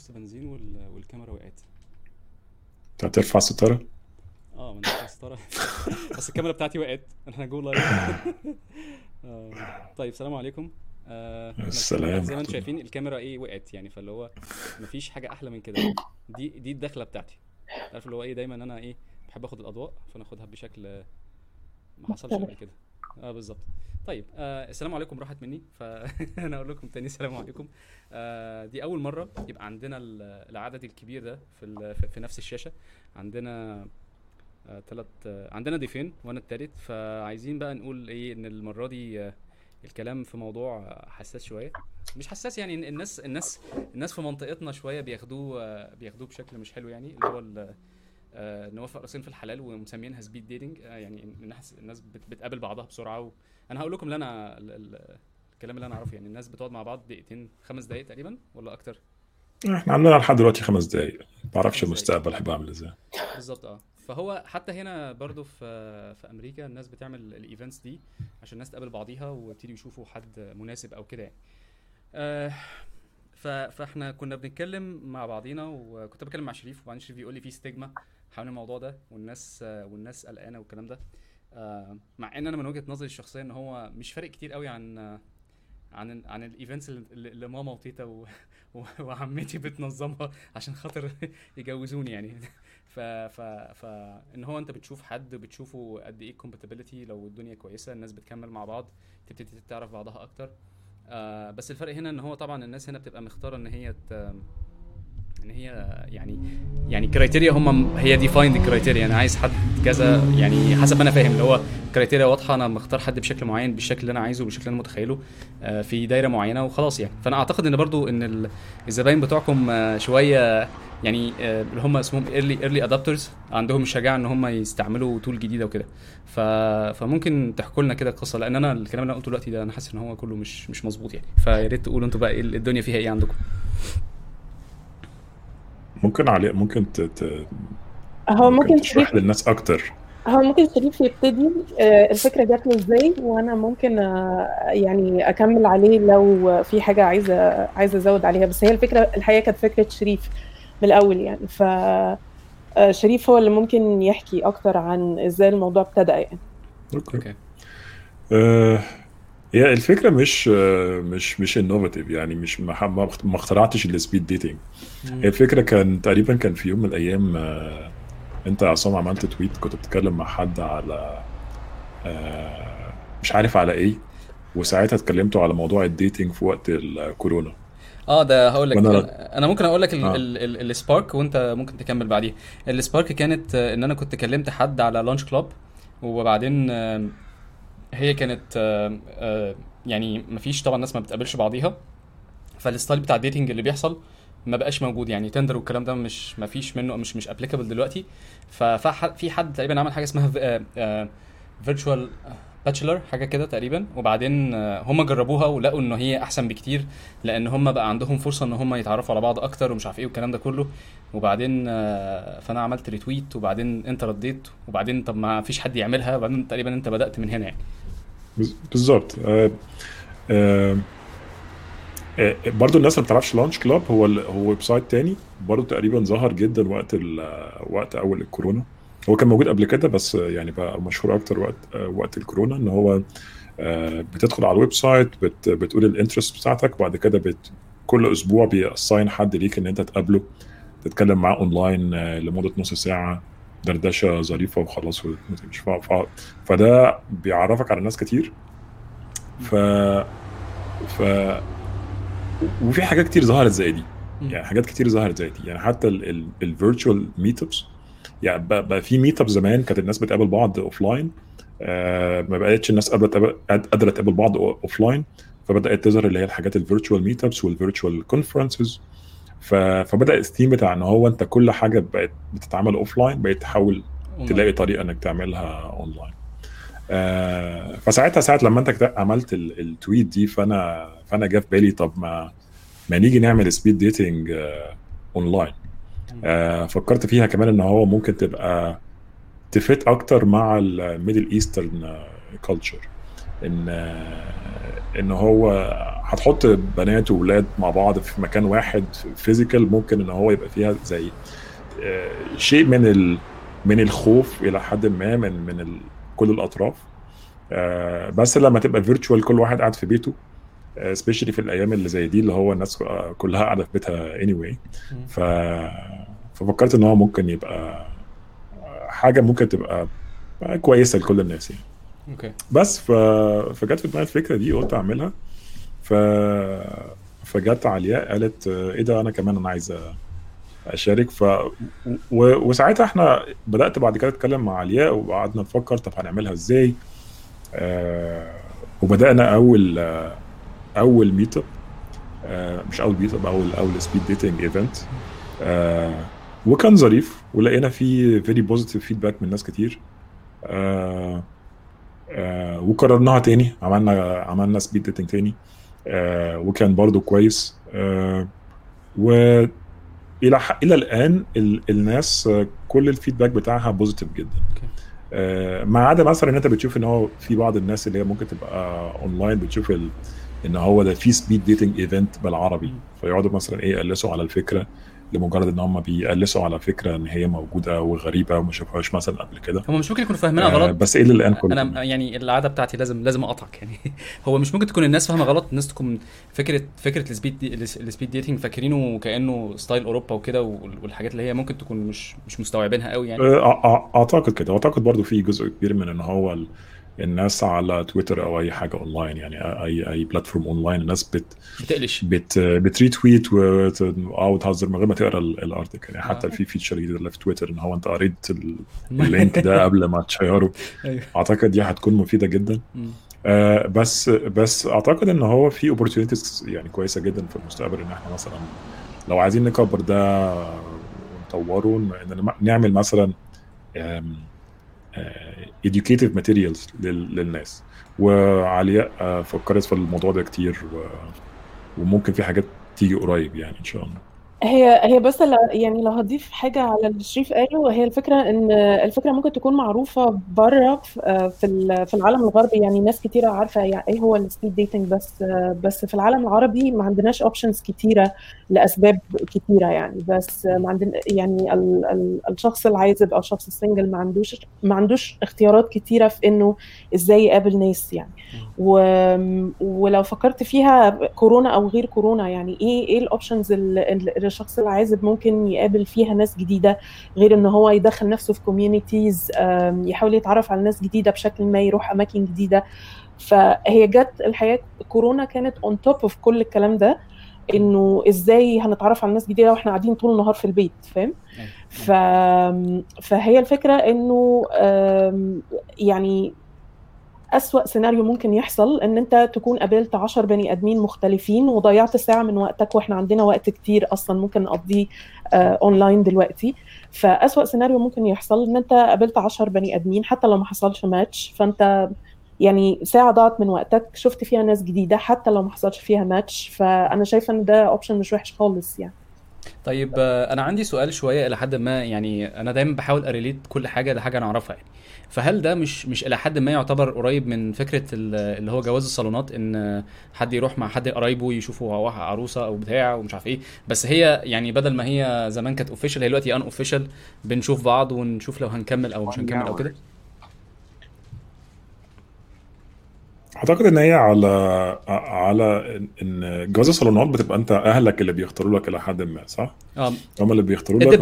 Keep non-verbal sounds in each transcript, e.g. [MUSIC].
دوست بنزين وال... والكاميرا وقعت. انت هترفع الستارة؟ آه من الستارة. [LAUGHS] بس الكاميرا بتاعتي وقعت. إحنا go live آه، طيب السلام عليكم. آه السلام زي ما أنتم شايفين الكاميرا إيه وقعت يعني فاللي هو مفيش حاجة أحلى من كده. دي دي الدخلة بتاعتي. عارف اللي هو إيه؟ دايما أنا إيه بحب آخد الأضواء فأنا آخدها بشكل ما حصلش قبل كده. آه بالظبط. طيب آه السلام عليكم راحت مني. فانا [LAUGHS] أقول لكم تاني السلام عليكم. آه دي أول مرة يبقى عندنا ال- العدد الكبير ده في في- نفس الشاشة. عندنا آه تلت آه عندنا ضيفين وأنا التالت. فعايزين بقى نقول إيه إن المرة دي آه الكلام في موضوع حساس شوية. مش حساس يعني الناس الناس الناس في منطقتنا شوية بياخدوه آه، بياخدوه بشكل مش حلو يعني اللي هو آه، نوافق راسين في الحلال ومسمينها speed dating يعني الناس الناس بت- بتقابل بعضها بسرعة و... أنا هقول لكم اللي أنا ال- ال- الكلام اللي أنا أعرفه. يعني الناس بتقعد مع بعض دقيقتين خمس دقايق تقريبا ولا أكتر؟ إحنا عندنا لحد دلوقتي خمس دقايق. ما تعرفش خمس المستقبل هيبقى عامل إزاي. بالظبط آه. فهو حتى هنا برضو في في أمريكا الناس بتعمل ال events دي عشان الناس تقابل بعضيها ويبتدوا يشوفوا حد مناسب أو كده يعني. آه فإحنا كنا بنتكلم مع بعضينا وكنت بتكلم مع شريف وبعدين شريف يقول لي في stigma حول الموضوع ده والناس والناس قلقانة والكلام ده. آه مع إن أنا من وجهة نظري الشخصية إن هو مش فارق كتير قوي عن عن عن ال events اللي ماما وتيتا [LAUGHS] وعمتي بتنظمها عشان خاطر [LAUGHS] يجوزوني يعني. ف ف ف إن هو أنت بتشوف حد بتشوفه قد إيه compatibility لو الدنيا كويسة الناس بتكمل مع بعض تبتدي تعرف بعضها أكتر. آه بس الفرق هنا إن هو طبعا الناس هنا بتبقى مختارة إن هي ت... إن هي يعني يعني criteria هم هي defined ال criteria أنا عايز حد كذا يعني حسب ما أنا فاهم اللي هو criteria واضحة أنا مختار حد بشكل معين بالشكل اللي أنا عايزه بالشكل اللي أنا متخيله آه، في دايرة معينة وخلاص يعني. فأنا أعتقد إن برضو إن ال- الزباين بتوعكم آه، شوية يعني آه، اللي هم اسمهم early early adopters عندهم الشجاعة إن هم يستعملوا tool جديدة وكده. فممكن تحكوا لنا كده القصة لأن أنا الكلام اللي أنا قلته دلوقتي ده أنا حاسس إن هو كله مش مش مظبوط يعني. فيا ريت تقولوا أنتوا بقى إيه الدنيا فيها إيه عندكم. ممكن علي ممكن ت... ت... هو ممكن تشرح شريف للناس أكتر. هو ممكن شريف يبتدي آه، الفكرة جات له إزاي وأنا ممكن آه، يعني أكمل عليه لو في حاجة عايزة عايزة أزود عليها. بس هي الفكرة الحقيقة كانت فكرة شريف من الأول يعني. ف آه، شريف هو اللي ممكن يحكي أكتر عن إزاي الموضوع ابتدى يعني. okay. آه، هي الفكرة مش مش مش innovative يعني مش ما ما اخترعتش ال speed dating هي الفكرة كان تقريبا كان في يوم من الأيام آه، أنت يا عصام عملت tweet كنت بتتكلم مع حد على آه، مش عارف على إيه وساعتها اتكلمتوا على موضوع ال dating في وقت الكورونا آه ده هقول لك. وأنا- أنا أنا ممكن أقول لك آه. ال spark وأنت ممكن تكمل بعديها. ال spark كانت آه، إن أنا كنت كلمت حد على Lunchclub وبعدين هي كانت آه، آه، يعني مفيش طبعا ناس ما بتقابلش بعضيها. فال style بتاع ال dating اللي بيحصل ما بقاش موجود. يعني Tinder والكلام ده مش ما فيش منه مش مش applicable دلوقتي. ففي حد تقريبا عمل حاجة اسمها virtual bachelor حاجة كده تقريبا. وبعدين آه، هم جربوها ولقوا ان هي أحسن بكتير لأن هم بقى عندهم فرصة إن هم يتعرفوا على بعض أكتر ومش عارف إيه والكلام ده كله. وبعدين آه، فأنا عملت retweet وبعدين انت رديت. وبعدين طب ما فيش حد يعملها. وبعدين تقريبا أنت بدأت من هنا يعني. بالظبط. آه، آه، آه، برضو الناس اللي ما بتعرفش Lunchclub هو هو website تاني. برضو تقريبا ظهر جدا وقت وقت أول الكورونا. هو كان موجود قبل كده بس يعني بقى مشهور أكتر وقت وقت الكورونا إن هو بتدخل على ال website بت بتقول ال interest بتاعتك وبعد كده بت كل أسبوع بي assign حد ليك إن أنت تقابله تتكلم معاه اونلاين لمدة نص ساعة. دردشة ظريفة وخلاص وتمشي. فده بيعرفك على ناس كتير. ف ف وفي حاجات كتير ظهرت زي دي. يعني حاجات كتير ظهرت زي دي. يعني حتى ال virtual meetups يعني بقى, بقى في meetup زمان كانت الناس بتقابل بعض offline آه ما بقتش الناس قادره تقابل- قادرة تقابل بعض offline فبدأت تظهر اللي هي الحاجات ال virtual meetups وال virtual conferences فبدأ الثيم بتاع إن هو أنت كل حاجة بقت بتتعمل offline بقيت تحاول تلاقي طريقة إنك تعملها اونلاين آه فساعتها ساعة لما أنت عملت ال- tweet دي فأنا فأنا جه في بالي طب ما ما نيجي نعمل speed dating آه اونلاين آه فكرت فيها كمان إن هو ممكن تبقى ت fit أكتر مع ال Middle Eastern culture إن إن هو هتحط بنات وولاد مع بعض في مكان واحد physical ممكن إن هو يبقى فيها زي آه، شيء من ال من الخوف إلى حد ما من من ال كل الأطراف. آه، بس لما تبقى virtual كل واحد قاعد في بيته specially في الأيام اللي زي دي اللي هو الناس كلها قاعدة في بيتها anyway. ف ففكرت إن هو ممكن يبقى حاجة ممكن تبقى كويسة لكل الناس يعني. okay. بس ف... فجت في دماغي الفكرة دي قلت أعملها. ف فجت علياء قالت إيه ده أنا كمان أنا عايز أشارك. ف و... وساعتها إحنا بدأت بعد كده اتكلم مع علياء وقعدنا نفكر طب هنعملها إزاي؟ آه وبدأنا أول آه أول meet up آه مش أول meet up أول أول speed dating event وكان ظريف ولقينا فيه very positive feedback من ناس كتير. آه آه وكررناها تاني. عملنا عملنا speed dating تاني. آه وكان برضو كويس. آه والى ح- إلى الآن ال- الناس آه، كل ال feedback بتاعها positive جدا. آه، ما عدا مثلا إن أنت بتشوف إن هو في بعض الناس اللي هي ممكن تبقى اونلاين بتشوف ال... إن هو ده في speed dating event بالعربي. فيقعدوا مثلا إيه يقلسوا على الفكرة. لمجرد إن هم بيقلسوا على فكرة إن هي موجودة وغريبة وما شافوهاش مثلا قبل كده. هم مش ممكن يكونوا فاهمينها آه، غلط. بس إلى الآن كله؟ أنا يعني العادة بتاعتي لازم لازم أقطعك يعني. [LAUGHS] هو مش ممكن تكون الناس فاهمة غلط الناس تكون فكرة فكرة ال speed دي ال speed dating فاكرينه كانه style أوروبا وكده وال- والحاجات اللي هي ممكن تكون مش مش مستوعبينها قوي يعني. آه، أعتقد كده. وأعتقد برضو في جزء كبير من إن هو الناس على تويتر أو أي حاجة اونلاين يعني أي أي platform online الناس بت بتقلش. بت بت retweet أو تهزر من غير ما تقرأ ال- article يعني حتى آه. في feature جديده في تويتر إن هو أنت قريت ال- [LAUGHS] link ده قبل ما تشيره. أيوه. أعتقد دي هتكون مفيدة جدا. آه بس بس أعتقد إن هو في opportunities يعني كويسة جدا في المستقبل إن إحنا مثلا لو عايزين نكبر ده ونطوره إن نعمل مثلا educative materials لل- للناس. وعلياء آه، فكرت في الموضوع ده كتير و... وممكن في حاجات تيجي قريب يعني إن شاء الله. هي هي بس ل- يعني لو هضيف حاجة على اللي شريف قاله هي الفكرة إن الفكرة ممكن تكون معروفة بره في في ال- في العالم الغربي يعني ناس كتيرة عارفة يعني إيه هو ال speed dating بس بس في العالم العربي ما عندناش options كتيرة لأسباب كتيرة يعني بس ما عندنا يعني ال ال الشخص العازب أو الشخص ال single ما عندوش ما عندوش اختيارات كتيرة في إنه إزاي يقابل ناس يعني. و... ولو فكرت فيها كورونا أو غير كورونا يعني إيه إيه ال options اللي الشخص العازب ممكن يقابل فيها ناس جديدة غير إن هو يدخل نفسه في communities يحاول يتعرف على ناس جديدة بشكل ما يروح أماكن جديدة فهي جت الحقيقة كورونا كانت on top of كل الكلام ده إنه إزاي هنتعرف على ناس جديدة وإحنا قاعدين طول النهار في البيت فاهم أيوة. ف... فهي الفكرة إنه يعني أسوأ سيناريو ممكن يحصل إن أنت تكون قابلت عشر بني آدمين مختلفين وضيعت ساعة من وقتك وإحنا عندنا وقت كتير أصلا ممكن نقضيه آه، اونلاين دلوقتي. فأسوأ سيناريو ممكن يحصل إن أنت قابلت عشر بني آدمين حتى لو ما حصلش ماتش فأنت يعني ساعة ضاعت من وقتك شفت فيها ناس جديدة حتى لو ما حصلش فيها ماتش فأنا شايفة إن ده option مش وحش خالص يعني. طيب آه، أنا عندي سؤال شوية إلى حد ما يعني أنا دايما بحاول أ relate كل حاجة لحاجة أنا أعرفها يعني. فهل ده مش مش إلى حد ما يعتبر قريب من فكرة ال- اللي هو جواز الصالونات؟ إن حد يروح مع حد قرايبه يشوفوا عروسة أو بتاع ومش عارف إيه. بس هي يعني بدل ما هي زمان كانت official هي دلوقتي unofficial بنشوف بعض ونشوف لو هنكمل أو مش هنكمل أو كده؟ أعتقد إن هي على على إن جواز الصالونات بتبقى أنت أهلك اللي بيختاروا لك إلى حد ما صح؟ آه. هم اللي بيختاروا لك it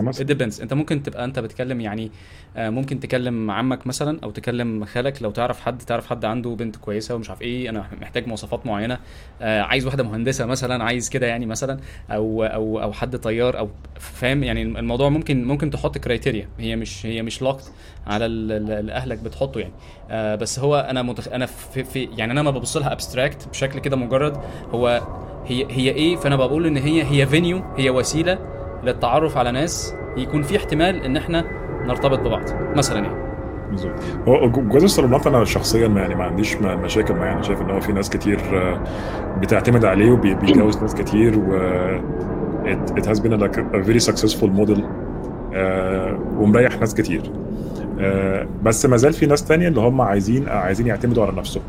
مثلا depends. أنت ممكن تبقى أنت بتكلم يعني آه، ممكن تكلم عمك مثلا أو تكلم خالك لو تعرف حد تعرف حد عنده بنت كويسة ومش عارف إيه أنا محتاج مواصفات معينة آه، عايز واحدة مهندسة مثلا عايز كده يعني مثلا أو أو أو حد طيار أو فاهم؟ يعني الموضوع ممكن ممكن تحط criteria هي مش هي مش locked على ال- ال- اللي أهلك بتحطه يعني. آه، بس هو أنا متخ... أنا في, في يعني أنا ما ببص لها abstract بشكل كده مجرد هو هي هي إيه؟ فأنا بقول إن هي هي venue هي وسيلة للتعرف على ناس يكون في احتمال إن إحنا نرتبط ببعض مثلا يعني. بالظبط. هو جواز الصالونات أنا شخصيا ما يعني ما عنديش مشاكل معاه. أنا شايف إن هو في ناس كتير آه، بتعتمد عليه وبيتجوز ناس كتير و it, it has been like a very successful model آه، ومريح ناس كتير. بس ما زال في ناس تانية اللي هم عايزين عايزين يعتمدوا على نفسهم.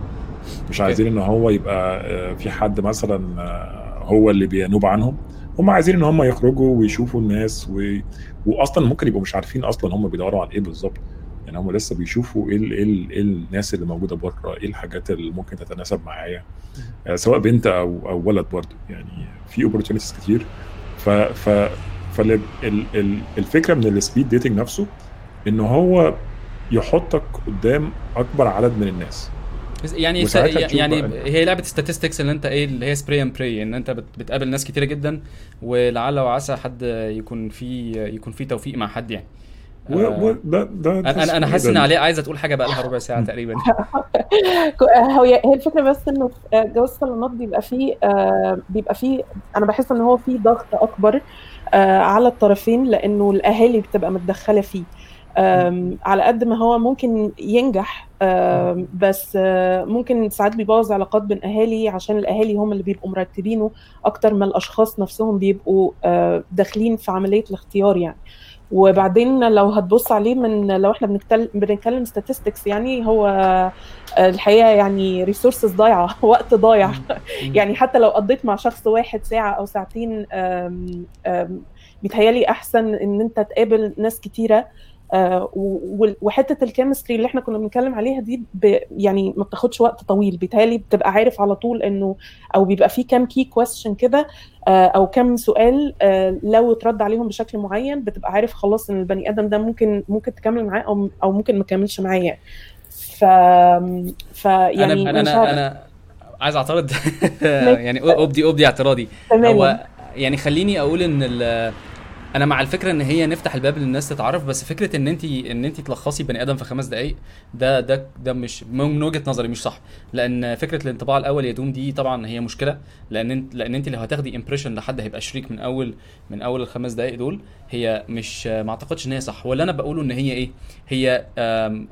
مش عايزين إن هو يبقى آه، في حد مثلا آه، هو اللي بينوب عنهم. هم عايزين إن هم يخرجوا ويشوفوا الناس و... واصلا ممكن يبقوا مش عارفين أصلا هم بيدوروا على إيه بالظبط. يعني هم لسه بيشوفوا إيه ال... إيه, ال... إيه الناس اللي موجودة بره إيه الحاجات اللي ممكن تتناسب معايا. آه، سواء بنت أو أو ولد برضه يعني في اوبورتونيتيز كتير. ف ف فال... ال... ال... الفكرة من ال speed dating نفسه إن هو يحطك قدام أكبر عدد من الناس. يعني تشوف يعني هي لعبة statistics اللي أنت إيه اللي هي spray and pray إن أنت بت- بتقابل ناس كتيرة جدا ولعل وعسى حد يكون في يكون في توفيق مع حد يعني. و... و... ده ده أنا أنا حاسس إن علياء عايزة تقول حاجة بقى لها ربع ساعة تقريبا. [LAUGHS] هي الفكرة بس إنه في جواز الصالونات بيبقى فيه آه، بيبقى فيه أنا بحس إن هو فيه ضغط أكبر آه، على الطرفين لأنه الأهالي بتبقى متدخلة فيه. على قد ما هو ممكن ينجح بس آه، ممكن ساعات بيبوظ علاقات بين أهالي عشان الأهالي هم اللي بيبقوا مرتبينه أكتر ما الأشخاص نفسهم بيبقوا آه، داخلين في عملية الاختيار يعني. وبعدين لو هتبص عليه من لو إحنا بنتكلم بنتكلم statistics يعني هو آه، الحقيقة يعني ريسورسز ضايعة [LAUGHS] وقت ضايع. يعني حتى لو قضيت مع شخص واحد ساعة أو ساعتين بيتهيالي أحسن إن أنت تقابل ناس كتيرة. وحتة ال chemistry اللي إحنا كنا بنتكلم عليها دي ب يعني ما بتاخدش وقت طويل. بيتهيألي بتبقى عارف على طول إنه أو بيبقى في كام key question كده آه، أو كم سؤال آه، لو اترد عليهم بشكل معين بتبقى عارف خلاص إن البني آدم ده ممكن ممكن تكمل معاه أو أو ممكن ما تكملش معاه يعني. ف ف يعني أنا أنا. أنا عايز أعترض. [LAUGHS] يعني ابدي أبدي اعتراضي. هو يعني خليني أقول إن أنا مع الفكرة إن هي نفتح الباب للناس تتعرف بس فكرة إن انت إن انت تلخصي بني آدم في خمس دقائق ده ده ده مش من وجهة نظري مش صح. لأن فكرة الانطباع الأول يدوم دي طبعا هي مشكلة لأن لأن أنت لو هتاخدي امبريشن لحد هيبقى شريك من أول من أول الخمس دقائق دول. هي مش ما اعتقدش إن هي صح. واللي أنا بقوله إن هي إيه؟ هي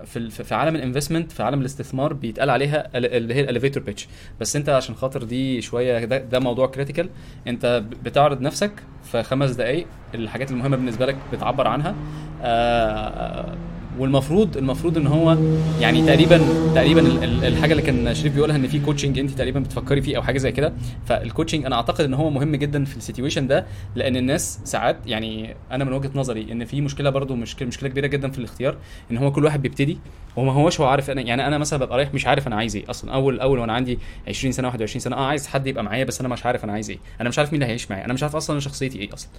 في في عالم ال investment في عالم الاستثمار بيتقال عليها ال- اللي هي ال elevator pitch بس أنت عشان خاطر دي شوية ده, ده موضوع critical أنت بتعرض نفسك في خمس دقائق الحاجات المهمة بالنسبة لك بتعبر عنها. آه والمفروض المفروض إن هو يعني تقريبا تقريبا ال- ال- الحاجة اللي كان شريف بيقولها إن في coaching انت تقريبا بتفكري فيه أو حاجة زي كده. فال coaching أنا أعتقد إن هو مهم جدا في ال situation ده لأن الناس ساعات يعني أنا من وجهة نظري إن في مشكلة برضو مشكله مشكلة كبيرة جدا في الاختيار إن هو كل واحد بيبتدي وما هوش هو عارف أنا يعني أنا مثلا ببقى رايح مش عارف أنا عايز إيه. أصلا أول أول وأنا عندي 20 سنة 21 سنة آه عايز حد يبقى معايا بس أنا مش عارف أنا عايز إيه. أنا مش عارف مين اللي هيعيش معايا. أنا مش عارف أصلا شخصيتي إيه أصلا.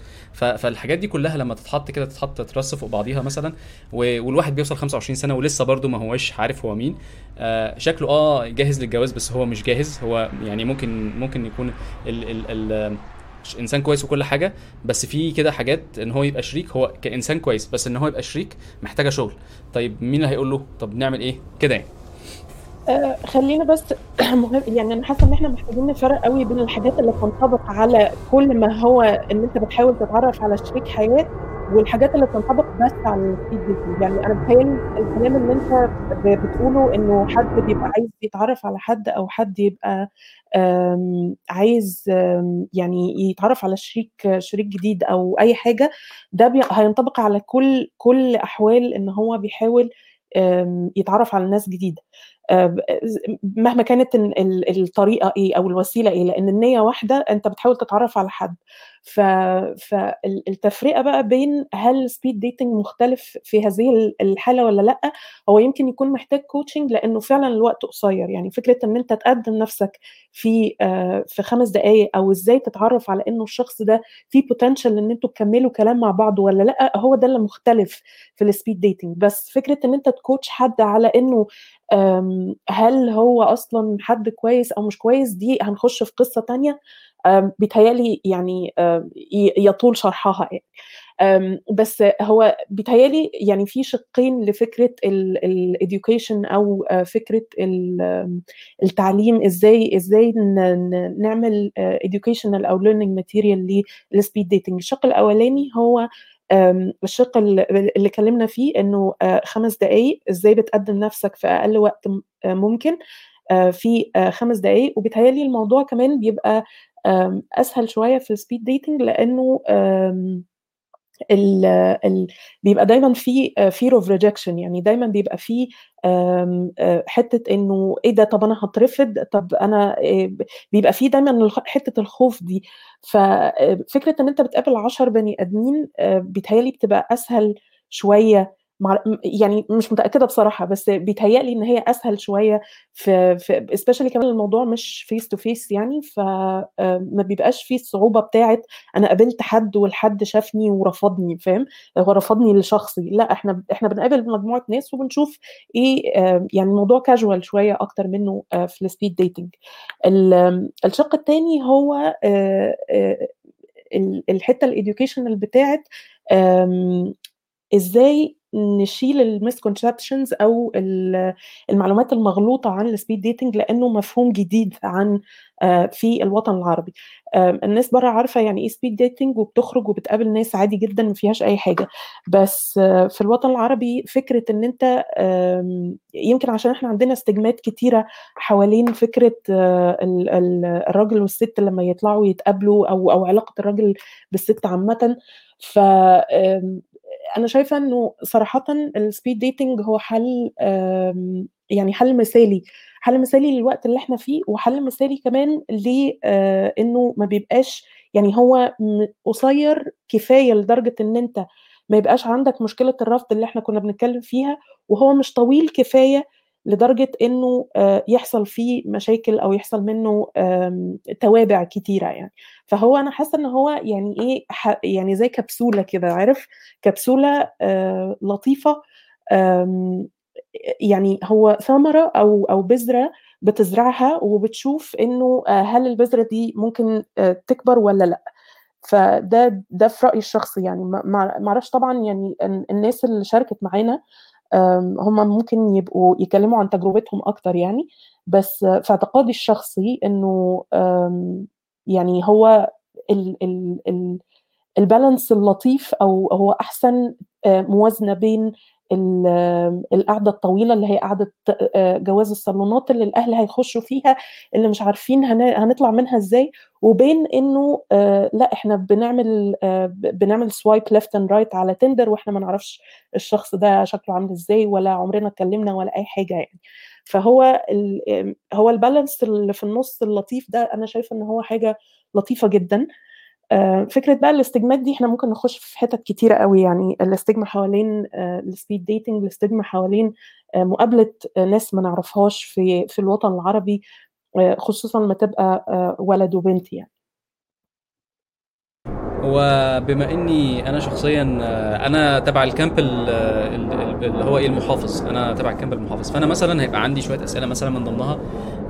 فالحاجات دي كلها لما تتحط كده تتحط ترص فوق بعضيها مثلا و- والواحد بيوصل 25 سنة ولسه برضه ما هوش عارف هو مين. آه شكله آه جاهز للجواز بس هو مش جاهز. هو يعني ممكن ممكن يكون ال ال ال إنسان كويس وكل حاجة بس في كده حاجات إن هو يبقى شريك. هو كإنسان كويس بس إن هو يبقى شريك محتاجة شغل. طيب مين اللي هيقول له طب نعمل إيه؟ كده يعني. آه، خلينا بس [CLEARS THROAT] مهم يعني أنا حاسة إن إحنا محتاجين نفرق قوي بين الحاجات اللي تنطبق على كل ما هو إن أنت بتحاول تتعرف على شريك حياة والحاجات اللي تنطبق بس على ديتنج يعني أنا بتهيألي الكلام اللي أنت بتقوله إنه حد بيبقى عايز يتعرف على حد أو حد يبقى عايز يعني يتعرف على شريك شريك جديد أو أي حاجة ده هينطبق على كل كل أحوال إن هو بيحاول يتعرف على ناس جديدة. مهما كانت ال- ال- الطريقة إيه أو الوسيلة إيه لأن النية واحدة أنت بتحاول تتعرف على حد. ف فالتفرقه بقى بين هل speed dating مختلف في هذه ال- الحالة ولا لأ هو يمكن يكون محتاج coaching لأنه فعلا الوقت قصير. يعني فكرة إن أنت تقدم نفسك في آه، في خمس دقائق أو إزاي تتعرف على إنه الشخص ده في potential إن أنتوا تكملوا كلام مع بعض ولا لأ هو ده اللي مختلف في ال speed dating بس فكرة إن أنت ت coach حد على إنه هل هو أصلا حد كويس أو مش كويس دي هنخش في قصة تانية. أم، بيتهيألي يعني يطول شرحها يعني. بس هو بيتهيألي يعني في شقين لفكرة ال education أو آه، فكرة ال- التعليم ن- ن- نعمل educational أو learning material لل speed dating الشق الأولاني هو الشق اللي اتكلمنا فيه إنه آه، خمس دقائق إزاي بتقدم نفسك في أقل وقت آه، ممكن آه، في آه، خمس دقائق وبيتهيألي الموضوع كمان بيبقى أسهل شوية في ال speed dating لأنه آم، ال ال بيبقى دايما في fear of rejection يعني دايما بيبقى في آه، حتة إنه إيه ده طب أنا هترفض؟ طب أنا إيه، بيبقى في دايما حتة الخوف دي. ففكره إن أنت بتقابل عشر بني آدمين آه، بيتهيألي بتبقى أسهل شوية يعني مش متأكدة بصراحة بس بيتهيألي إن هي أسهل شوية في في especially كمان الموضوع مش face to face يعني فما بيبقاش فيه الصعوبة بتاعت أنا قابلت حد والحد شافني ورفضني فاهم؟ هو رفضني لشخصي لأ إحنا إحنا بنقابل مجموعة ناس وبنشوف إيه آه، يعني الموضوع كاجوال شوية أكتر منه آه، في ال speed dating الشق الثاني هو آه، آه، ال- الحتة ال educational بتاعت آم، إزاي نشيل ال misconceptions أو ال- المعلومات المغلوطة عن ال speed dating لأنه مفهوم جديد عن آه، في الوطن العربي. آم، الناس بره عارفة يعني إيه speed dating وبتخرج وبتقابل ناس عادي جدا ما فيهاش أي حاجة. بس آه، في الوطن العربي فكرة إن أنت يمكن عشان إحنا عندنا stigmat ات كتيرة حوالين فكرة آه، ال- ال- الراجل والست لما يطلعوا يتقابلوا أو أو علاقة الراجل بالست عامة. ف أنا شايفة إنه صراحة ال speed dating هو حل يعني حل مثالي حل مثالي للوقت اللي إحنا فيه وحل مثالي كمان لأنه ما بيبقاش يعني هو قصير كفاية لدرجة إن أنت ما يبقاش عندك مشكلة الرفض اللي إحنا كنا بنتكلم فيها وهو مش طويل كفاية لدرجة إنه آه، يحصل فيه مشاكل أو يحصل منه توابع كتيرة يعني. فهو أنا حاسة إن هو يعني إيه يعني زي كبسولة كده عارف؟ كبسولة آه، لطيفة يعني هو ثمرة أو أو بذرة بتزرعها وبتشوف إنه آه، هل البذرة دي ممكن تكبر ولا لأ. فده ده في رأيي الشخصي يعني. ما أعرفش طبعا يعني ال- الناس اللي شاركت معانا هم ممكن يبقوا يكلموا عن تجربتهم أكتر يعني. بس في اعتقادي الشخصي إنه يعني هو ال ال ال البالانس اللطيف أو هو أحسن آه، موازنة بين القعدة الطويلة اللي هي قعدة آه، جواز الصالونات اللي الأهل هيخشوا فيها اللي مش عارفين هن- هنطلع منها إزاي وبين إنه آه، لأ إحنا بنعمل آه، بنعمل swipe left and right على تندر وإحنا ما نعرفش الشخص ده شكله عامل إزاي ولا عمرنا اتكلمنا ولا أي حاجة يعني. فهو هو ال balance اللي في النص اللطيف ده أنا شايفة إن هو حاجة لطيفة جدا. فكرة بقى ال stigmat ات دي إحنا ممكن نخش في حتت كتيرة قوي يعني ال stigma حوالين آه، ال speed dating ال stigma حوالين آه، مقابلة آه، ناس ما نعرفهاش في في الوطن العربي آه، خصوصا لما تبقى آه، ولد وبنت يعني. وبما إني أنا شخصيا آه، أنا تبع ال camp ال- ال- ال- اللي هو إيه المحافظ. أنا تبع ال camp المحافظ. فأنا مثلا هيبقى عندي شوية أسئلة مثلا من ضمنها.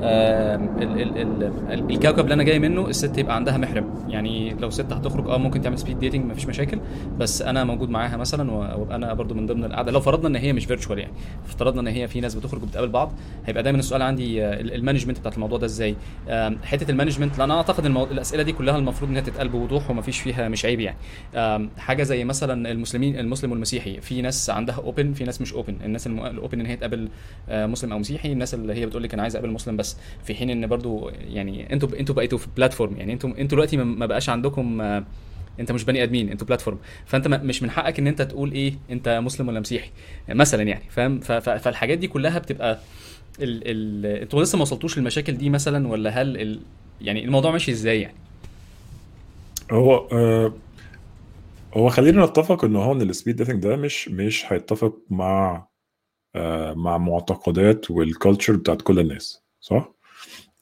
ال- ال- ال- ال- الكوكب اللي أنا جاي منه الست يبقى عندها محرم. يعني لو ست هتخرج آه ممكن تعمل speed dating مفيش مشاكل. بس أنا موجود معاها مثلا وأبقى أنا برضو من ضمن القعدة. لو فرضنا إن هي مش virtual يعني افترضنا إن هي في ناس بتخرج وبتقابل بعض هيبقى دايما السؤال عندي آه، ال- ال management بتاعت الموضوع ده إزاي؟ حتة ال management لأن أنا أعتقد المو... الأسئلة دي كلها المفروض إنها تتقال بوضوح ومفيش فيها مش عيب يعني. حاجة زي مثلا المسلمين المسلم والمسيحي. في ناس عندها open في ناس مش open الناس ال open إن هي تقابل آه، مسلم أو مسيحي الناس اللي هي بتقول لك أنا عايز أقابل مسلم بس. في حين إن برضو يعني أنتوا أنتوا بقيتوا في platform يعني أنتوا أنتوا دلوقتي ما- بقاش عندكم آه، أنت مش بني آدمين أنتوا platform فأنت مش من حقك إن أنت تقول إيه أنت مسلم ولا مسيحي مثلا يعني فاهم؟ فالحاجات دي كلها بتبقى ال ال أنتوا لسه ما وصلتوش للمشاكل دي مثلا ولا هل ال يعني الموضوع ماشي إزاي يعني؟ هو آه هو خلينا نتفق إن هو إن ال speed dating ده مش مش هيتفق مع آه مع معتقدات وال culture بتاعت كل الناس. صح؟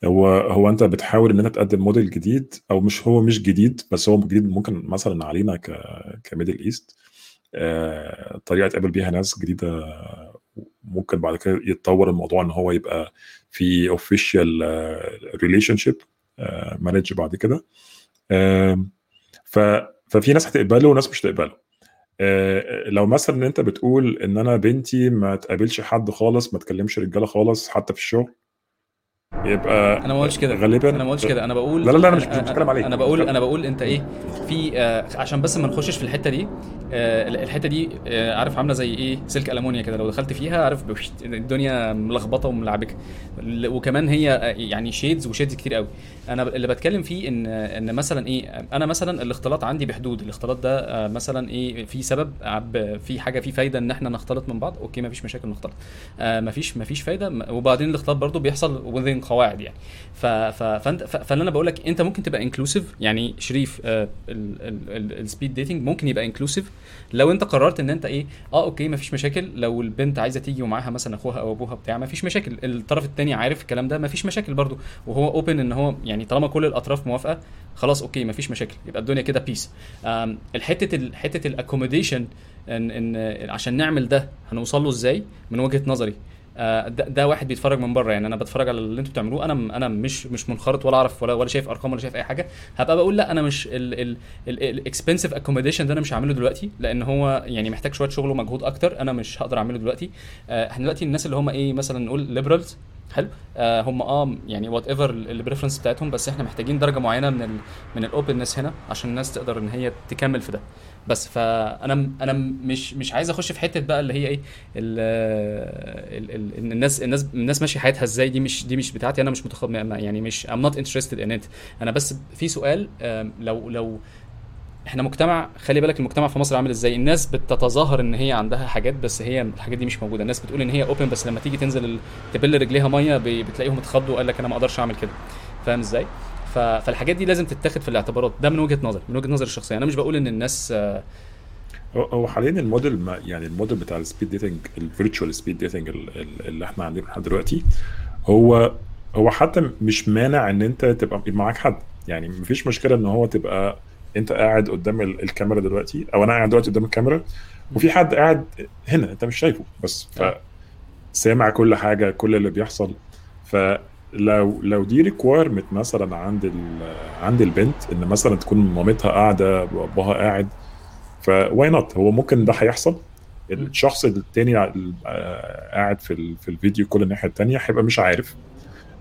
هو هو أنت بتحاول ان انت تقدم موديل جديد أو مش هو مش جديد بس هو جديد ممكن مثلا علينا ك ك Middle East. آه طريقة تقابل بيها ناس جديدة ممكن بعد كده يتطور الموضوع إن هو يبقى في official relationship مانج بعد كده. ف ففي ناس هتقبله وناس مش هتقبله. آه، لو مثلا أنت بتقول إن أنا بنتي ما تقابلش حد خالص ما تكلمش رجالة خالص حتى في الشغل يبقى أنا ما قلتش كده. غالبا أنا ما قلتش كده. أنا بقول لا لا لا أنا مش بتكلم عليك. أنا بقول أنا بقول أنت إيه؟ في آه عشان بس ما نخشش في الحتة دي آه الحتة دي آه عارف عاملة زي إيه؟ سلك ألمونيا كده لو دخلت فيها عارف الدنيا ملخبطة وملعبكة. وكمان هي يعني شيدز وشيدز كتير قوي. أنا اللي بتكلم فيه إن إن مثلا إيه أنا مثلا الاختلاط عندي بحدود. الاختلاط ده مثلا إيه في سبب في حاجة في فايدة إن إحنا نختلط من بعض أوكي مفيش مشاكل نختلط. مفيش مفيش فايدة. وبعدين الاختلاط برضو بيحصل within قواعد يعني. فأنت فاللي أنا بقول لك أنت ممكن تبقى inclusive يعني شريف ال speed dating ممكن يبقى inclusive لو انت قررت ان انت إيه آه okay مفيش مشاكل. لو البنت عايزة تيجي ومعاها مثلا أخوها أو أبوها بتاع مفيش مشاكل. الطرف الثاني عارف الكلام ده مفيش مشاكل برضو. وهو open إن هو يعني طالما كل الأطراف موافقة خلاص okay مفيش مشاكل. يبقى الدنيا كده peace الحته ال- حتة ال accommodation إن إن عشان نعمل ده هنوصل له إزاي؟ من وجهة نظري. ده, ده واحد بيتفرج من بره. يعني أنا بتفرج على اللي أنتوا بتعملوه. أنا أنا مش مش منخرط ولا أعرف ولا ولا شايف أرقام ولا شايف أي حاجة. هبقى بقول لا أنا مش ال expensive accommodation ده أنا مش هعمله دلوقتي لأن هو يعني محتاج شوية شغل ومجهود أكتر. أنا مش هقدر أعمله دلوقتي. آه، إحنا دلوقتي الناس اللي هم إيه مثلا نقول liberals حلو. آه هم آه يعني whatever ال preference بتاعتهم بس إحنا محتاجين درجة معينة من ال من ال openness هنا عشان الناس تقدر إن هي تكمل في ده. بس فانا أنا مش مش عايز اخش في حتة بقى اللي هي إيه الناس الناس الناس ماشية حياتها إزاي دي مش دي مش بتاعتي أنا مش متخ... ما- يعني مش I'm not interested in it. أنا بس في سؤال لو لو إحنا مجتمع خلي بالك المجتمع في مصر عامل إزاي؟ الناس بتتظاهر ان هي عندها حاجات بس هي الحاجات دي مش موجودة. الناس بتقول ان هي open بس لما تيجي تنزل تبل رجليها مية بتلاقيهم اتخضوا وقال لك أنا ما أقدرش أعمل كده. فاهم إزاي؟ فالحاجات دي لازم تتاخد في الاعتبارات. ده من وجهة نظري من وجهة نظري الشخصية. أنا مش بقول إن الناس آه، هو- حاليا الموديل ما يعني الموديل بتاع ال speed dating ال virtual speed dating اللي إحنا عندنا لحد دلوقتي هو هو حتى مش مانع إن أنت تبقى معاك حد. يعني مفيش مشكلة إن هو تبقى أنت قاعد قدام ال- الكاميرا دلوقتي أو أنا قاعد دلوقتي قدام الكاميرا وفي حد قاعد هنا أنت مش شايفه بس. ف سامع كل حاجة كل اللي بيحصل. فلو لو دي requirement مثلا عند ال- عند البنت إن مثلا تكون مامتها قاعدة وابوها قاعد ف why not هو ممكن ده هيحصل. الشخص التاني آه، قاعد في في ال video call الناحية التانية هيبقى مش عارف.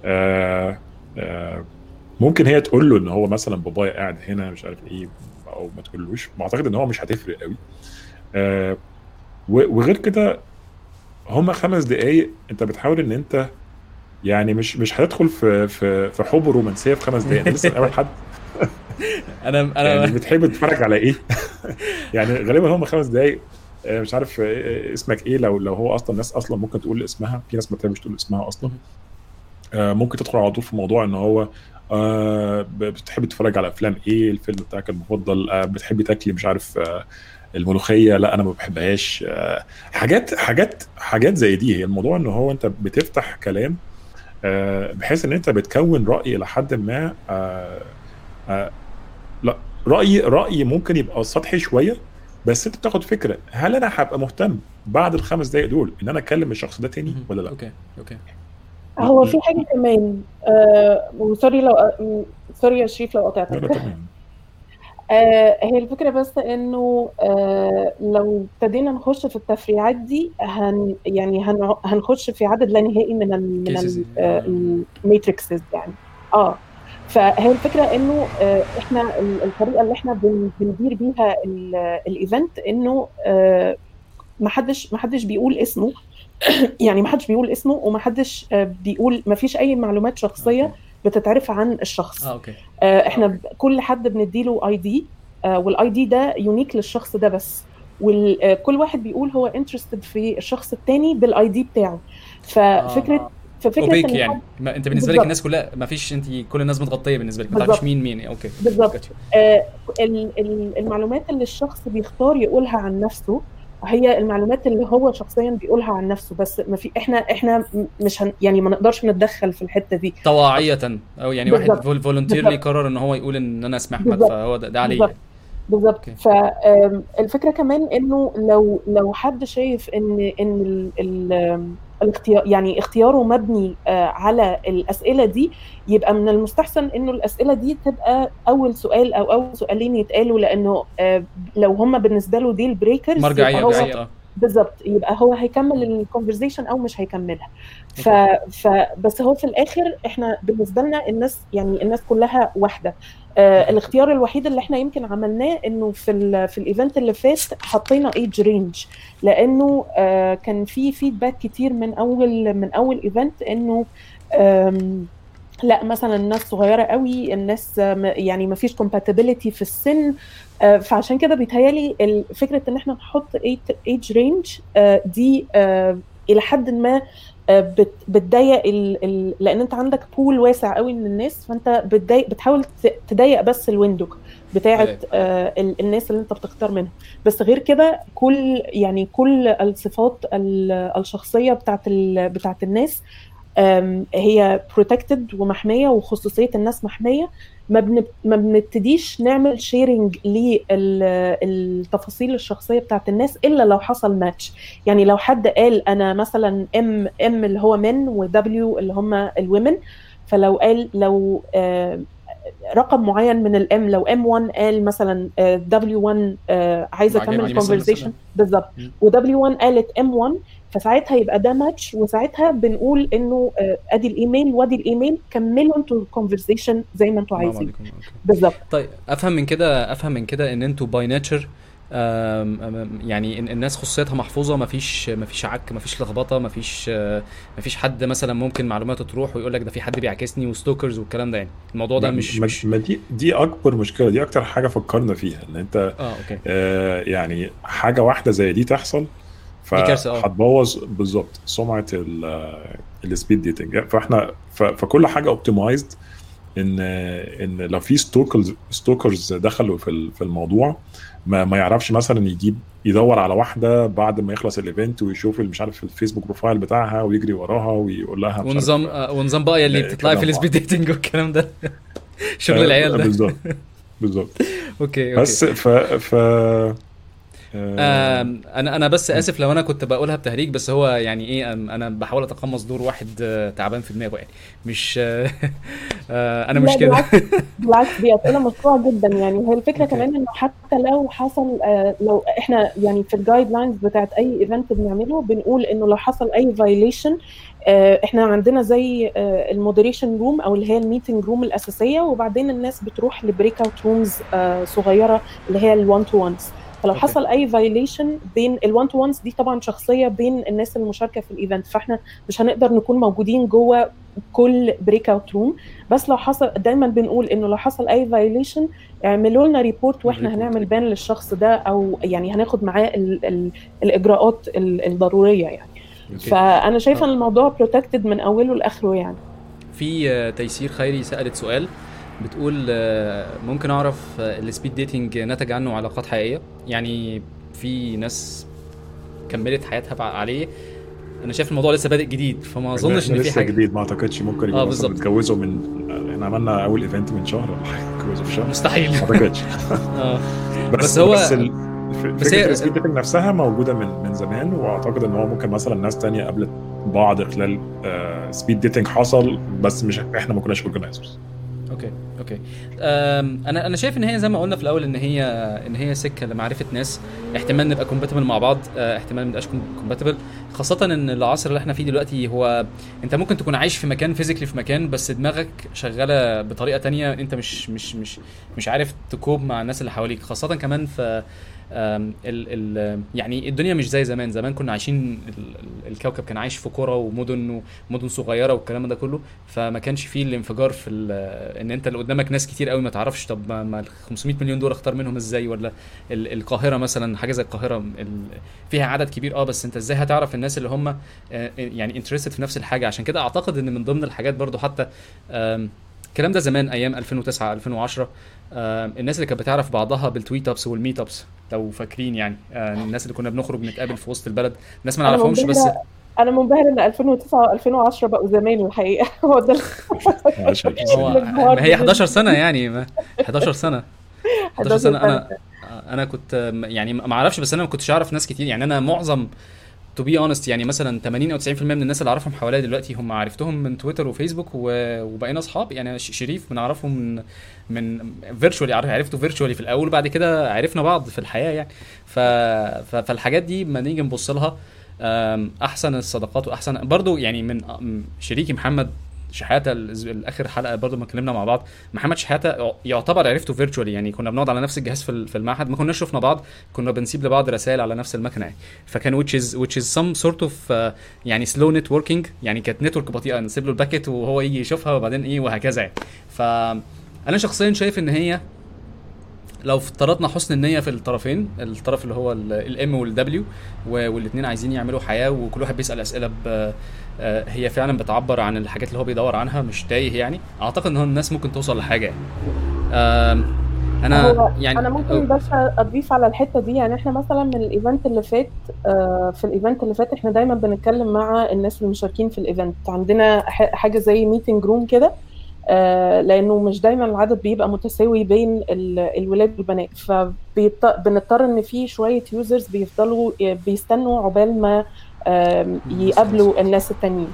آه، آه، ممكن هي تقول له إن هو مثلا بابايا قاعد هنا مش عارف إيه أو ما تقولوش. بعتقد إن هو مش هتفرق قوي. وغير كده هما خمس دقايق أنت بتحاول إن أنت يعني مش مش هتدخل في في في حب رومانسية في خمس دقايق. أنت لسه اول حد؟ [LAUGHS] أنا أنا يعني بتحب تتفرج على إيه؟ [LAUGHS] يعني غالبا هم خمس دقايق آه، مش عارف آه، اسمك إيه؟ لو لو هو أصلا ناس أصلا ممكن تقول اسمها. في ناس ما بتحبش تقول اسمها أصلا. آه، ممكن تدخل على طول في موضوع إن هو آه، بتحب تتفرج على أفلام إيه؟ الفيلم بتاعك المفضل. آه، بتحبي تاكلي مش عارف آه، الملوخية؟ لا أنا ما بحبهاش. آه، حاجات حاجات حاجات زي دي. هي الموضوع إن هو أنت بتفتح كلام آه، بحيث إن أنت بتكون رأي إلى حد ما آه، آه، لا رايي رايي ممكن يبقى سطحي شوية بس أنت بتاخد فكرة هل أنا هبقى مهتم بعد الخمس دقائق دول إن أنا أكلم الشخص ده تاني ولا لا؟ أوكي أوكي. هو في حاجة كمان آه و sorry لو آه، sorry يا شريف لو قطعتك. آه هي الفكرة بس إنه آه لو ابتدينا نخش في التفريعات دي هن يعني هن هنخش في عدد لا نهائي من ال من Cases. ال matrixes يعني. آه فهي الفكرة إنه آه إحنا ال- الطريقة اللي إحنا بن- بندير بيها ال- ال event إنه آه ما حدش ما حدش بيقول اسمه. [COUGHS] يعني ما حدش بيقول اسمه وما حدش آه، بيقول ما فيش أي معلومات شخصية بتتعرف عن الشخص. آه okay. آه، إحنا ب- كل حد بنديله ID وال ID ده unique للشخص ده بس. وكل واحد بيقول هو interested في الشخص التاني بال ID بتاعه. ففكرة ففكرة opaque يعني. ما أنت بالنسبة لك. الناس كلها ما فيش أنت كل الناس متغطية بالنسبة لك. ما. تعرفش مين مين okay. بالظبط. آه، ال- ال- المعلومات اللي الشخص بيختار يقولها عن نفسه هي المعلومات اللي هو شخصيا بيقولها عن نفسه بس ما في إحنا إحنا مش هن يعني ما نقدرش نتدخل في الحتة دي طواعية أو يعني واحد بالظبط. voluntarily. قرر إن هو يقول إن أنا اسمي احمد. فهو ده, ده عليه بالظبط. okay. فالفكرة كمان إنه لو لو حد شايف إن إن ال ال الاختيار يعني اختياره مبني آه، على الأسئلة دي يبقى من المستحسن إنه الأسئلة دي تبقى أول سؤال أو أول سؤالين يتقالوا لأنه آه، لو هم بالنسبة له deal breakers مرجعية بالظبط بالظبط. يبقى هو هيكمل ال conversation أو مش هيكملها. ف... ف بس هو في الآخر إحنا بالنسبة لنا الناس يعني الناس كلها واحدة. آه الاختيار الوحيد اللي إحنا يمكن عملناه إنه في ال في ال event اللي فات حطينا age range لأنه آه كان في feedback كتير من أول من أول event إنه آم، لا مثلا الناس صغيرة قوي الناس آه، يعني ما فيش compatibility في السن آه، فعشان كده بيتهيألي ال- فكرة إن إحنا نحط age range دي آه، إلى حد ما آه، بت- بتضيق. لأن أنت عندك pool واسع قوي من الناس فأنت بتضيق بتحاول تضيق بس ال window بتاعه. آه، الناس اللي أنت بتختار منهم بس غير كده كل يعني كل الصفات ال- الشخصية بتاعه ال... بتاعه الناس هي protected ومحمية وخصوصية الناس محمية ما بن... ما بنبتديش نعمل sharing للتفاصيل الشخصية بتاعت الناس إلا لو حصل ماتش يعني لو حد قال أنا مثلا M M اللي هو من و W اللي هم ال women فلو قال لو آه، رقم معين من ال M لو M 1 قال مثلا W 1 عايزة معجبني اكمل مثلاً- conversation مثلاً. بالظبط. و W 1 قالت M 1 فساعتها يبقى ده ماتش وساعتها بنقول إنه آه، أدي الإيميل وأدي الإيميل كملوا أنتوا ال conversation زي ما أنتوا عايزين okay. بالظبط طيب أفهم من كده أفهم من كده إن أنتوا by nature يعني إن الناس خصوصيتها محفوظة مفيش مفيش عك مفيش لخبطة مفيش آه، مفيش حد مثلا ممكن معلوماته تروح ويقول لك ده في حد بيعكسني و stalkers والكلام ده يعني الموضوع ده ما- مش ما, مش ما دي دي أكبر مشكلة دي أكتر حاجة فكرنا فيها إن أنت آه okay آه يعني حاجة واحدة زي دي تحصل. فهتبوظ بالظبط سمعة ال speed dating فاحنا فكل حاجة optimized إن إن لو في stalkers stalkers دخلوا في في الموضوع ما, ما يعرفش مثلا يجيب يدور على واحدة بعد ما يخلص ال event ويشوف مش عارف الفيسبوك profile بتاعها ويجري وراها ويقول لها ونظام آه، ونظام بقى اللي آه، بتطلعي في ال speed dating والكلام ده. [LAUGHS] شغل العيال ده. بالظبط بالظبط. [LAUGHS] okay okay. بس ف ف آه، أنا أنا بس آسف لو أنا كنت بقولها بتهريج بس هو يعني إيه أنا بحاول أتقمص دور واحد آه، تعبان في دماغه يعني. مش آه، [LAUGHS] آه، أنا مش كده [LAUGHS] بالعكس دي أسئلة مشروعة جدا يعني. هي الفكرة. كمان إنه حتى لو حصل لو إحنا يعني في ال guidelines بتاعت أي event بنعمله بنقول إنه لو حصل أي violation إحنا عندنا زي ال moderation room أو اللي هي ال meeting room الأساسية وبعدين الناس بتروح ل breakout rooms صغيرة اللي هي ال one to ones فلو okay. حصل أي violation بين ال one to ones دي طبعا شخصية بين الناس المشاركة في ال event فإحنا مش هنقدر نكون موجودين جوه كل breakout room بس لو حصل دايما بنقول إنه لو حصل أي violation اعملوا لنا report وإحنا. هنعمل ban للشخص ده أو يعني هناخد معاه ال ال الإجراءات ال- الضرورية يعني okay. فأنا شايفة إن الموضوع protected من أوله لآخره يعني في آه، تيسير خيري سألت سؤال بتقول آه، ممكن أعرف آه، ال speed dating نتج عنه علاقات حقيقية؟ يعني في ناس كملت حياتها عليه. أنا شايف الموضوع لسه بادئ جديد فما أظنش إن في حاجة. جديد ما أعتقدش. ممكن آه، يبقوا بالظبط. مثلا اتجوزوا من إحنا عملنا أول event من شهر ولا حاجة اتجوزوا في شهر. مستحيل. ما أعتقدش. [LAUGHS] آه. [LAUGHS] بس, بس هو- بس ال... بس هي- ال speed dating نفسها موجودة من من زمان وأعتقد إن هو ممكن مثلا ناس تانية قابلت بعض خلال speed dating حصل بس مش إحنا ما كناش organizers okay okay. أنا أنا شايف إن هي زي ما قلنا في الأول إن هي إن هي سكة لمعرفة ناس احتمال نبقى compatible مع بعض آه، احتمال ما نبقاش compatible خاصة إن العصر اللي إحنا فيه دلوقتي هو أنت ممكن تكون عايش في مكان physically في مكان بس دماغك شغالة بطريقة تانية أنت مش مش مش مش عارف تcope مع الناس اللي حواليك. خاصة كمان في ال ال يعني الدنيا مش زي زمان. زمان كنا عايشين ال- ال- الكوكب كان عايش في قرى ومدن ومدن صغيرة والكلام ده كله فما كانش فيه الانفجار في إن أنت اللي قدامك ناس كتير قوي ما تعرفش طب ما- ال 500 مليون دول اختار منهم إزاي؟ ولا ال- القاهرة مثلا حاجة زي القاهرة ال- فيها عدد كبير. آه بس أنت إزاي هتعرف الناس اللي هم آه، يعني interested في نفس الحاجة؟ عشان كده أعتقد إن من ضمن الحاجات برضو حتى الكلام ده زمان أيام 2009 2010 آم، الناس اللي كانت بتعرف بعضها بال tweetups وال meetups لو فاكرين يعني. آه، الناس اللي كنا بنخرج نتقابل في وسط البلد ناس ما نعرفهمش بس أنا منبهر إن 2009 و2010 بقوا زمان الحقيقة. [LAUGHS] هو ده [LAUGHS] هو هي ده 11 سنة يعني ما 11 سنة. 11 سنة. 11 أنا أنا كنت يعني ما أعرفش بس أنا ما كنتش أعرف ناس كتير. يعني أنا معظم to be honest يعني مثلا 80 أو 90% من الناس اللي أعرفهم حواليا دلوقتي هم عرفتهم من تويتر وفيسبوك وبقينا أصحاب. يعني شريف بنعرفه من من virtually عرفته virtually في الأول وبعد كده عرفنا بعض في الحياة يعني. ف... فالحاجات دي لما نيجي نبص لها أحسن الصداقات وأحسن برضو يعني من شريكي محمد شحاتة الآخر حلقة برضو ما اتكلمنا مع بعض. محمد شحاتة يعتبر عرفته virtually يعني كنا بنقعد على نفس الجهاز في ال- في المعهد ما كناش شفنا بعض كنا بنسيب لبعض رسائل على نفس المكنة. يعني فكان which is which is some sort of uh, يعني slow networking يعني كانت network بطيئة نسيب له ال packet وهو يجي يشوفها وبعدين إيه وهكذا يعني. فانا شخصيا شايف إن هي لو افترضنا حسن النية في الطرفين الطرف اللي هو ال M وال W والاثنين عايزين يعملوا حياة وكل واحد بيسأل أسئلة ب آه، هي فعلا بتعبر عن الحاجات اللي هو بيدور عنها مش تايه يعني. أعتقد إن الناس ممكن توصل لحاجة يعني. أنا يعني أنا ممكن بس أضيف على الحتة دي. يعني إحنا مثلا من ال event اللي فات آه، في ال event اللي فات إحنا دايما بنتكلم مع الناس المشاركين في ال event عندنا حاجة زي meeting room كده. لأنه مش دايما العدد بيبقى متساوي بين ال- الولاد والبنات. فبنضطر إن في شوية users بيفضلوا بيستنوا عقبال ما يقابلوا الناس التانيين.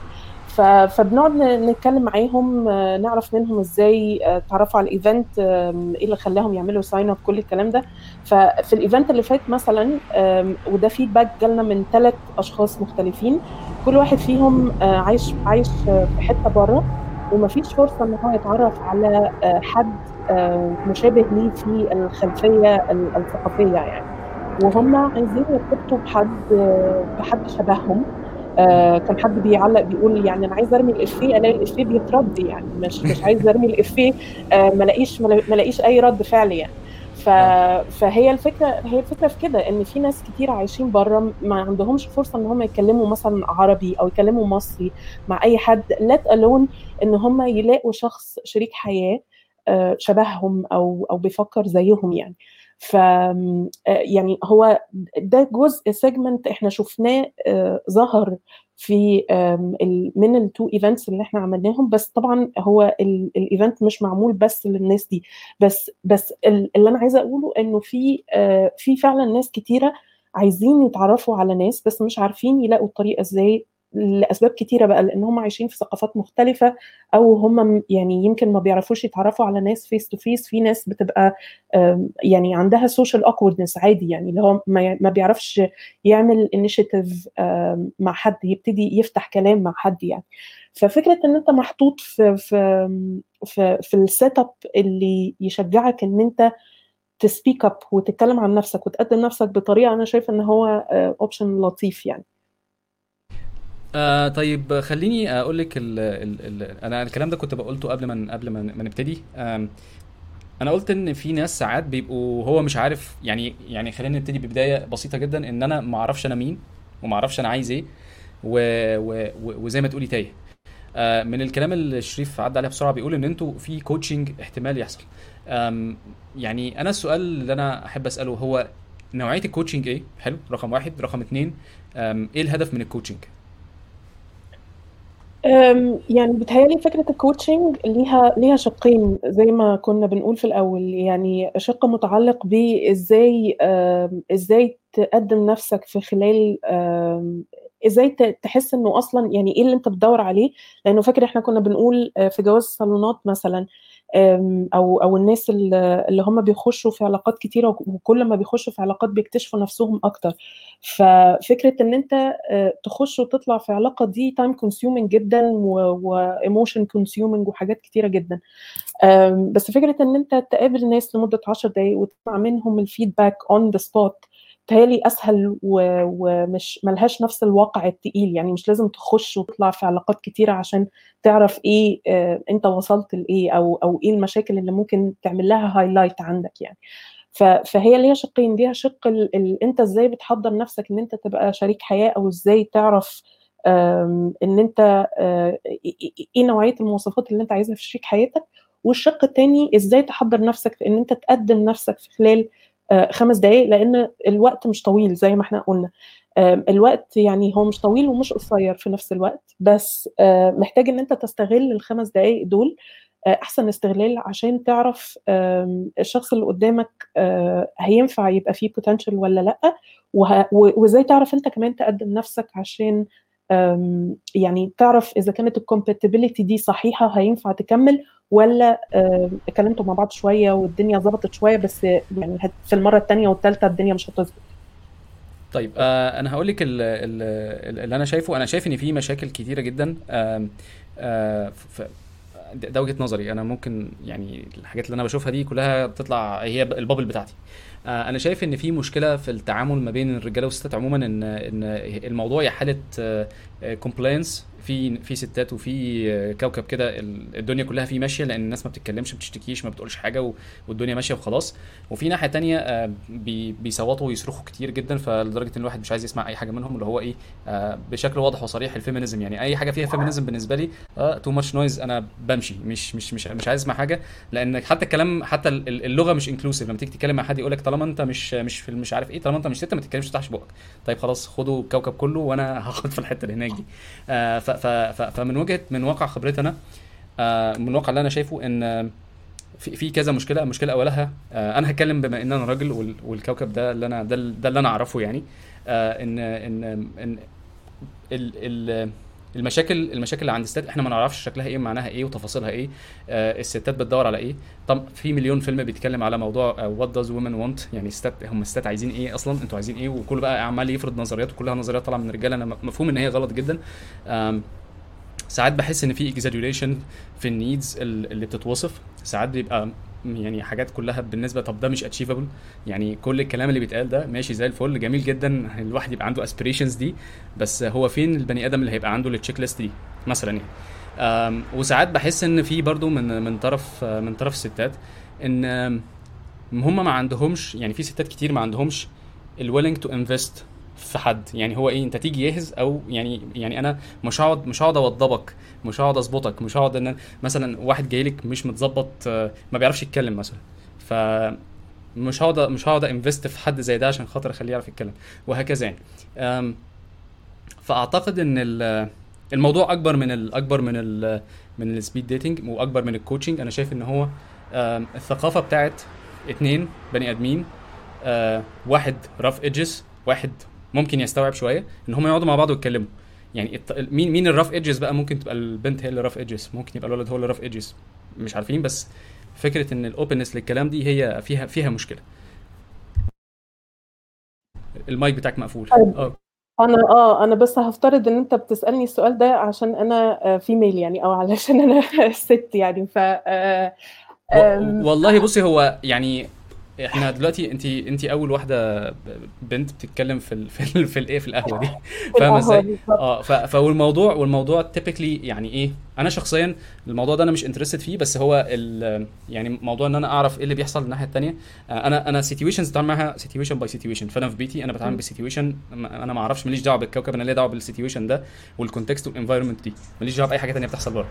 فبنقعد نتكلم معاهم آه، نعرف منهم إزاي آه، اتعرفوا على ال event إيه اللي خلاهم يعملوا sign up كل الكلام ده. ففي ال event اللي فات مثلا وده feedback جالنا من ثلاث أشخاص مختلفين. كل واحد فيهم آه، عايش عايش آه، في حتة بره. ومفيش فرصة إن هو يتعرف على آه، حد آه، مشابه ليه في الخلفية ال- الثقافية يعني. وهم عايزين يرتبطوا بحد آه، بحد شبههم. كان حد بيعلق بيقول يعني أنا عايز أرمي الإفيه ألاقي الإفيه بيترد يعني. مش مش عايز أرمي الإفيه ما ألاقيش ما ألاقيش أي رد فعل يعني. ف... فهي الفكرة هي الفكرة في كده إن في ناس كتير عايشين بره ما عندهمش فرصة إن هم يتكلموا مثلا عربي أو يتكلموا مصري مع أي حد let alone إن هم يلاقوا شخص شريك حياة آه، شبههم أو أو بيفكر زيهم يعني. ف آه، يعني هو ده جزء segment إحنا شفناه آه، ظهر في من ال two events اللي إحنا عملناهم بس طبعا هو ال event مش معمول بس للناس دي. بس بس ال- اللي أنا عايزة أقوله إنه في آه، في فعلا ناس كتيرة عايزين يتعرفوا على ناس بس مش عارفين يلاقوا الطريقة إزاي لأسباب كتيرة بقى لأن هم عايشين في ثقافات مختلفة أو هم يعني يمكن ما بيعرفوش يتعرفوا على ناس face to face في ناس بتبقى يعني عندها social awkwardness عادي يعني اللي هو ما بيعرفش يعمل initiative مع حد يبتدي يفتح كلام مع حد يعني. ففكرة إن أنت محطوط في في في, في ال setup اللي يشجعك إن أنت ت speak up وتتكلم عن نفسك وتقدم نفسك بطريقة أنا شايفة إن هو option لطيف يعني. آه طيب خليني أقول لك أنا الكلام ده كنت بقولته قبل ما قبل ما نبتدي. أنا قلت إن في ناس ساعات بيبقوا هو مش عارف يعني يعني خلينا نبتدي ببداية بسيطة جدا إن أنا ما أعرفش أنا مين وما أعرفش أنا عايز إيه و و وزي ما تقولي تايه. آه، من الكلام اللي شريف عدى عليه بسرعة بيقول إن أنتوا في coaching احتمال يحصل. يعني أنا السؤال اللي أنا أحب أسأله هو نوعية ال coaching إيه؟ حلو رقم واحد. رقم اتنين إيه الهدف من ال coaching يعني بتهيألي فكرة ال coaching ليها ليها شقين زي ما كنا بنقول في الأول. يعني شق متعلق بإزاي إزاي تقدم نفسك في خلال ت- تحس إنه أصلا يعني إيه اللي أنت بتدور عليه. لأنه فاكر إحنا كنا بنقول آه، في جواز الصالونات مثلا أو أو الناس اللي هم بيخشوا في علاقات كتيرة وكل ما بيخشوا في علاقات بيكتشفوا نفسهم أكتر. ففكرة إن أنت آه، تخش وتطلع في علاقة دي time consuming جدا و emotion consuming وحاجات كتيرة جدا. بس فكرة إن أنت تقابل ناس لمدة 10 دقائق وتسمع منهم ال feedback on the spot تهيألي أسهل و- ومش ملهاش نفس الوقع التقيل. يعني مش لازم تخش وتطلع في علاقات كتيرة عشان تعرف إيه آه، أنت وصلت لإيه أو أو إيه المشاكل اللي ممكن تعمل لها هايلايت عندك يعني. فهي ليها شقين. ليها شق ال... ال... أنت إزاي بتحضر نفسك إن أنت تبقى شريك حياة أو إزاي تعرف إن أنت آه، إيه إيه نوعية المواصفات اللي أنت عايزها في شريك حياتك. والشق الثاني إزاي تحضر نفسك إن أنت تقدم نفسك في خلال خمس دقائق لأن الوقت مش طويل زي ما إحنا قلنا. الوقت يعني هو مش طويل ومش قصير في نفس الوقت بس آه، محتاج إن أنت تستغل الخمس دقائق دول أحسن استغلال عشان تعرف الشخص اللي قدامك هينفع يبقى فيه potential ولا لأ وإزاي تعرف أنت كمان تقدم نفسك عشان يعني تعرف إذا كانت ال compatibility دي صحيحة هينفع تكمل ولا اتكلمتوا مع بعض شوية والدنيا ظبطت شوية بس يعني في المرة الثانية والثالثه الدنيا مش هتظبط. طيب آه أنا هقول لك اللي أنا شايفه أنا شايف إن في مشاكل كتيرة جدا آه آه ده وجهة نظري. أنا ممكن يعني الحاجات اللي أنا بشوفها دي كلها بتطلع هي ال bubble بتاعتي. أنا شايف إن في مشكلة في التعامل ما بين الرجالة والستات عموما إن إن الموضوع يا حالة compliance في في ستات وفي كوكب كده الدنيا كلها فيه ماشية لأن الناس ما بتتكلمش ما بتشتكيش ما بتقولش حاجة والدنيا ماشية وخلاص. وفي ناحية تانية بيصوتوا ويصرخوا كتير جدا فلدرجة إن الواحد مش عايز يسمع أي حاجة منهم اللي هو إيه بشكل واضح وصريح ال feminism. يعني أي حاجة فيها feminism بالنسبة لي too much noise أنا بمشي. مش مش مش مش عايز أسمع حاجة لأن حتى الكلام حتى اللغة مش inclusive لما تيجي تتكلم مع حد يقول لك طالما أنت مش مش في مش عارف إيه طالما أنت مش ست ما تتكلمش تفتحش بقك. طيب خلاص خدوا الكوكب كله وأنا [LAUGHS] هاخد في الحتة اللي هناك دي. آه فمن وجهه من واقع خبرتي أنا آه من الواقع اللي أنا شايفه إن في في كذا مشكلة. المشكلة أولها آه أنا هتكلم بما إن أنا راجل والكوكب ده اللي أنا ده, اللي أنا أعرفه يعني آه ان ان إن ال ال المشاكل المشاكل اللي عند الستات إحنا ما نعرفش شكلها إيه معناها إيه وتفاصيلها إيه آه الستات بتدور على إيه. طب في مليون فيلم بيتكلم على موضوع وات داز وومن وانت يعني الستات هم الستات عايزين إيه أصلا؟ أنتوا عايزين إيه؟ وكل بقى عمال يفرض نظريات وكلها نظريات طالعة من الرجالة. أنا مفهوم إن هي غلط جدا. ساعات بحس إن في exaggeration في ال needs اللي بتتوصف. ساعات بيبقى يعني حاجات كلها بالنسبة طب ده مش achievable يعني كل الكلام اللي بيتقال ده ماشي زي الفل جميل جدا الواحد يبقى عنده aspirations دي بس هو فين البني آدم اللي هيبقى عنده ال checklist دي مثلا يعني؟ وساعات بحس إن في برضو من من طرف من طرف الستات إن هم ما عندهمش يعني في ستات كتير ما عندهمش ال willing to invest في حد. يعني هو إيه أنت تيجي جاهز أو يعني يعني أنا مش هقعد مش هقعد أوضبك مش هقعد أظبطك مش هقعد إن مثلا واحد جاي لك مش متظبط ما بيعرفش يتكلم مثلا. ف مش هقعد مش هقعد invest في حد زي ده عشان خاطر أخليه يعرف يتكلم وهكذا يعني. فأعتقد إن الموضوع أكبر من الاكبر من ال من ال speed dating وأكبر من ال coaching أنا شايف إن هو الثقافة بتاعت اتنين بني آدمين واحد rough edges واحد ممكن يستوعب شوية إن هم يقعدوا مع بعض ويتكلموا. يعني مين مين ال rough edges بقى ممكن تبقى البنت هي اللي rough edges ممكن يبقى الولد هو اللي rough edges مش عارفين بس فكرة إن ال openness للكلام دي هي فيها فيها مشكلة. المايك بتاعك مقفول. آه. أنا آه أنا بس هفترض إن أنت بتسألني السؤال ده عشان أنا female يعني أو علشان أنا [LAUGHS] ست يعني ف والله بصي هو يعني إحنا دلوقتي انت انت أول واحدة بنت بتتكلم في ال في ال في الإيه في القهوة دي. [LAUGHS] فاهمة إزاي؟ آه فالموضوع والموضوع typically يعني إيه أنا شخصيا الموضوع ده أنا مش interested فيه بس هو يعني موضوع إن أنا أعرف إيه اللي بيحصل الناحية الثانية أنا أنا situations بتعامل معاها situation by situation فأنا في بيتي أنا بتعامل ب situation أنا ما أعرفش ماليش دعوة بالكوكب أنا ليا دعوة بال situation ده وال context وال environment دي. ماليش دعوة بأي حاجة ثانية بتحصل بره.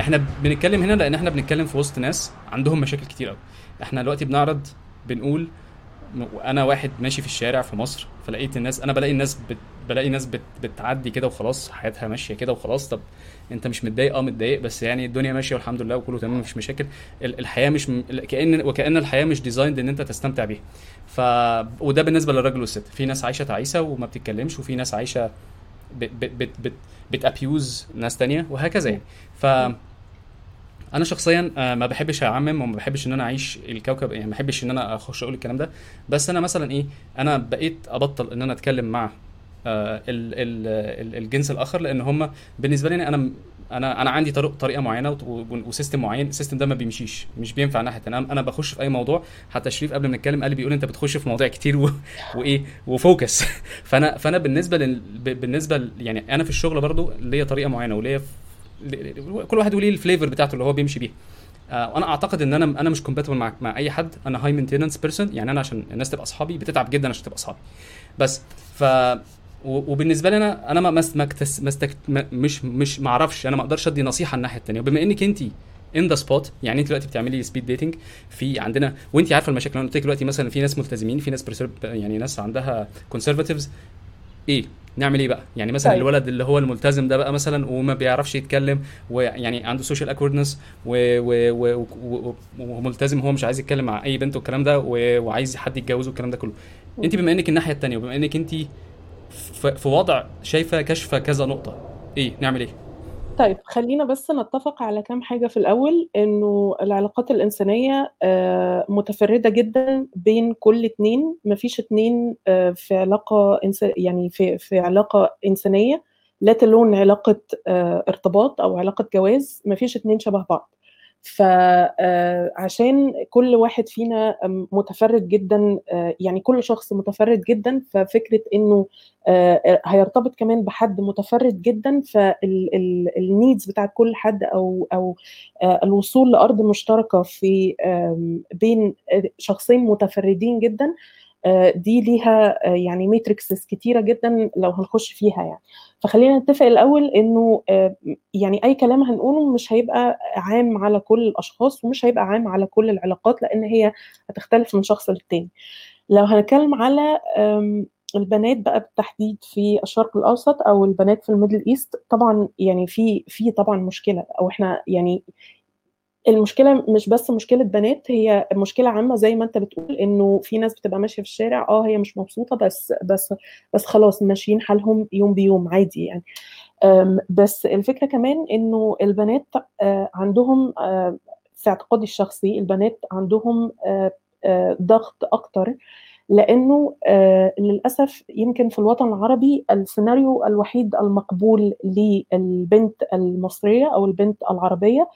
إحنا بنتكلم هنا لأن إحنا بنتكلم في وسط ناس عندهم مشاكل كتير قوي إحنا دلوقتي بنعرض بنقول أنا واحد ماشي في الشارع في مصر فلقيت الناس أنا بلاقي الناس بت... بلاقي ناس بت... بتعدي كده وخلاص حياتها ماشية كده وخلاص طب انت مش متضايق؟ آه متضايق بس يعني الدنيا ماشية والحمد لله وكله تمام مفيش مشاكل. الحياة مش م... كأن وكأن الحياة مش ديزايند ان انت تستمتع بيها. ف وده بالنسبة للراجل والست. في ناس عايشة تعيسة وما بتتكلمش وفي ناس عايشة بت بت بت بت بت abuse ناس تانية وهكذا يعني. ف أنا شخصيا ما بحبش أعمم وما بحبش إن أنا أعيش الكوكب يعني ما بحبش إن أنا أخش أقول الكلام ده. بس أنا مثلا إيه أنا بقيت أبطل إن أنا أتكلم مع ال الجنس الآخر لأن هم بالنسبة لي أنا أنا أنا عندي طريقة معينة و system معين ال system ده ما بيمشيش مش بينفع ناحية أنا أنا بخش في أي موضوع حتى شريف قبل ما نتكلم قال بيقول أنت بتخش في مواضيع كتير و... [LAUGHS] وإيه و focus. [LAUGHS] فأنا فأنا بالنسبة لل... بالنسبة ل... يعني أنا في الشغل برضو ليا طريقة معينة وليا كل واحد وليه ال flavor بتاعته اللي هو بيمشي بيها. آه وأنا أعتقد إن أنا أنا مش compatible مع مع أي حد. أنا high maintenance person يعني أنا عشان الناس تبقى أصحابي. بتتعب جدا عشان تبقى أصحابي. بس ف وبالنسبة لي أنا أنا ما مستكتس مستكت مش مش ما أعرفش. أنا ما أقدرش أدي نصيحة الناحية الثانية وبما إنك أنت in the spot يعني أنت دلوقتي بتعملي speed dating في عندنا وأنت عارفة المشاكل. أنا قلت لك دلوقتي مثلا في ناس ملتزمين في ناس يعني ناس عندها conservatives إيه؟ نعمل إيه بقى؟ يعني مثلا طيب. الولد اللي هو الملتزم ده بقى مثلا وما بيعرفش يتكلم ويعني عنده social awkwardness وملتزم هو مش عايز يتكلم مع أي بنت والكلام ده وعايز حد يتجوزه والكلام ده كله. انت بما إنك الناحية التانية وبما إنك انت في في وضع شايفة كشفه كذا نقطة إيه؟ نعمل إيه؟ طيب خلينا بس نتفق على كام حاجة في الأول إنه العلاقات الإنسانية آه، متفردة جدا بين كل اتنين. مفيش اتنين آه، في علاقة إنس- يعني في في علاقة إنسانية لا تلون علاقة آه، ارتباط أو علاقة جواز. مفيش اتنين شبه بعض. فعشان كل واحد فينا متفرد جدا آه، يعني كل شخص متفرد جدا ففكرة إنه آه، هيرتبط كمان بحد متفرد جدا فالنيدز بتاعت كل حد أو أو آه، الوصول لأرض مشتركة في بين شخصين متفردين جدا آه، دي ليها آه، يعني matrixes كتيرة جدا لو هنخش فيها يعني. فخلينا نتفق الأول إنه آه، يعني أي كلام هنقوله مش هيبقى عام على كل الأشخاص ومش هيبقى عام على كل العلاقات لأن هي هتختلف من شخص للتاني. لو هنتكلم على البنات بقى بالتحديد في الشرق الأوسط أو البنات في ال Middle East طبعا يعني في في طبعا مشكلة أو إحنا يعني المشكلة مش بس مشكلة بنات هي مشكلة عامة زي ما انت بتقول إنه في ناس بتبقى ماشية في الشارع آه هي مش مبسوطة بس بس بس خلاص ماشيين حالهم يوم بيوم عادي يعني. بس الفكرة كمان إنه البنات آه، عندهم آه، في اعتقادي الشخصي البنات عندهم آه، آه، ضغط أكتر لأنه آه، للأسف يمكن في الوطن العربي السيناريو الوحيد المقبول للبنت المصرية أو البنت العربية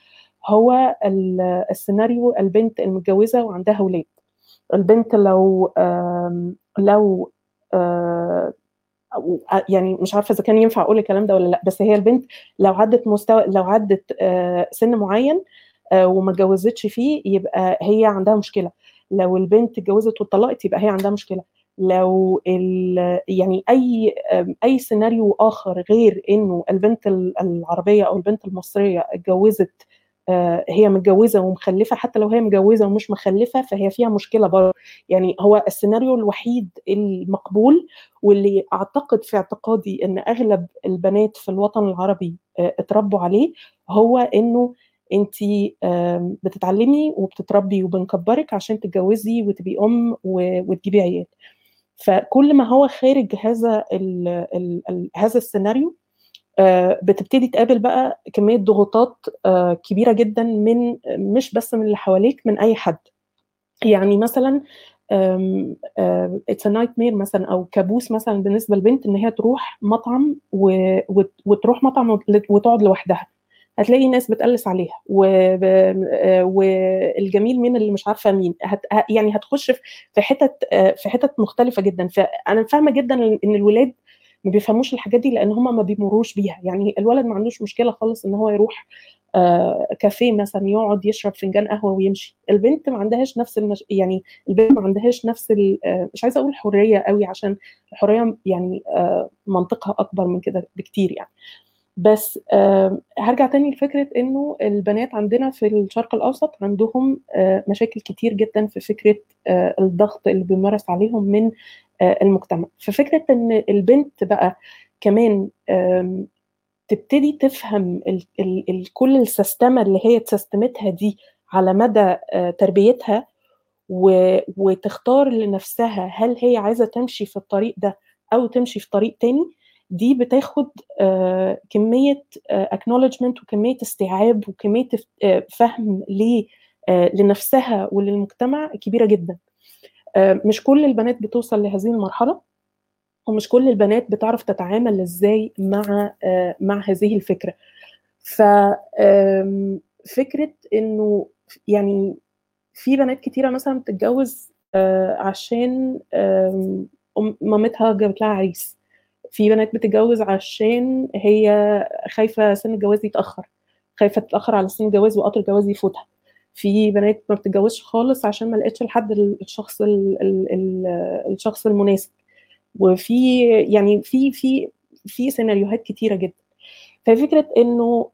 هو ال- السيناريو البنت المتجوزة وعندها أولاد البنت لو لو آه، أو- يعني مش عارفة إذا كان ينفع أقول الكلام ده ولا لأ بس هي البنت لو عدت مستوى لو عدت آه، سن معين آه، وما اتجوزتش فيه يبقى هي عندها مشكلة. لو البنت اتجوزت واتطلقت يبقى هي عندها مشكلة. لو يعني أي أي سيناريو آخر غير إنه البنت ال- العربية أو البنت المصرية اتجوزت آه، هي متجوزة ومخلفة حتى لو هي متجوزة ومش مخلفة فهي فيها مشكلة برضه. يعني هو السيناريو الوحيد المقبول واللي أعتقد في اعتقادي إن أغلب البنات في الوطن العربي آه، اتربوا عليه هو إنه انت بتتعلمي وبتتربي وبنكبرك عشان تتجوزي وتبقي أم وتجيبي عيال. فكل ما هو خارج هذا هذا السيناريو آه، بتبتدي تقابل بقى كمية ضغوطات آه، كبيرة جدا من مش بس من اللي حواليك من أي حد. يعني مثلا it's nightmare مثلا أو كابوس مثلا بالنسبة للبنت إن هي تروح مطعم و- وت- وتروح مطعم وت- وتقعد لوحدها. هتلاقي ناس بتقلس عليها. آه، والجميل مين اللي مش عارفة مين. هت... يعني هتخش في- حتت آه، في حتت مختلفة جدا. فأنا فاهمة جدا إن الولاد ما بيفهموش الحاجات دي لأن هم ما بيمروش بيها. يعني الولد ما عندوش مشكلة خالص إن هو يروح آه، كافيه مثلا يقعد يشرب فنجان قهوة ويمشي. البنت ما عندهاش نفس المش... يعني البنت ما عندهاش نفس ال... آه، مش عايزة أقول حرية قوي عشان الحرية يعني آه، منطقها أكبر من كده بكتير يعني. بس هرجع تاني لفكرة إنه البنات عندنا في الشرق الأوسط عندهم آه، مشاكل كتير جدا في فكرة آه، الضغط اللي بيمارس عليهم من آه، المجتمع. ففكرة إن البنت بقى كمان تبتدي تفهم كل السيستمة اللي هي اتسيستمتها دي على مدى تربيتها وتختار لنفسها هل هي عايزة تمشي في الطريق ده أو تمشي في طريق تاني دي بتاخد آه، كمية آه، acknowledgement وكمية استيعاب وكمية آه، فهم آه، لنفسها وللمجتمع كبيرة جدا. آه، مش كل البنات بتوصل لهذه المرحلة ومش كل البنات بتعرف تتعامل إزاي مع آه، مع هذه الفكرة. ف آم، فكرة إنه يعني في بنات كتيرة مثلا بتتجوز آه، عشان مامتها جابت لها عريس. في بنات بتتجوز عشان هي خايفة سن الجواز يتأخر خايفة تتأخر على سن الجواز وقطر الجواز يفوتها. في بنات ما بتتجوزش خالص عشان ما لقيتش الحد ال- الشخص ال ال ال الشخص المناسب. وفي يعني في في في سيناريوهات كتيرة جدا. ففكرة إنه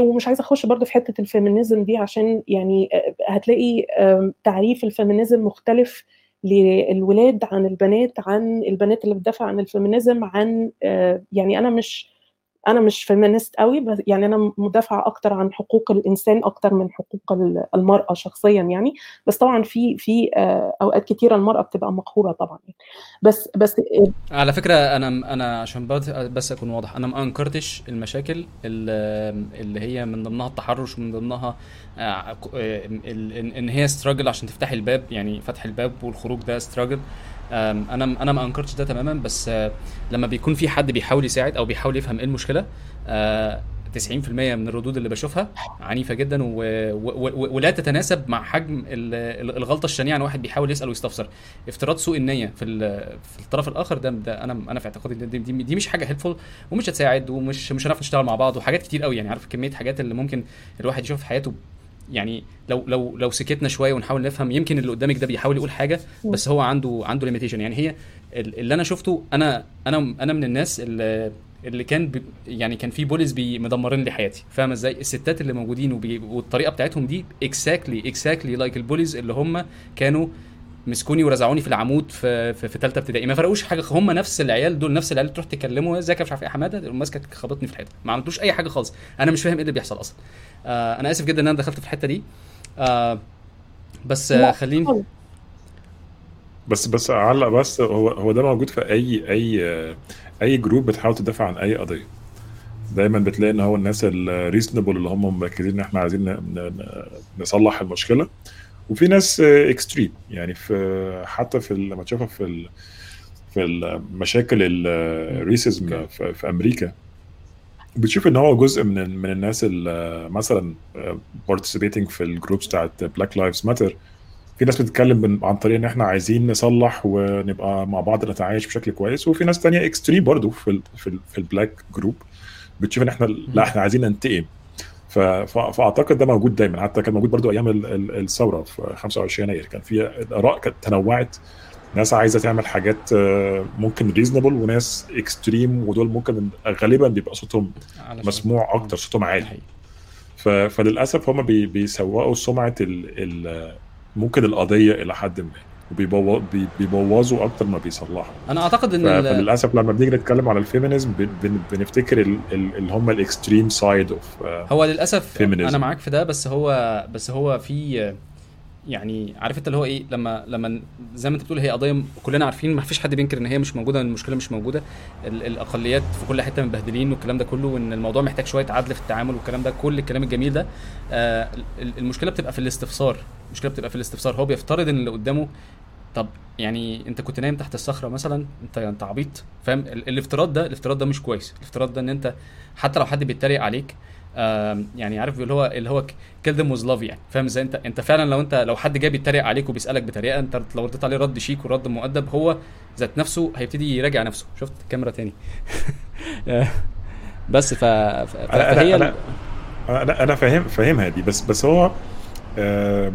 ومش عايزة أخش برضه في حتة ال feminism دي عشان يعني هتلاقي تعريف ال feminism مختلف للولاد عن البنات عن البنات اللي بتدافع عن ال feminism عن آه، يعني أنا مش أنا مش فيمينيست قوي بس يعني أنا مدافعة أكتر عن حقوق الإنسان أكتر من حقوق المرأة شخصيا يعني. بس طبعا في في آه، أوقات كتيرة المرأة بتبقى مقهورة طبعا يعني. بس بس على فكرة أنا أنا عشان بس أكون واضح أنا ما أنكرتش المشاكل اللي هي من ضمنها التحرش ومن ضمنها آه، إن هي ستراجل عشان تفتحي الباب يعني فتح الباب والخروج ده ستراجل أنا أنا ما أنكرتش ده تماما بس آه، لما بيكون في حد بيحاول يساعد أو بيحاول يفهم إيه المشكلة 90% آه، من الردود اللي بشوفها عنيفة جدا و... و... ولا تتناسب مع حجم الغلطة الشنيعة إن واحد بيحاول يسأل ويستفسر. افتراض سوء النية في في الطرف الآخر ده, ده أنا أنا في اعتقادي دي, دي, دي مش حاجة helpful ومش هتساعد ومش مش هنعرف نشتغل مع بعض وحاجات كتير قوي يعني عارف كمية حاجات اللي ممكن الواحد يشوف في حياته يعني لو لو لو سكتنا شوية ونحاول نفهم يمكن اللي قدامك ده بيحاول يقول حاجة بس هو عنده عنده limitation يعني هي اللي أنا شفته أنا أنا أنا من الناس اللي اللي كان بي يعني كان في bullies مدمرين لي حياتي. فاهم إزاي؟ الستات اللي موجودين والطريقة بتاعتهم دي exactly exactly like ال bullies اللي هم كانوا مسكوني ورزعوني في العمود في في, في ثالثه ابتدائي. ما فرقوش حاجة هم نفس العيال دول نفس العيال تروح تكلموا إزيك مش عارف إيه؟ حماده ماسكة خبطني في الحيطة. ما عملتوش أي حاجة خالص. أنا مش فاهم إيه اللي بيحصل أصلا. آه أنا آسف جدا إن أنا دخلت في الحتة دي. آه بس آه خليني بس بس اعلق بس هو هو ده موجود في اي أي أي group بتحاول تدافع عن أي قضية. دايما بتلاقي إن هو الناس ال reasonable اللي هم مركزين إن إحنا عايزين نصلح المشكلة. وفي ناس extreme يعني في حتى في لما تشوفها في في المشاكل ال racism في, في أمريكا بتشوف إن هو جزء من من الناس اللي مثلا participating في ال groups بتاعت Black Lives Matter في ناس بتتكلم عن طريق إن إحنا عايزين نصلح ونبقى مع بعض نتعايش بشكل كويس. وفي ناس تانية extreme برضه في ال في, ال في ال black group بتشوف إن إحنا لا إحنا عايزين ننتقم. فأعتقد ده موجود دايما. حتى كان موجود برضو أيام الثورة في 25 يناير. كان في الآراء كانت تنوعت. ناس عايزة تعمل حاجات آه، ممكن reasonable وناس extreme ودول ممكن غالبا بيبقى صوتهم مسموع أكتر صوتهم عالي. فللأسف هم بيسوقوا سمعة ممكن القضية إلى حد ما. وبيبوظوا أكتر ما بيصلحوا. أنا أعتقد إن فللأسف لما بنيجي نتكلم على ال feminism بنفتكر اللي هم ال extreme side of هو للأسف feminism. أنا معاك في ده بس هو بس هو في يعني عارف أنت اللي هو إيه لما لما زي ما أنت بتقول هي قضية كلنا عارفين ما فيش حد بينكر إن هي مش موجودة المشكلة مش موجودة. الأقليات في كل حتة مبهدلين والكلام ده كله وإن الموضوع محتاج شوية عدل في التعامل والكلام ده كل الكلام الجميل ده آه المشكلة بتبقى في الاستفسار. المشكلة بتبقى في الاستفسار. هو بيفترض إن اللي قدامه طب يعني انت كنت نايم تحت الصخرة مثلا انت انت عبيط فاهم؟ الافتراض ده الافتراض ده مش كويس. الافتراض ده ان انت حتى لو حد بيتريق عليك يعني عارف اللي هو اللي هو كيل ذم وز لاف يعني فاهم؟ إزاي انت انت فعلا لو انت لو حد جاي بيتريق عليك وبيسألك بطريقة انت لو رديت عليه رد شيك ورد مؤدب هو ذات نفسه هيبتدي يراجع نفسه. شفت؟ الكاميرا تاني. [LAUGHS] بس ف... فهي أنا أنا, أنا فاهم فاهمها دي. بس بس هو آه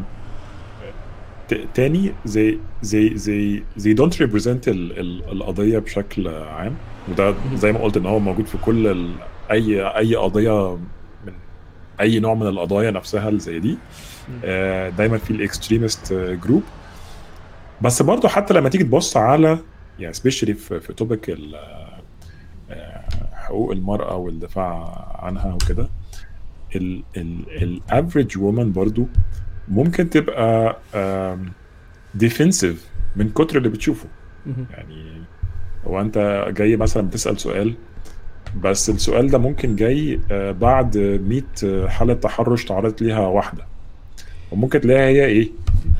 تاني زي زي زي زي don't represent القضية بشكل عام. وده زي ما قلت إن هو موجود في كل ال أي أي قضية من أي نوع من القضايا نفسها اللي زي دي. آه، دايما في ال extremist group بس برضه حتى لما تيجي تبص على يعني especially في, في topic آه، حقوق المرأة والدفاع عنها وكده ال average woman برضو ممكن تبقى defensive من كتر اللي بتشوفه. يعني هو انت جاي مثلا بتسأل سؤال بس السؤال ده ممكن جاي آه، بعد 100 آه، حالة تحرش تعرضت ليها واحدة. وممكن تلاقيها هي إيه؟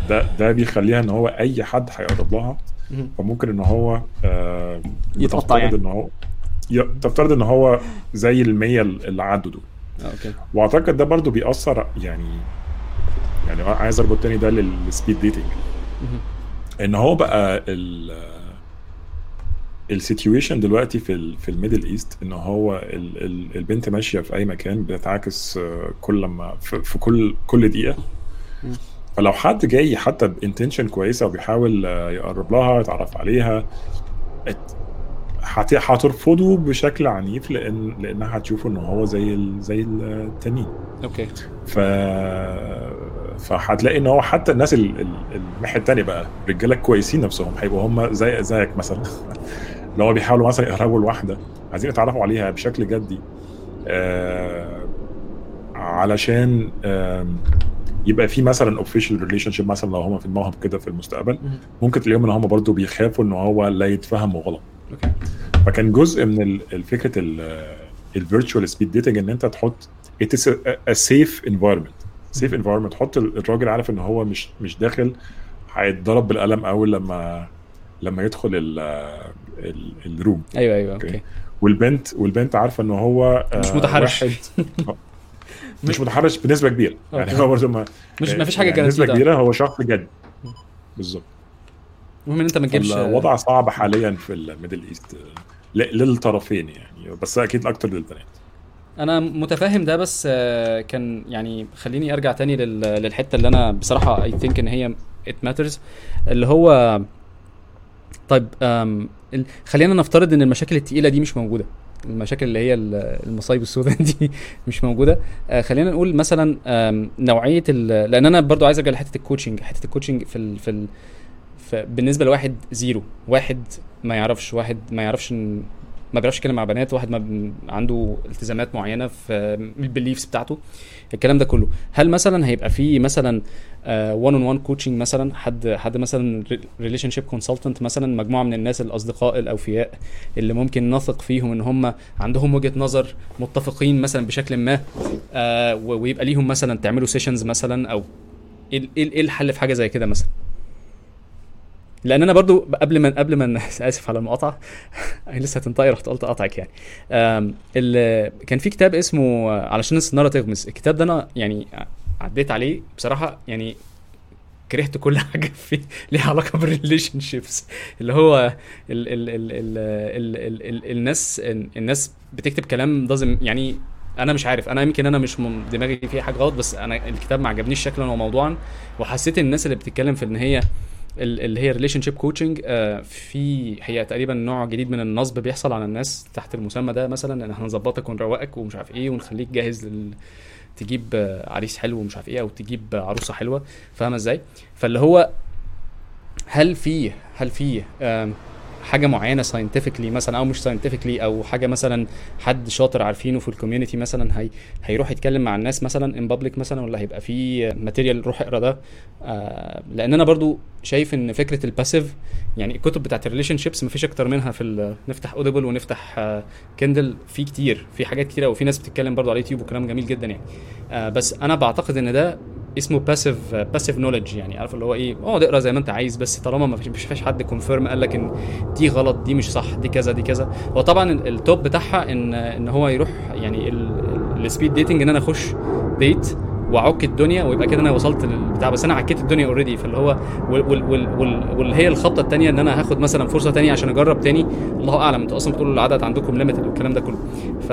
ده ده بيخليها إن هو أي حد هيقرب لها. فممكن إن هو آه يتقطع يعني. إن هو تفترض إن هو زي ال 100 اللي عدوا دول. آه، okay. وأعتقد ده برضو بيأثر يعني يعني عايز أربط تاني ده لل speed dating إن هو بقى ال situation دلوقتي في في ال Middle East إن هو ال ال البنت ماشية في أي مكان بتتعاكس آه، كل لما في, في كل كل دقيقة. فلو حد جاي حتى ب intention كويسة وبيحاول آه، يقرب لها يتعرف عليها هترفضه بشكل عنيف لأن لأنها هتشوفه إن هو زي ال... زي التانيين. okay. ف فهتلاقي إن هو حتى الناس ال- ال- الناحية الثانية بقى رجالة كويسين نفسهم هيبقوا هم زي زيك مثلا. [LAUGHS] اللي هو بيحاولوا مثلا يقربوا الواحدة عايزين يتعرفوا عليها بشكل جدي. آه علشان آم، يبقى في مثلا official relationship مثلا لو هم في دماغهم كده في المستقبل. ممكن تلاقيهم إن هم برضو بيخافوا إن هو لا يتفهموا غلط. فكان جزء من ال- الفكرة ال virtual speed dating إن أنت تحط it is a, environment. تحط ال- الراجل عارف إن هو مش مش داخل هيتضرب بالقلم أول لما لما يدخل ال ال room. أيوه أيوه okay. okay. والبنت والبنت عارفة إن هو آه، مش متحرش. واحد [LAUGHS] مش متحرش بنسبة كبيرة. يعني. هو برضه ما مش ما فيش حاجة يعني نسبه guaranteed كبيرة هو شخص جد. بالظبط. المهم إن أنت ما تجيبش الوضع صعب حاليا في ال Middle East للطرفين يعني بس أكيد أكتر للبنات. أنا متفاهم ده بس آه، كان يعني خليني أرجع تاني لل- للحتة اللي أنا بصراحة I think إن هي it matters اللي هو طيب خلينا نفترض إن المشاكل التقيلة دي مش موجودة المشاكل اللي هي ال- المصايب السوداء [LAUGHS] دي مش موجودة آه، خلينا نقول مثلا نوعية لأن أنا برضو عايز أرجع لحتة ال coaching حتة ال coaching في ال في, ال في بالنسبة لواحد zero واحد ما يعرفش واحد ما يعرفش ما بيعرفش يتكلم مع بنات واحد ما عنده التزامات معينة في ال beliefs بتاعته الكلام ده كله. هل مثلا هيبقى في مثلا 1 on 1 coaching مثلا؟ حد حد مثلا relationship consultant مثلا؟ مجموعة من الناس الأصدقاء الأوفياء اللي ممكن نثق فيهم إن هم عندهم وجهة نظر متفقين مثلا بشكل ما آه، ويبقى ليهم مثلا تعملوا sessions مثلا أو إيه ال- إيه الحل في حاجة زي كده مثلا؟ لأن أنا برضو قبل ما قبل ما [LAUGHS] آسف على المقاطعة. [LAUGHS] لسه هتنطقي رحت قلت أقاطعك يعني. كان في كتاب اسمه علشان السناره تغمز الكتاب ده أنا يعني عديت عليه بصراحة يعني كرهت كل [LAUGHS] حاجة فيه ليها علاقة بال relationships اللي هو ال ال ال ال ال ال ال الناس الناس بتكتب كلام لازم يعني أنا مش عارف. أنا يمكن أنا مش دماغي فيه حاجة غلط بس أنا الكتاب ما عجبنيش شكلا وموضوعا وحسيت الناس اللي بتتكلم في إن هي اللي هي relationship coaching في هي تقريبا نوع جديد من النصب بيحصل على الناس تحت المسمى ده مثلا إن إحنا هنظبطك ونروقك ومش عارف إيه ونخليك جاهز لل تجيب عريس حلو ومش عارف إيه أو تجيب عروسة حلوة. فاهمة إزاي؟ فاللي هو هل في هل في حاجة معينة scientifically مثلا أو مش scientifically أو حاجة مثلا حد شاطر عارفينه في ال community مثلا هي هيروح يتكلم مع الناس مثلا in public مثلا ولا هيبقى في material روح اقرا ده. آه لأن أنا برضو شايف إن فكرة ال passive يعني الكتب بتاعت ال relationships مفيش أكتر منها في نفتح Audible ونفتح آه Kindle في كتير في حاجات كتير وفي ناس بتتكلم برضو على اليوتيوب وكلام جميل جدا يعني. آه بس أنا بعتقد إن ده اسمه passive passive knowledge يعني عارف اللي هو إيه؟ اقعد اقرا زي ما أنت عايز بس طالما ما فيش فيش حد confirm قال لك إن دي غلط دي مش صح دي كذا دي كذا. هو طبعا ال- top بتاعها ان إن هو يروح يعني ال speed dating إن أنا أخش date وأعك الدنيا ويبقى كده أنا وصلت للبتاع. بس أنا عكيت الدنيا already فاللي هو وال وال وال وال واللي هي الخطه الثانية إن أنا هاخد مثلا فرصة ثانية عشان أجرب تاني. الله أعلم أنتوا أصلا بتقولوا العدد عندكم limited والكلام ده كله. ف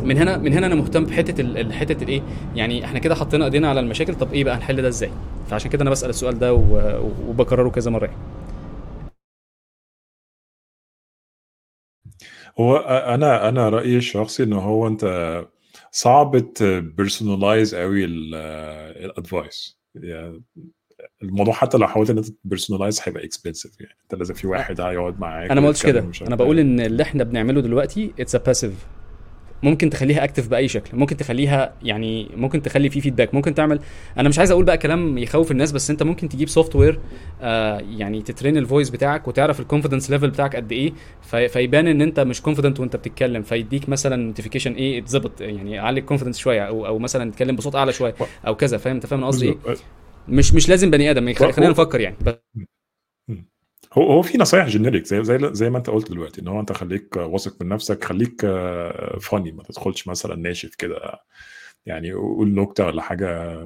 من هنا من هنا أنا مهتم بحتة حتة الإيه؟ يعني إحنا كده حطينا إيدينا على المشاكل طب إيه بقى؟ هنحل ده إزاي؟ فعشان كده أنا بسأل السؤال ده وبكرره كذا مرة يعني. هو أنا أنا رأيي الشخصي ان هو أنت صعب ت personalize قوي ال advice يعني الموضوع حتى لو حاولت إن أنت ت personalize هيبقى expensive يعني. أنت لازم في واحد هيقعد معاك أنا ما قلتش كده. أنا بقول. إن اللي إحنا بنعمله دلوقتي it's a passive ممكن تخليها active بأي شكل. ممكن تخليها يعني ممكن تخلي فيه feedback ممكن تعمل أنا مش عايز أقول بقى كلام يخوف الناس بس أنت ممكن تجيب software آه يعني ت train ال voice بتاعك وتعرف ال confidence level بتاعك قد إيه. في فيبان إن أنت مش confident وأنت بتتكلم. فيديك مثلا notification إيه اتظبط يعني يعلي ال confidence شوية أو أو مثلا تتكلم بصوت أعلى شوية أو كذا فاهم؟ أنت فاهم قصدي إيه. مش مش لازم بني آدم خلينا نفكر يعني. بس هو هو في نصايح generic زي زي زي ما انت قلت دلوقتي إن هو أنت خليك واثق من نفسك خليك funny ما تدخلش مثلا ناشف كده يعني قول نكتة ولا حاجة.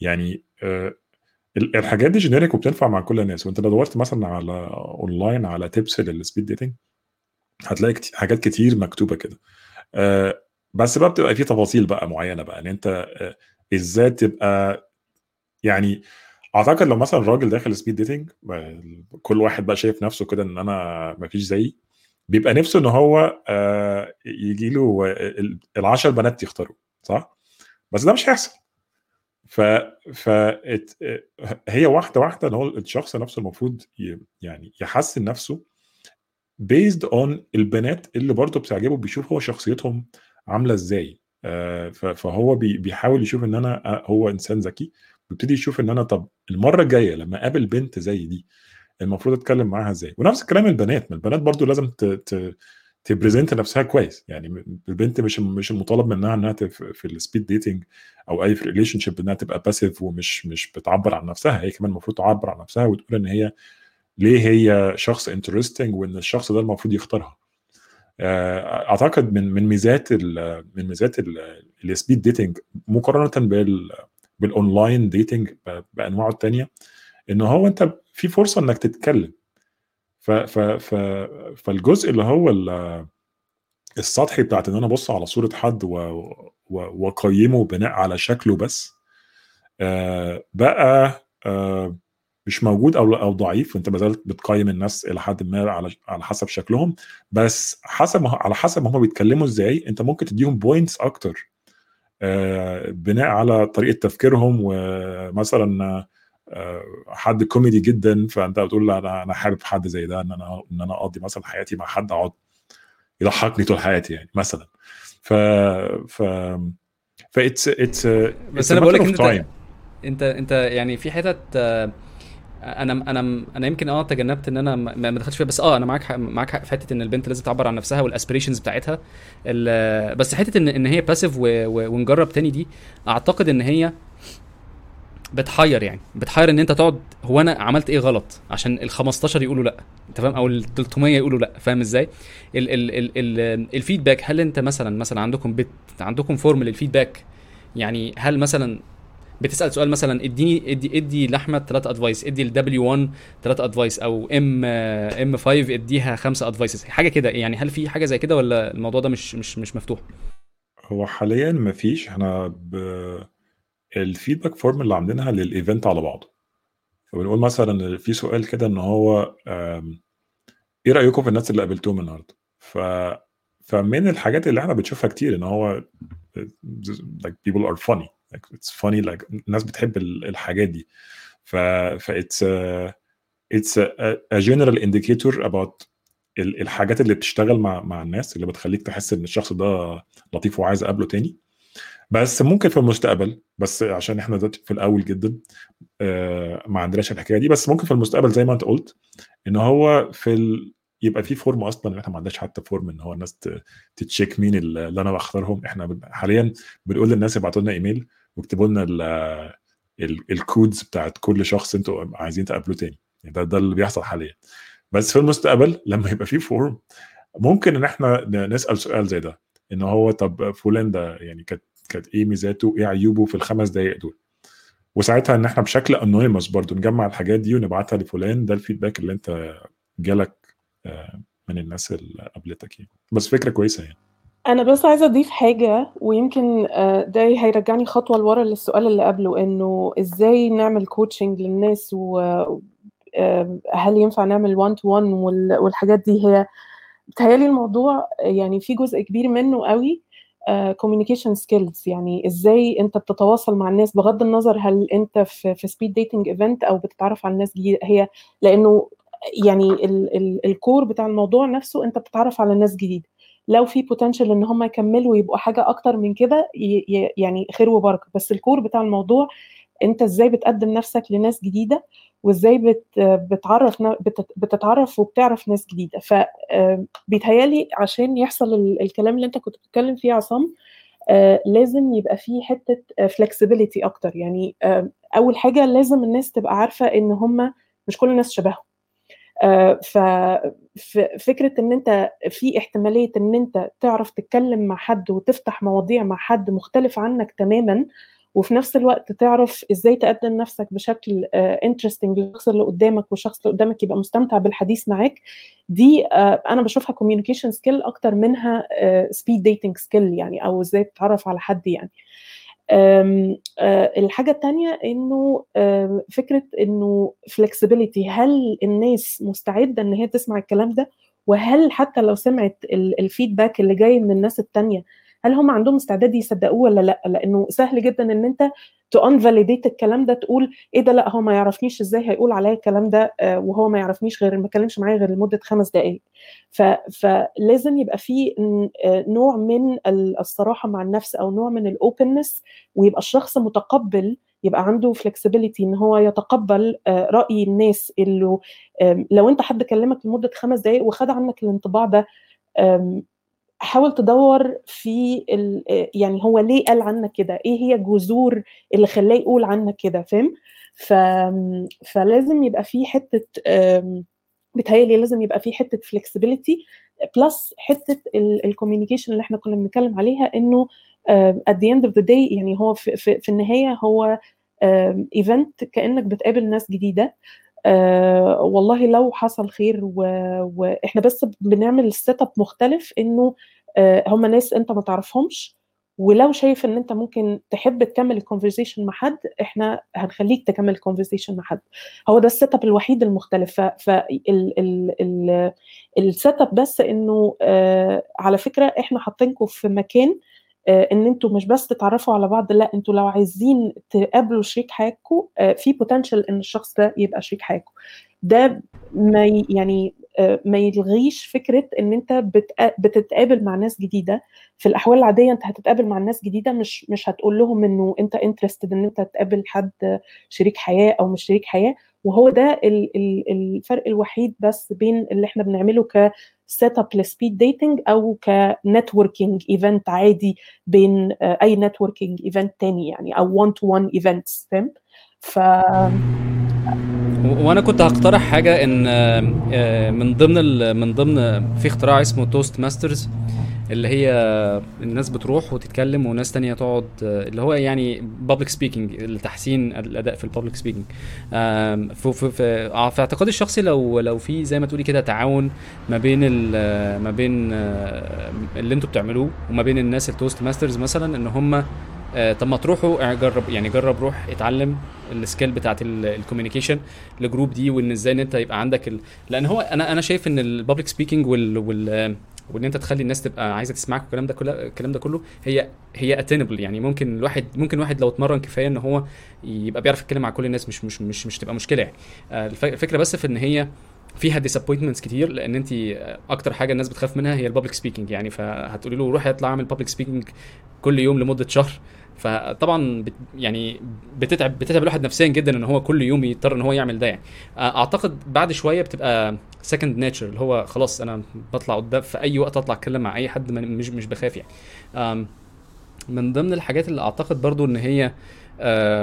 يعني آه، ال- الحاجات دي generic وبتنفع مع كل الناس. وأنت لو دورت مثلا على اونلاين على tips لل speed dating هتلاقي حاجات كتير مكتوبة كده. آه، بس بقى بتبقى في تفاصيل بقى معينة بقى. ان أنت آه، إزاي تبقى يعني أعتقد لو مثلا راجل داخل speed dating كل واحد بقى شايف نفسه كده إن أنا مفيش زيي بيبقى نفسه إن هو آه، يجي له العشر بنات يختاروا صح؟ بس ده مش هيحصل. ف ف هي واحدة واحدة إن هو الشخص نفسه المفروض يعني يحسن نفسه based on البنات اللي برضه بتعجبه بيشوف هو شخصيتهم عاملة إزاي. آه، فهو بي- بيحاول يشوف إن أنا آه، هو إنسان ذكي. بيبتدي يشوف إن أنا طب المرة الجاية لما أقابل بنت زي دي المفروض أتكلم معاها إزاي؟ ونفس الكلام البنات ما البنات برضو لازم ت... ت... ت present نفسها كويس. يعني البنت مش مش المطالب منها إنها. في ال speed dating أو أي في relationship إنها تبقى passive ومش مش بتعبر عن نفسها. هي كمان المفروض تعبر عن نفسها وتقول إن هي ليه هي شخص interesting وإن الشخص ده المفروض يختارها. آه، أعتقد من من ميزات من ميزات ال speed dating مقارنة بال بال online dating بانواعه الثانية إن هو أنت في فرصة إنك تتكلم. ف ف ف فالجزء اللي هو ال- السطحي بتاعت إن أنا أبص على صورة حد وأقيمه بناء على شكله بس آه، بقى آه، مش موجود أو أو ضعيف وأنت ما زالت بتقيم الناس إلى حد ما على على حسب شكلهم. بس حسب على حسب ما هم بيتكلموا إزاي أنت ممكن تديهم points أكتر. بناء على طريقة تفكيرهم ومثلا آه، حد كوميدي جدا فأنت بتقول أنا أنا حابب حد زي ده إن أنا إن أنا أقضي مثلا حياتي مع حد اقعد يضحكني طول حياتي يعني مثلا. ف ف ف it's it's بس أنا بقول لك أنت أنت أنت يعني في حتت آه، أنا أنا أنا يمكن آه تجنبت إن أنا ما دخلتش فيها بس آه أنا معاك معاك حق في حتة إن البنت لازم تعبر عن نفسها وال aspirations بتاعتها. بس حتة ان إن هي passive ونجرب تاني دي أعتقد إن هي بتحير يعني. بتحير إن أنت تقعد هو أنا عملت إيه غلط؟ عشان ال 15 يقولوا لأ. أنت فاهم؟ أو ال 300 يقولوا لأ. فاهم إزاي؟ ال ال ال ال ال feedback هل أنت مثلا مثلا عندكم بت عندكم form لل feedback يعني هل مثلا بتسأل سؤال مثلا اديني ادي ادي لاحمد ثلاثة advice ادي ل W 1 ثلاثة advice أو MM 5 اديها خمسة advices حاجة كده يعني هل في حاجة زي كده ولا الموضوع ده مش مش مش مفتوح؟ هو حاليا ما فيش إحنا ب... ال feedback form اللي عاملينها لل event على بعضه. فبنقول مثلا في سؤال كده إن هو إيه رأيكم في الناس اللي قابلتهم النهارده؟ ف فمن الحاجات اللي إحنا بنشوفها كتير إن هو like people are funny. Like it's funny like الناس بتحب ال- الحاجات دي. ف ف it's a, it's a, a general indicator about ال- الحاجات اللي بتشتغل مع مع الناس اللي بتخليك تحس إن الشخص ده لطيف وعايز أقابله تاني. بس ممكن في المستقبل بس عشان إحنا دلوقتي في الأول جدا آه، ما عندناش الحكاية دي. بس ممكن في المستقبل زي ما أنت قلت إن هو في ال... يبقى في form أصلا إحنا ما عندناش حتى form إن هو الناس ت check مين اللي أنا بختارهم. إحنا حاليا بنقول للناس ابعتوا لنا إيميل واكتبوا لنا ال... ال... ال codes بتاعت كل شخص أنتوا عايزين تقابلوه تاني. يعني ده ده اللي بيحصل حاليا. بس في المستقبل لما يبقى في form ممكن إن إحنا نسأل سؤال زي ده. إن هو طب فلان ده يعني كانت كانت إيه ميزاته؟ إيه عيوبه في الخمس دقائق دول؟ وساعتها إن إحنا بشكل anonymous برضو نجمع الحاجات دي ونبعتها لفلان ده ال feedback اللي أنت جالك آه، من الناس اللي قابلتك يعني. بس فكرة كويسة يعني. أنا بس عايزة أضيف حاجة ويمكن آه، ده هيرجعني خطوة لورا للسؤال اللي قبله إنه إزاي نعمل coaching للناس وهل ينفع نعمل 1 to 1 والحاجات دي؟ هي بتهيألي الموضوع يعني في جزء كبير منه قوي communication skills يعني إزاي أنت بتتواصل مع الناس بغض النظر هل أنت في في speed dating event أو بتتعرف على الناس جديدة. هي لأنه يعني ال ال ال core بتاع الموضوع نفسه أنت بتتعرف على ناس جديدة. لو في potential إن هم يكملوا ويبقوا حاجة أكتر من كده يعني خير وبركة. بس ال core بتاع الموضوع أنت إزاي بتقدم نفسك لناس جديدة وإزاي بت بتعرف بتتعرف وبتعرف ناس جديدة. ف آه، عشان يحصل ال- الكلام اللي أنت كنت بتتكلم فيه عصام آه، لازم يبقى فيه حتة فلكسبيليتي أكتر. يعني آه، أول حاجة لازم الناس تبقى عارفة إن هم مش كل الناس شبههم. آه، ف ف- فكرة إن أنت في احتمالية إن أنت تعرف تتكلم مع حد وتفتح مواضيع مع حد مختلف عنك تماما وفي نفس الوقت تعرف إزاي تقدم نفسك بشكل interesting للشخص اللي قدامك والشخص اللي قدامك يبقى مستمتع بالحديث معاك. دي آه، أنا بشوفها communication skill أكتر منها speed dating skill يعني أو إزاي تتعرف على حد يعني. آه، الحاجة التانية إنه آم، فكرة إنه flexibility هل الناس مستعدة إن هي تسمع الكلام ده؟ وهل حتى لو سمعت ال- ال feedback اللي جاي من الناس التانية هل هم عندهم استعداد يصدقوه ولا لأ؟ لأنه سهل جدا إن أنت to invalidate الكلام ده تقول إيه ده؟ لأ هو ما يعرفنيش إزاي هيقول عليا الكلام ده آه، وهو ما يعرفنيش غير ما اتكلمش معايا غير لمدة خمس دقائق فلازم يبقى في آه، نوع من الصراحة مع النفس أو نوع من ال openness ويبقى الشخص متقبل يبقى عنده flexibility إن هو يتقبل آه، رأي الناس اللي لو أنت حد كلمك لمدة خمس دقائق وخد عنك الانطباع ده حاول تدور في يعني هو ليه قال عنك كده؟ إيه هي جذور اللي خلاه يقول عنك كده؟ فاهم؟ ف... فلازم يبقى في حتة بتهيألي لازم يبقى في حتة flexibility plus حتة ال communication اللي إحنا كنا بنتكلم عليها إنه at the end of the day يعني هو في, في, في النهاية هو event كأنك بتقابل ناس جديدة. آه والله لو حصل خير و... وإحنا بس بنعمل setup مختلف إنه آه هم ناس أنت ما تعرفهمش ولو شايف إن أنت ممكن تحب تكمل ال conversation مع حد إحنا هنخليك تكمل ال conversation مع حد. هو ده ال setup الوحيد المختلف. فال setup بس إنه آه على فكرة إحنا حاطينكم في مكان إن أنتوا مش بس تتعرفوا على بعض لا أنتوا لو عايزين تقابلوا شريك حياتكم آه، في potential إن الشخص ده يبقى شريك حياتكم. ده ما يعني آه، ما يلغيش فكرة إن انت بتتقابل مع ناس جديدة. في الأحوال العادية أنت هتتقابل مع ناس جديدة مش مش هتقول لهم إنه أنت interested إن انت تقابل حد شريك حياة أو مش شريك حياة. وهو ده الفرق الوحيد بس بين اللي إحنا بنعمله ك setup ل speed dating أو ك networking event عادي بين آه، أي networking event تاني يعني أو 1 to 1 events فاهم؟ ف وأنا كنت هقترح حاجة إن آه، من ضمن من ضمن في اختراع اسمه Toastmasters اللي هي الناس بتروح وتتكلم وناس تانية تقعد اللي هو يعني public speaking لتحسين الأداء في ال public speaking في, في, في, آه، اعتقادي الشخصي لو لو في زي ما تقولي كده تعاون ما بين ما بين آه، اللي أنتوا بتعملوه وما بين الناس ال Toastmasters مثلا إن هم آه، طب ما تروحوا جرب يعني جرب روح اتعلم ال skill بتاعت ال communication ال group دي وإن إزاي إن أنت يبقى عندك ال... لأن هو أنا أنا شايف إن ال public speaking وال, وال وإن أنت تخلي الناس تبقى عايزة تسمعك والكلام ده كله الكلام ده كله هي هي attainable يعني ممكن الواحد ممكن واحد لو اتمرن كفاية إن هو يبقى بيعرف يتكلم مع كل الناس مش مش مش مش تبقى مشكلة يعني. آه، الفكرة بس في إن هي فيها disappointments كتير لأن أنت أكتر حاجة الناس بتخاف منها هي ال public speaking يعني. فهتقولي له روح اطلع اعمل public speaking كل يوم لمدة شهر. فطبعا بت يعني بتتعب بتتعب الواحد نفسيا جدا إن هو كل يوم يضطر إن هو يعمل ده يعني. أعتقد بعد شوية بتبقى second nature اللي هو خلاص أنا بطلع قدام في أي وقت أطلع أتكلم مع أي حد مش مش بخاف يعني. من ضمن الحاجات اللي أعتقد برضو إن هي آه،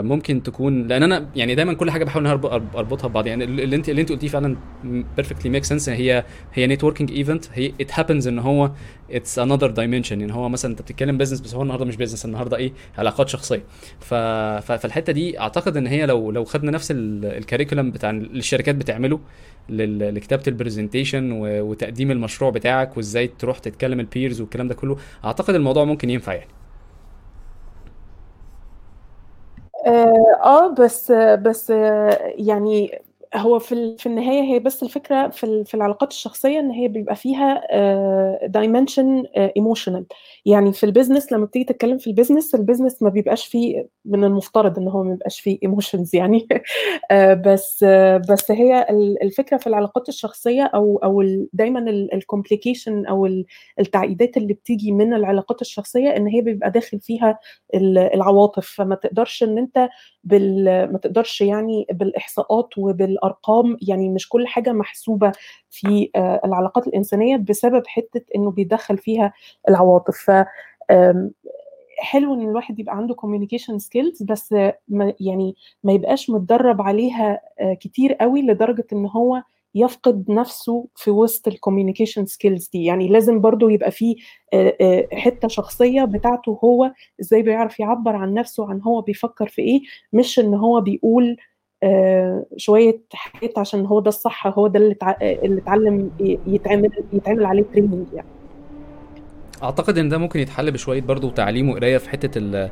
ممكن تكون لأن أنا يعني دايما كل حاجة بحاول أربطها ببعض. يعني اللي انت اللي أنت قلتيه فعلا perfectly make sense هي هي networking event هي it happens إن هو it's another dimension يعني هو مثلا أنت بتتكلم business بس هو النهارده مش business النهارده إيه؟ علاقات شخصية. ف... فالحتة دي أعتقد إن هي لو لو خدنا نفس ال curriculum بتاع الشركات بتعمله لكتابة ال presentation وتقديم المشروع بتاعك وإزاي تروح تتكلم ال peers والكلام ده كله أعتقد الموضوع ممكن ينفع يعني. آه،, آه بس بس يعني هو في في النهاية هي بس الفكرة في في العلاقات الشخصية إن هي بيبقى فيها dimension emotional يعني في ال business لما بتيجي تتكلم في ال business ال business ما بيبقاش فيه من المفترض إن هو ما بيبقاش فيه emotions يعني. [LAUGHS] آه، بس بس هي الفكرة في العلاقات الشخصية أو أو دايما ال complication أو التعقيدات اللي بتيجي من العلاقات الشخصية إن هي بيبقى داخل فيها العواطف. فما تقدرش إن أنت بال ما تقدرش يعني بالإحصاءات وبالأرقام يعني مش كل حاجة محسوبة في آه، العلاقات الإنسانية بسبب حتة إنه بيدخل فيها العواطف. حلو إن الواحد يبقى عنده communication skills بس ما يعني ما يبقاش متدرب عليها آه، كتير قوي لدرجة إن هو يفقد نفسه في وسط ال communication skills دي. يعني لازم برضو يبقى فيه آه، آه، حتة شخصية بتاعته هو إزاي بيعرف يعبر عن نفسه عن هو بيفكر في إيه مش إن هو بيقول شوية حاجات عشان هو ده الصح هو ده اللي اتعلم يتعمل يتعمل عليه training يعني. أعتقد إن ده ممكن يتحل بشوية برضو تعليم وقراية في حتة ال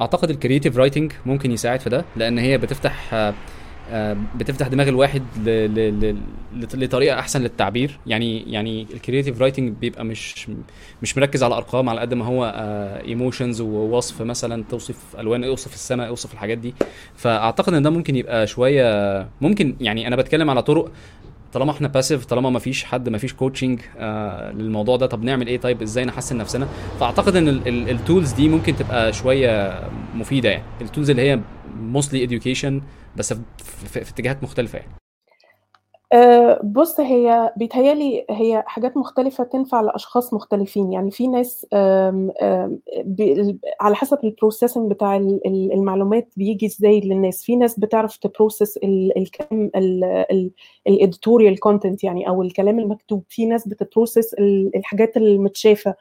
أعتقد ال creative writing ممكن يساعد في ده لأن هي بتفتح بتفتح دماغ الواحد لطريقة أحسن للتعبير. يعني يعني ال creative writing بيبقى مش مش مركز على ارقام على قد ما هو emotions ووصف مثلا توصف ألوان أوصف السماء أوصف الحاجات دي. فأعتقد إن ده ممكن يبقى شوية ممكن يعني أنا بتكلم على طرق طالما إحنا passive طالما ما فيش حد ما فيش coaching آه للموضوع ده طب نعمل إيه؟ طيب إزاي نحسن نفسنا؟ فأعتقد إن ال tools دي ممكن تبقى شوية مفيدة يعني. ال tools اللي هي mostly education بس في, في, في اتجاهات مختلفة يعني. أه بص هي بيتهيألي هي حاجات مختلفة تنفع لأشخاص مختلفين. يعني في ناس على حسب ال processing بتاع المعلومات بيجي إزاي للناس. في ناس بتعرف ت process الكلام ال editorial content يعني أو الكلام المكتوب. في ناس بت process الحاجات المتشافة.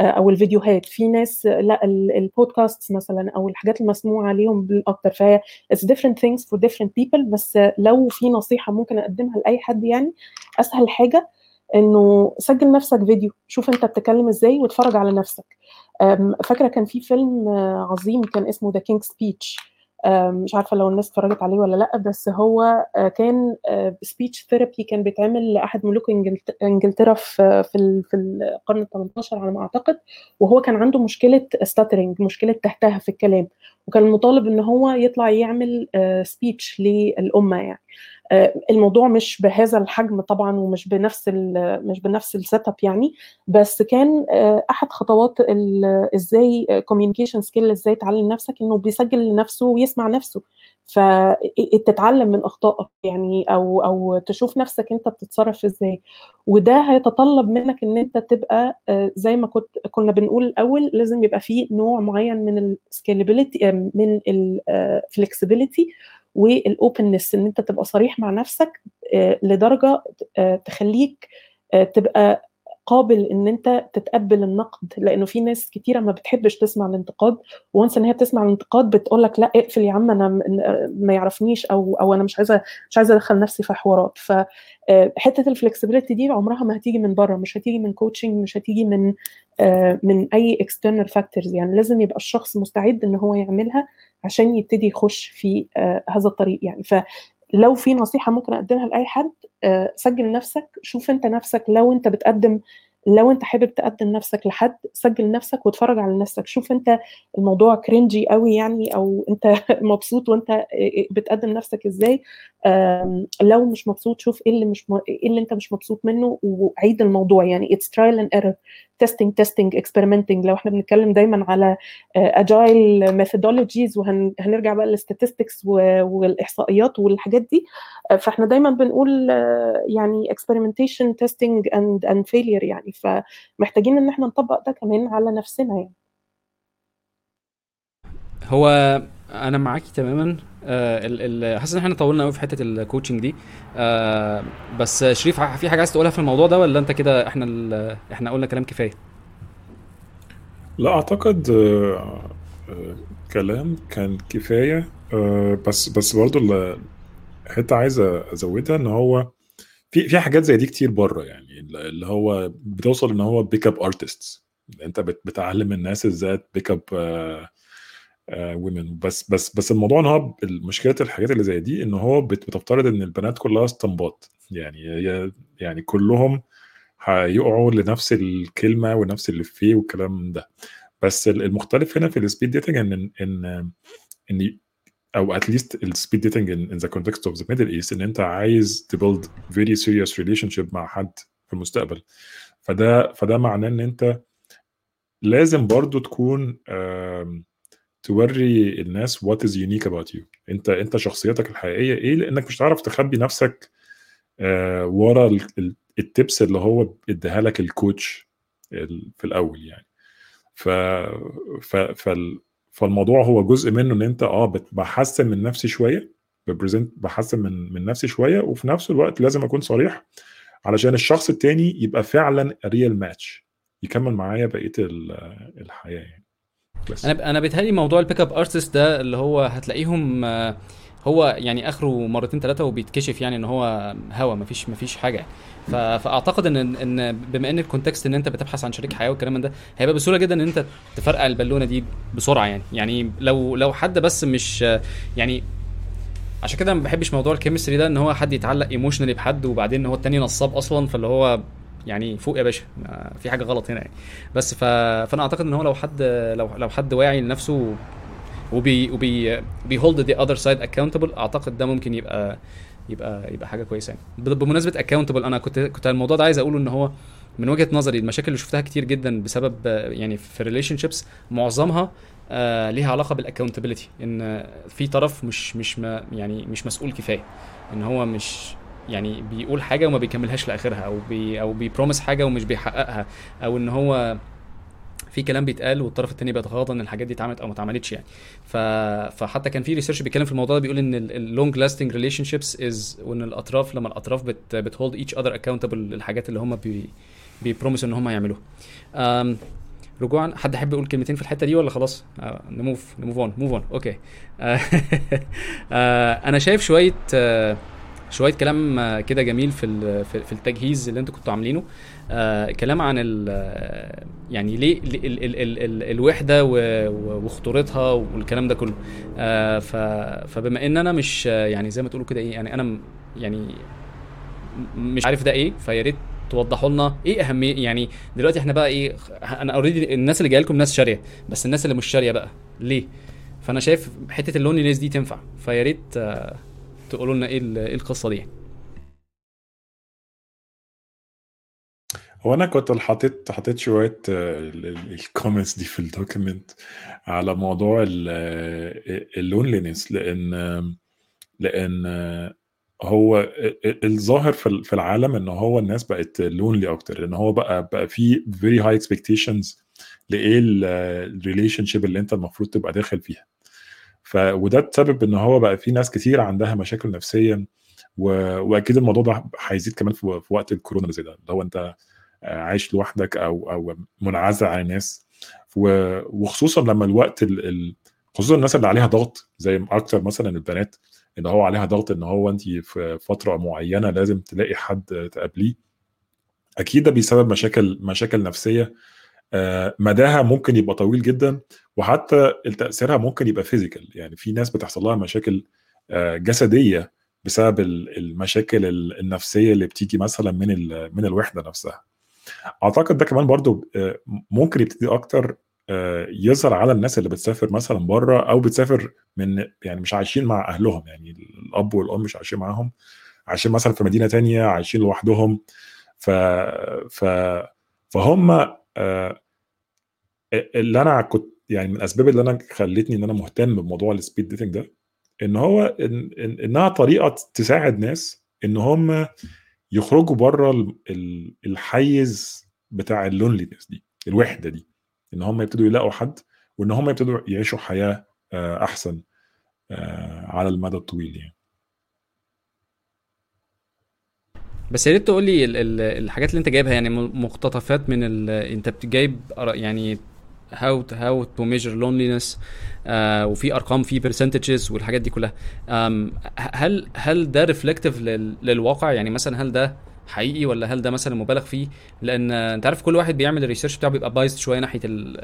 أو الفيديوهات. في ناس لا البودكاست مثلا أو الحاجات المسموعة عليهم بالأكتر. فهي it's different things for different people بس لو في نصيحة ممكن أقدمها لأي حد يعني أسهل حاجة إنه سجل نفسك فيديو. شوف أنت بتتكلم إزاي واتفرج على نفسك. فاكرة كان في فيلم عظيم كان اسمه The King's Speech مش عارفة لو الناس اتفرجت عليه ولا لأ بس هو كان speech therapy كان بيتعمل لأحد ملوك إنجلترا في في القرن ال 18 على ما أعتقد وهو كان عنده مشكلة stuttering مشكلة تهتها في الكلام وكان مطالب إن هو يطلع يعمل speech للأمة يعني. الموضوع مش بهذا الحجم طبعا ومش بنفس مش بنفس ال setup يعني بس كان أحد خطوات إزاي communication skill إزاي تعلم نفسك إنه بيسجل لنفسه ويسمع نفسه. فتتعلم من أخطائك يعني أو أو تشوف نفسك أنت بتتصرف إزاي. وده هيتطلب منك إن أنت تبقى زي ما كنت كنا بنقول الأول لازم يبقى فيه نوع معين من ال scalability من ال flexibility وال openness إن أنت تبقى صريح مع نفسك لدرجة تخليك تبقى قابل إن أنت تتقبل النقد. لأنه في ناس كتيرة ما بتحبش تسمع الانتقاد و once إن هي بتسمع الانتقاد بتقول لك لا اقفل يا عم أنا ما يعرفنيش أو أو أنا مش عايزة مش عايزة أدخل نفسي في حوارات. فحته ال flexibility دي عمرها ما هتيجي من بره مش هتيجي من coaching مش هتيجي من من أي external factors يعني لازم يبقى الشخص مستعد إن هو يعملها عشان يبتدي يخش في هذا الطريق يعني. ف لو في نصيحة ممكن أقدمها لأي حد سجل نفسك شوف أنت نفسك. لو أنت بتقدم لو أنت حابب تقدم نفسك لحد سجل نفسك واتفرج على نفسك. شوف أنت الموضوع cringey قوي يعني أو أنت [LAUGHS] مبسوط وأنت بتقدم نفسك إزاي. لو مش مبسوط شوف إيه اللي مش م... إيه اللي أنت مش مبسوط منه وعيد الموضوع يعني. it's trial and error testing testing experimenting لو إحنا بنتكلم دايما على agile methodologies وهنرجع بقى لل statistics والإحصائيات والحاجات دي فاحنا دايما بنقول يعني experimentation testing and and failure يعني. فمحتاجين إن إحنا نطبق ده كمان على نفسنا يعني. هو أنا معاكي تماما. آه حاسس إن إحنا طولنا قوي في حتة ال coaching دي. آه بس شريف في حاجة عايز تقولها في الموضوع ده ولا أنت كده إحنا إحنا قلنا كلام كفاية؟ لا أعتقد آه آه كلام كان كفاية. آه بس بس برضه حتة عايز أزودها إن هو في في حاجات زي دي كتير بره يعني اللي هو بتوصل إن هو pick up artist أنت بتعلم الناس إزاي pick up ومن بس بس بس الموضوع إن هو مشكلة الحاجات اللي زي دي إن هو بتفترض إن البنات كلها اسطمبات يعني يعني كلهم هيقعوا لنفس الكلمة ونفس اللي فيه والكلام ده. بس المختلف هنا في ال speed dating إن إن إن أو at least ال speed dating in the context of the Middle East إن أنت عايز ت build very serious relationship مع حد في المستقبل. فده فده معناه إن أنت لازم برضو تكون توري الناس what is unique about you انت انت شخصيتك الحقيقية إيه؟ لانك مش هتعرف تخبي نفسك ورا ال tips اللي هو اداها لك ال coach في الأول يعني. ف ف فال فالموضوع هو جزء منه إن أنت آه بحسن من نفسي شوية ب present بحسن من من نفسي شوية وفي نفس الوقت لازم أكون صريح علشان الشخص التاني يبقى فعلا real match يكمل معايا بقية الحياة يعني. بس. أنا أنا بيتهيألي موضوع ال pick up artist ده اللي هو هتلاقيهم هو يعني آخره مرتين ثلاثة وبيتكشف يعني إن هو هوا مفيش مفيش حاجة فأعتقد إن إن بما إن ال context إن أنت بتبحث عن شريك حياة والكلام ده هيبقى بسهولة جدا إن أنت تفرقع البالونة دي بسرعة يعني يعني لو لو حد بس مش يعني عشان كده ما بحبش موضوع ال chemistry ده إن هو حد يتعلق emotionally بحد وبعدين هو التاني نصاب أصلا فاللي هو يعني فوق يا باشا في حاجة غلط هنا يعني. بس ف... فأنا أعتقد إن هو لو حد لو لو حد واعي لنفسه وبي وبي بي hold the other side accountable أعتقد ده ممكن يبقى يبقى يبقى حاجة كويسة يعني. بمناسبة accountable أنا كنت كنت الموضوع ده عايز أقوله إن هو من وجهة نظري المشاكل اللي شفتها كتير جدا بسبب يعني في relationships معظمها آه ليها علاقة بال accountability إن في طرف مش مش ما يعني مش مسؤول كفاية. إن هو مش يعني بيقول حاجة وما بيكملهاش لآخرها أو بي أو بي promise حاجة ومش بيحققها أو إن هو في كلام بيتقال والطرف التاني بيتغاضى إن الحاجات دي اتعملت أو ما اتعملتش يعني. ف... فحتى كان في research بيتكلم في الموضوع ده بيقول إن ال long lasting relationships is وإن الأطراف لما الأطراف بت بت hold each other accountable للحاجات اللي هم بي بي promise وا إن هم يعملوها. أم، رجوعا حد يحب يقول كلمتين في الحتة دي ولا خلاص؟ ن move ن move on move on okay آه، آه، أنا شايف شوية آه، شوية كلام كده جميل في في التجهيز اللي أنتوا كنتوا عاملينه. آه، كلام عن ال يعني ليه ال ال ال ال ال الوحدة وخطورتها والكلام ده كله. آه، فبما ان أنا مش يعني زي ما تقولوا كده إيه يعني أنا يعني مش عارف ده إيه فيا ريت توضحوا لنا إيه اهمية يعني دلوقتي إحنا بقى إيه أنا already الناس اللي جاية لكم ناس شارية بس الناس اللي مش شارية بقى ليه؟ فأنا شايف حتة ال loneliness دي تنفع فيا ريت آه، تقولوا لنا إيه ال- إيه القصة دي. هو أنا كنت حطيت حطيت شوية ال comments دي في ال document على موضوع ال loneliness لأن لأن هو الظاهر في ال- في العالم إن هو الناس بقت lonely أكتر إن هو بقى بقى في very high expectations لإيه ال relationship اللي أنت المفروض تبقى داخل فيها ف وده بسبب إن هو بقى في ناس كتير عندها مشاكل نفسيه و... وأكيد الموضوع ده هيزيد كمان في... في وقت الكورونا اللي زي ده اللي هو أنت عايش لوحدك أو أو منعزل عن الناس. و... وخصوصا لما الوقت ال... ال... خصوصا الناس اللي عليها ضغط زي أكتر مثلا البنات ان هو عليها ضغط إن هو أنت في فترة معينة لازم تلاقي حد تقابليه. أكيد ده بيسبب مشاكل مشاكل نفسية آه، مداها ممكن يبقى طويل جدا وحتى تأثيرها ممكن يبقى فيزيكال يعني في ناس بتحصل لها مشاكل آه، جسدية بسبب ال- المشاكل ال- النفسية اللي بتيجي مثلا من من الوحدة نفسها. أعتقد ده كمان برضو آه، ممكن يبتدي أكتر آه، يظهر على الناس اللي بتسافر مثلا بره أو بتسافر من يعني مش عايشين مع أهلهم. يعني الأب والأم مش عايشين معاهم. عايشين مثلا في مدينة تانية عايشين لوحدهم. ف ف فهم آه، اللي أنا كنت يعني من الأسباب اللي أنا خلتني إن أنا مهتم بموضوع ال speed dating ده إن هو إن إن إنها طريقة تساعد ناس إن هم يخرجوا بره الحيز بتاع اللونلينس دي الوحدة دي إن هم يبتدوا يلاقوا حد وإن هم يبتدوا يعيشوا حياة آه، أحسن آه، على المدى الطويل يعني. بس يا ريت تقول لي ال- ال- الحاجات اللي انت جايبها يعني مقتطفات من ال... انت جايب يعني how to measure loneliness آه وفي أرقام في percentages والحاجات دي كلها. ه- هل هل ده reflective لل... للواقع؟ يعني مثلا هل ده حقيقي ولا هل ده مثلا مبالغ فيه؟ لأن أنت عارف كل واحد بيعمل ال research بتاعه بيبقى بايظ شوية ناحية ال...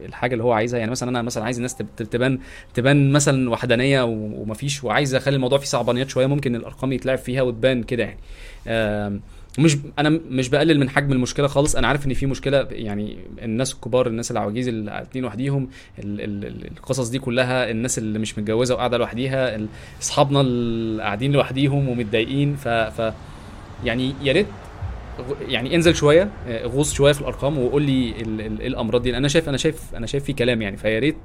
الحاجة اللي هو عايزها. يعني مثلا أنا مثلا عايز الناس تب- تبان تبان مثلا وحدانية ومفيش وعايز أخلي الموضوع فيه صعبانيات شوية ممكن الأرقام يتلعب فيها وتبان كده يعني. مش أنا مش بقلل من حجم المشكلة خالص. أنا عارف إن في مشكلة يعني الناس الكبار الناس العواجيز اللي قاعدين لوحديهم ال- ال- ال- القصص دي كلها الناس اللي مش متجوزة وقاعدة لوحديها أصحابنا اللي قاعدين لوحديهم ومتضايقين. ف, ف يعني يا ريت يعني انزل شوية آه، غوص شوية في الأرقام وقول لي إيه الأمراض دي. أنا شايف أنا شايف أنا شايف في كلام يعني. فيا ريت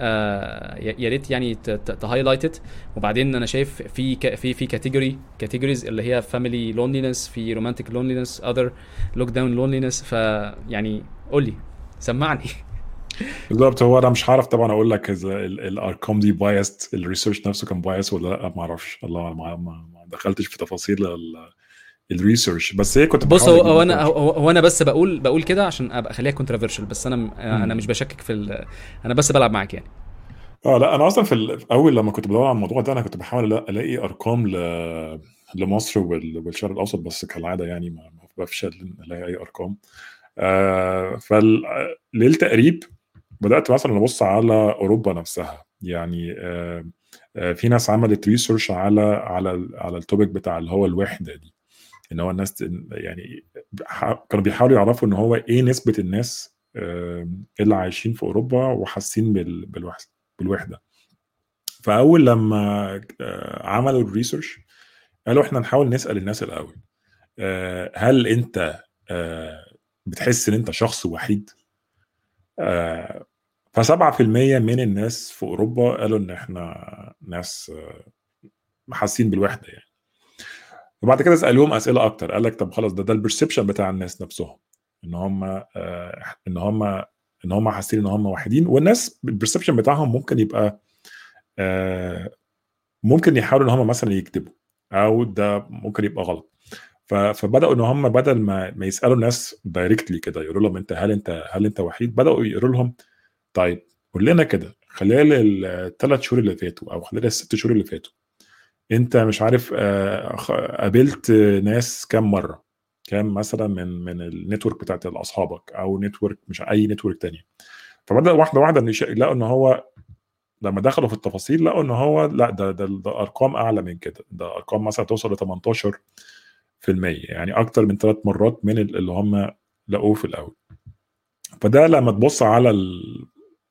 يا يا ريت يعني ت highlight وبعدين أنا شايف في في في category categories اللي هي family loneliness في romantic loneliness other lockdown loneliness فيعني قول لي سمعني. [LAUGHS] بالظبط هو أنا مش هعرف طبعا أقول لك إذا ال- الارقام دي biased ال research نفسه كان biased ولا لأ ما أعرفش. أنا ما, دخلتش في تفاصيل ال research بس هي كنت بص هو, أنا. هو, أنا بس بقول بقول كده عشان ابقى أخليها controversial بس أنا أنا. مش بشكك في أنا بس بلعب معاك يعني. آه لا أنا أصلا في ال- في أول لما كنت بدور على الموضوع ده أنا كنت بحاول ألاقي أرقام ل... لمصر وال- والشرق الأوسط بس كالعادة يعني ما بفشل ألاقي أي أرقام. آه فللتقريب بدأت مثلا أبص على أوروبا نفسها. يعني آه آه، في ناس عملت research على على على ال topic بتاع اللي هو الوحدة دي. إن هو الناس يعني كانوا بيحاولوا يعرفوا إن هو إيه نسبة الناس اللي عايشين في أوروبا وحاسين بالوحدة. فأول لما آه، عملوا الريسيرش قالوا إحنا نحاول نسأل الناس الأول آه، هل أنت آه، بتحس إن أنت شخص وحيد؟ ف7% من الناس في أوروبا قالوا إن إحنا ناس حاسين بالوحدة يعني. وبعد كده سالوهم أسئلة أكتر. قال لك طب خلاص ده ده ال perception بتاع الناس نفسهم إن هم إن هم إن هم حاسين إن هم وحيدين. والناس ال perception بتاعهم ممكن يبقى ممكن يحاولوا إن هم مثلا يكتبوا أو ده ممكن يبقى غلط. فبدأوا إن هم بدل ما ما يسألوا الناس directly كده يقولوا لهم أنت هل أنت هل أنت وحيد؟ بدأوا يقولوا لهم طيب قول لنا كده خلال الثلاث شهور اللي فاتوا أو خلال الست شهور اللي فاتوا انت مش عارف آه، قابلت ناس كام مرة؟ كام مثلا من من ال network بتاعت أصحابك أو network مش أي نتورك تانية فبدأ واحدة واحدة لقوا إن هو لما دخلوا في التفاصيل لقوا إن هو لأ ده ده, ده أرقام أعلى من كده ده أرقام مثلا توصل ل 18 في المية يعني أكتر من ثلاث مرات من اللي هم لقوه في الأول. فده لما تبص على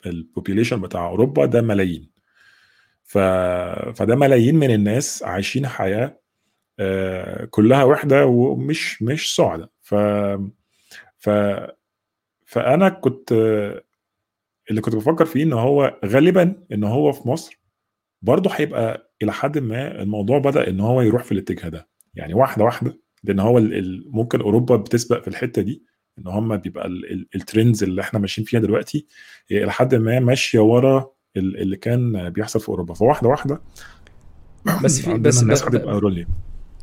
ال population بتاع أوروبا ده ملايين. ف... فده ملايين من الناس عايشين حياة آه، كلها وحدة ومش مش سعداء. ف ف فأنا كنت اللي كنت بفكر فيه إن هو غالبا إن هو في مصر برضه هيبقى إلى حد ما الموضوع بدأ إن هو يروح في الاتجاه ده. يعني واحدة واحدة لأن هو ممكن أوروبا بتسبق في الحتة دي إن هم بيبقى الترندز اللي إحنا ماشيين فيها دلوقتي إلى حد ما ماشية ورا اللي كان بيحصل في أوروبا. فواحدة واحدة [CLEARS THROAT] بس في بس الناس هتبقى رولي.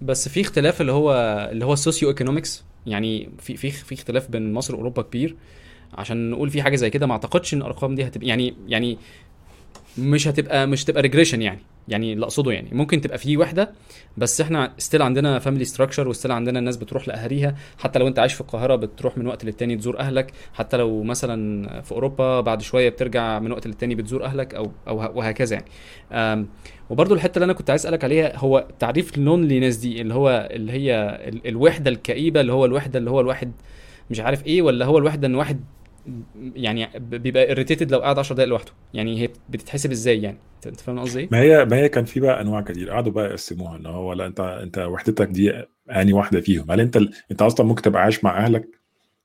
بس في اختلاف اللي هو اللي هو ال socio economics يعني في في في اختلاف بين مصر وأوروبا كبير. عشان نقول في حاجة زي كده ما أعتقدش إن الأرقام دي هتبقى يعني يعني مش هتبقى مش هتبقى regression يعني. يعني اللي أقصده يعني. ممكن تبقى في وحدة بس إحنا still عندنا family structure و still عندنا الناس بتروح لأهاليها. حتى لو أنت عايش في القاهرة بتروح من وقت للتاني تزور أهلك. حتى لو مثلا في أوروبا بعد شوية بترجع من وقت للتاني بتزور أهلك أو أو وهكذا يعني. وبرضه الحتة اللي أنا كنت عايز أسألك عليها هو تعريف ال loneliness دي اللي هو اللي هي الوحدة الكئيبة اللي هو الوحدة اللي هو الواحد مش عارف إيه ولا هو الوحدة إن واحد يعني بيبقى irritated لو قعد 10 دقايق لوحده. يعني هي بتتحسب إزاي يعني؟ انت فاهم قصدي إيه؟ ما هي ما هي كان في بقى أنواع كتير. قعدوا بقى يقسموها إن هو لا أنت أنت وحدتك دي اني واحدة فيهم؟ هل أنت أنت أصلا ممكن تبقى عايش مع أهلك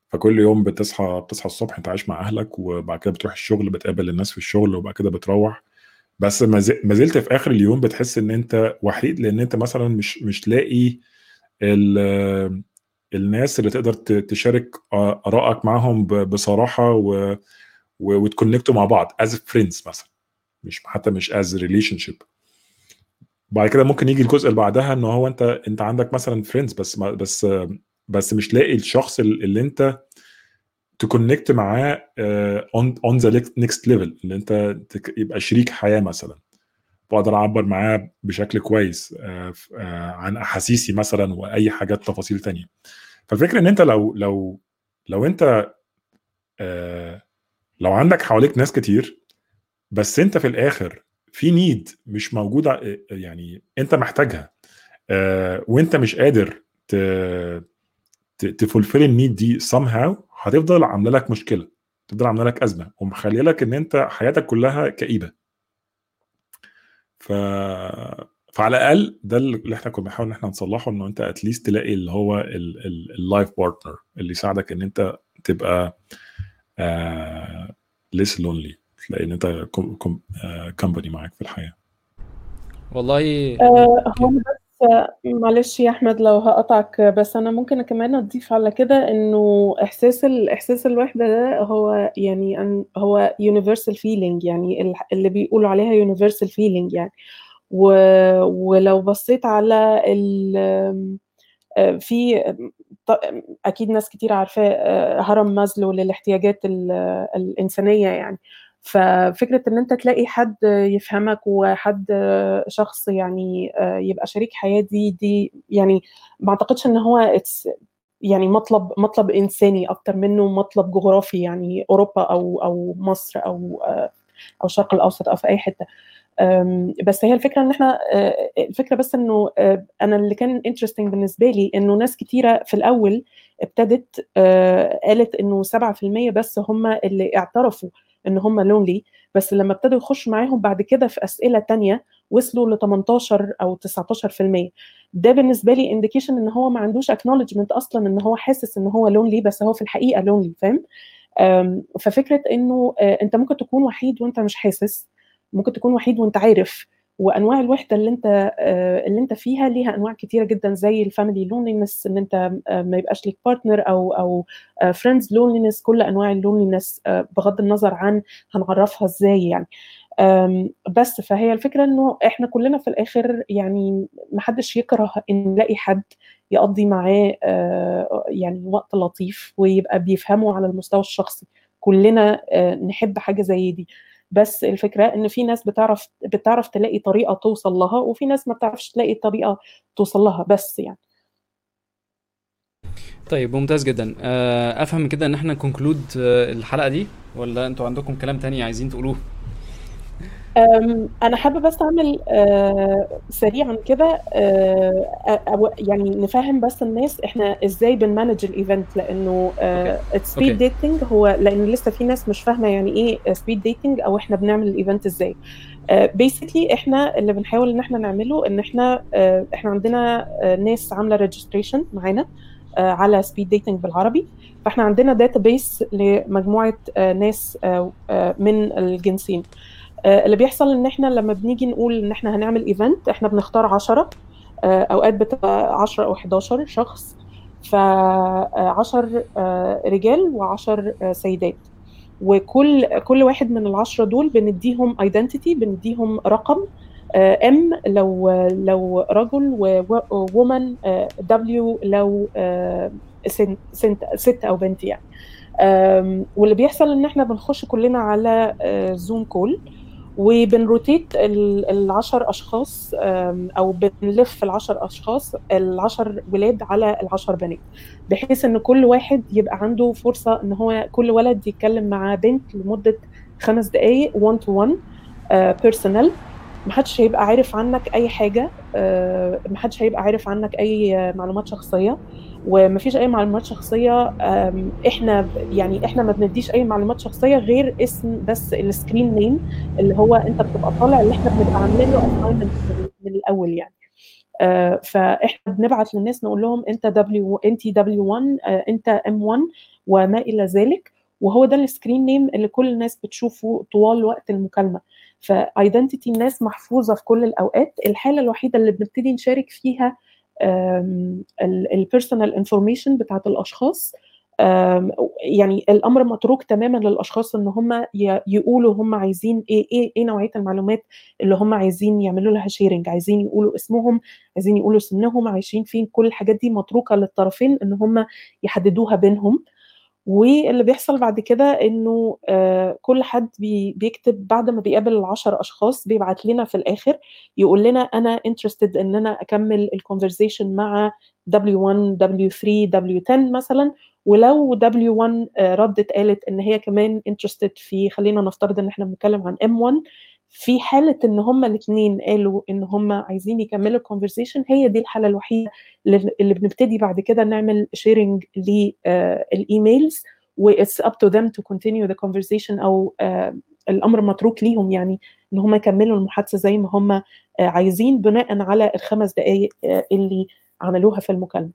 فكل يوم بتصحى بتصحى الصبح أنت عايش مع أهلك وبعد كده بتروح الشغل بتقابل الناس في الشغل وبعد كده بتروح. بس ما زلت في آخر اليوم بتحس إن أنت وحيد لأن أنت مثلا مش مش لاقي الناس اللي تقدر تشارك آرائك معاهم بصراحة و وت connect وا مع بعض از friends مثلا. مش حتى مش as relationship بعد كده ممكن يجي الجزء اللي بعدها إن هو أنت أنت عندك مثلا friends بس بس بس مش لاقي الشخص اللي أنت ت connect معاه on the next level اللي أنت يبقى شريك حياة مثلا. بقدر أعبر معاه بشكل كويس آه، آه، عن أحاسيسي مثلا وأي حاجات تفاصيل تانية. فالفكرة إن أنت لو لو لو أنت آه، لو عندك حواليك ناس كتير بس أنت في الآخر في need مش موجوده يعني أنت محتاجها وأنت مش قادر ت fulfill ال need دي somehow هتفضل عاملة لك مشكلة تفضل عاملة لك أزمة ومخلية لك إن أنت حياتك كلها كئيبة. ف فعلى الأقل ده اللي إحنا كنا بنحاول إن إحنا نصلحه إنه أنت at least تلاقي اللي هو ال life partner اللي يساعدك إن أنت تبقى ليس آه، lonely تلاقي إن أنت company آه، معاك في الحياة. والله آه هو بس معلش يا أحمد لو هقطعك بس أنا ممكن كمان أضيف على كده إنه إحساس الاحساس الوحدة ده هو يعني هو universal feeling يعني اللي بيقولوا عليها universal feeling يعني. و... ولو بصيت على ال... في أكيد ناس كتير عارفاه آه، هرم مازلو للاحتياجات الإنسانية يعني. ففكرة إن أنت تلاقي حد يفهمك وحد شخص يعني آه، يبقى شريك حياة دي دي يعني ما أعتقدش إن هو يعني مطلب مطلب إنساني أكتر منه مطلب جغرافي يعني أوروبا أو أو مصر أو أو الشرق الأوسط أو في أي حتة. بس هي الفكرة إن إحنا الفكرة بس إنه أنا اللي كان انترستنج بالنسبة لي إنه ناس كتيرة في الأول ابتدت قالت إنه 7% بس هم اللي اعترفوا إن هم lonely بس لما ابتدوا يخشوا معاهم بعد كده في أسئلة تانية وصلوا ل 18 أو 19% ده بالنسبة لي indication إن هو ما عندوش acknowledgement أصلا إن هو حاسس إن هو lonely بس هو في الحقيقة lonely فاهم؟ ففكرة إنه أنت ممكن تكون وحيد وأنت مش حاسس ممكن تكون وحيد وأنت عارف وأنواع الوحدة اللي أنت اللي أنت فيها ليها أنواع كتيرة جدا زي ال family loneliness إن أنت ما يبقاش ليك partner أو أو friends loneliness كل أنواع ال loneliness بغض النظر عن هنعرفها إزاي يعني. بس فهي الفكرة إنه إحنا كلنا في الآخر يعني ما حدش يكره إن نلاقي حد يقضي معاه يعني وقت لطيف ويبقى بيفهمه على المستوى الشخصي. كلنا نحب حاجة زي دي. بس الفكرة إن في ناس بتعرف بتعرف تلاقي طريقة توصل لها وفي ناس ما بتعرفش تلاقي طريقة توصل لها بس يعني. طيب ممتاز جدا. أفهم كده إن إحنا conclude الحلقة دي ولا أنتوا عندكم كلام تاني عايزين تقولوه؟ أنا حابة بس اعمل سريعا كده يعني نفهم بس الناس إحنا إزاي بن manage ال event لأنه speed dating هو لأن لسه في ناس مش فاهمة يعني إيه speed dating أو إحنا بنعمل ال event إزاي. basically إحنا اللي بنحاول إن إحنا نعمله إن إحنا إحنا عندنا ناس عاملة registration معانا على speed dating بالعربي. فإحنا عندنا database لمجموعه ناس من الجنسين. اللي بيحصل إن إحنا لما بنيجي نقول إن إحنا هنعمل event إحنا بنختار 10 أوقات بتبقى 10 أو 11 شخص ف 10 رجال و10 سيدات. وكل كل واحد من العشرة دول بنديهم identity بنديهم رقم M لو لو رجل وومن W لو ست أو بنت يعني. واللي بيحصل إن إحنا بنخش كلنا على Zoom call وبن rotate العشر أشخاص أو بنلف العشر أشخاص العشر ولاد على العشر بنات بحيث إن كل واحد يبقى عنده فرصة إن هو كل ولد يتكلم مع بنت لمدة خمس دقائق 1 to 1 personal محدش هيبقى عارف عنك أي حاجة محدش هيبقى عارف عنك أي معلومات شخصية ومفيش أي معلومات شخصية إحنا يعني إحنا ما بنديش أي معلومات شخصية غير اسم بس ال screen name اللي هو أنت بتبقى طالع اللي إحنا بنبقى عاملين له من الأول يعني. فإحنا بنبعت للناس نقول لهم أنت دبليو أنت دبليو 1 أنت ام 1 وما إلى ذلك. وهو ده ال screen name اللي كل الناس بتشوفه طوال وقت المكالمة. ف identity الناس محفوظة في كل الأوقات. الحالة الوحيدة اللي بنبتدي نشارك فيها ال personal information بتاعت الأشخاص. يعني الأمر متروك تماما للأشخاص إن هم يقولوا هم عايزين إيه إيه إيه نوعية المعلومات اللي هم عايزين يعملوا لها sharing عايزين يقولوا اسمهم عايزين يقولوا سنهم عايشين فين. كل الحاجات دي متروكة للطرفين إن هم يحددوها بينهم. واللي بيحصل بعد كده إنه آه كل حد بي بيكتب بعد ما بيقابل العشر أشخاص بيبعت لنا في الآخر يقول لنا أنا interested إن أنا أكمل ال conversation مع W1 W3 W10 مثلا ولو W1 آه ردت قالت إن هي كمان interested في خلينا نفترض إن إحنا بنتكلم عن M1 في حالة إن هما الاثنين قالوا إن هما عايزين يكملوا ال conversation هي دي الحالة الوحيدة اللي بنبتدي بعد كده نعمل sharing لل emails what's up to them to continue the conversation أو uh, الأمر متروك ليهم يعني إن هم يكملوا المحادثة زي ما هم uh, عايزين بناء على الخمس دقائق uh, اللي عملوها في المكالمة.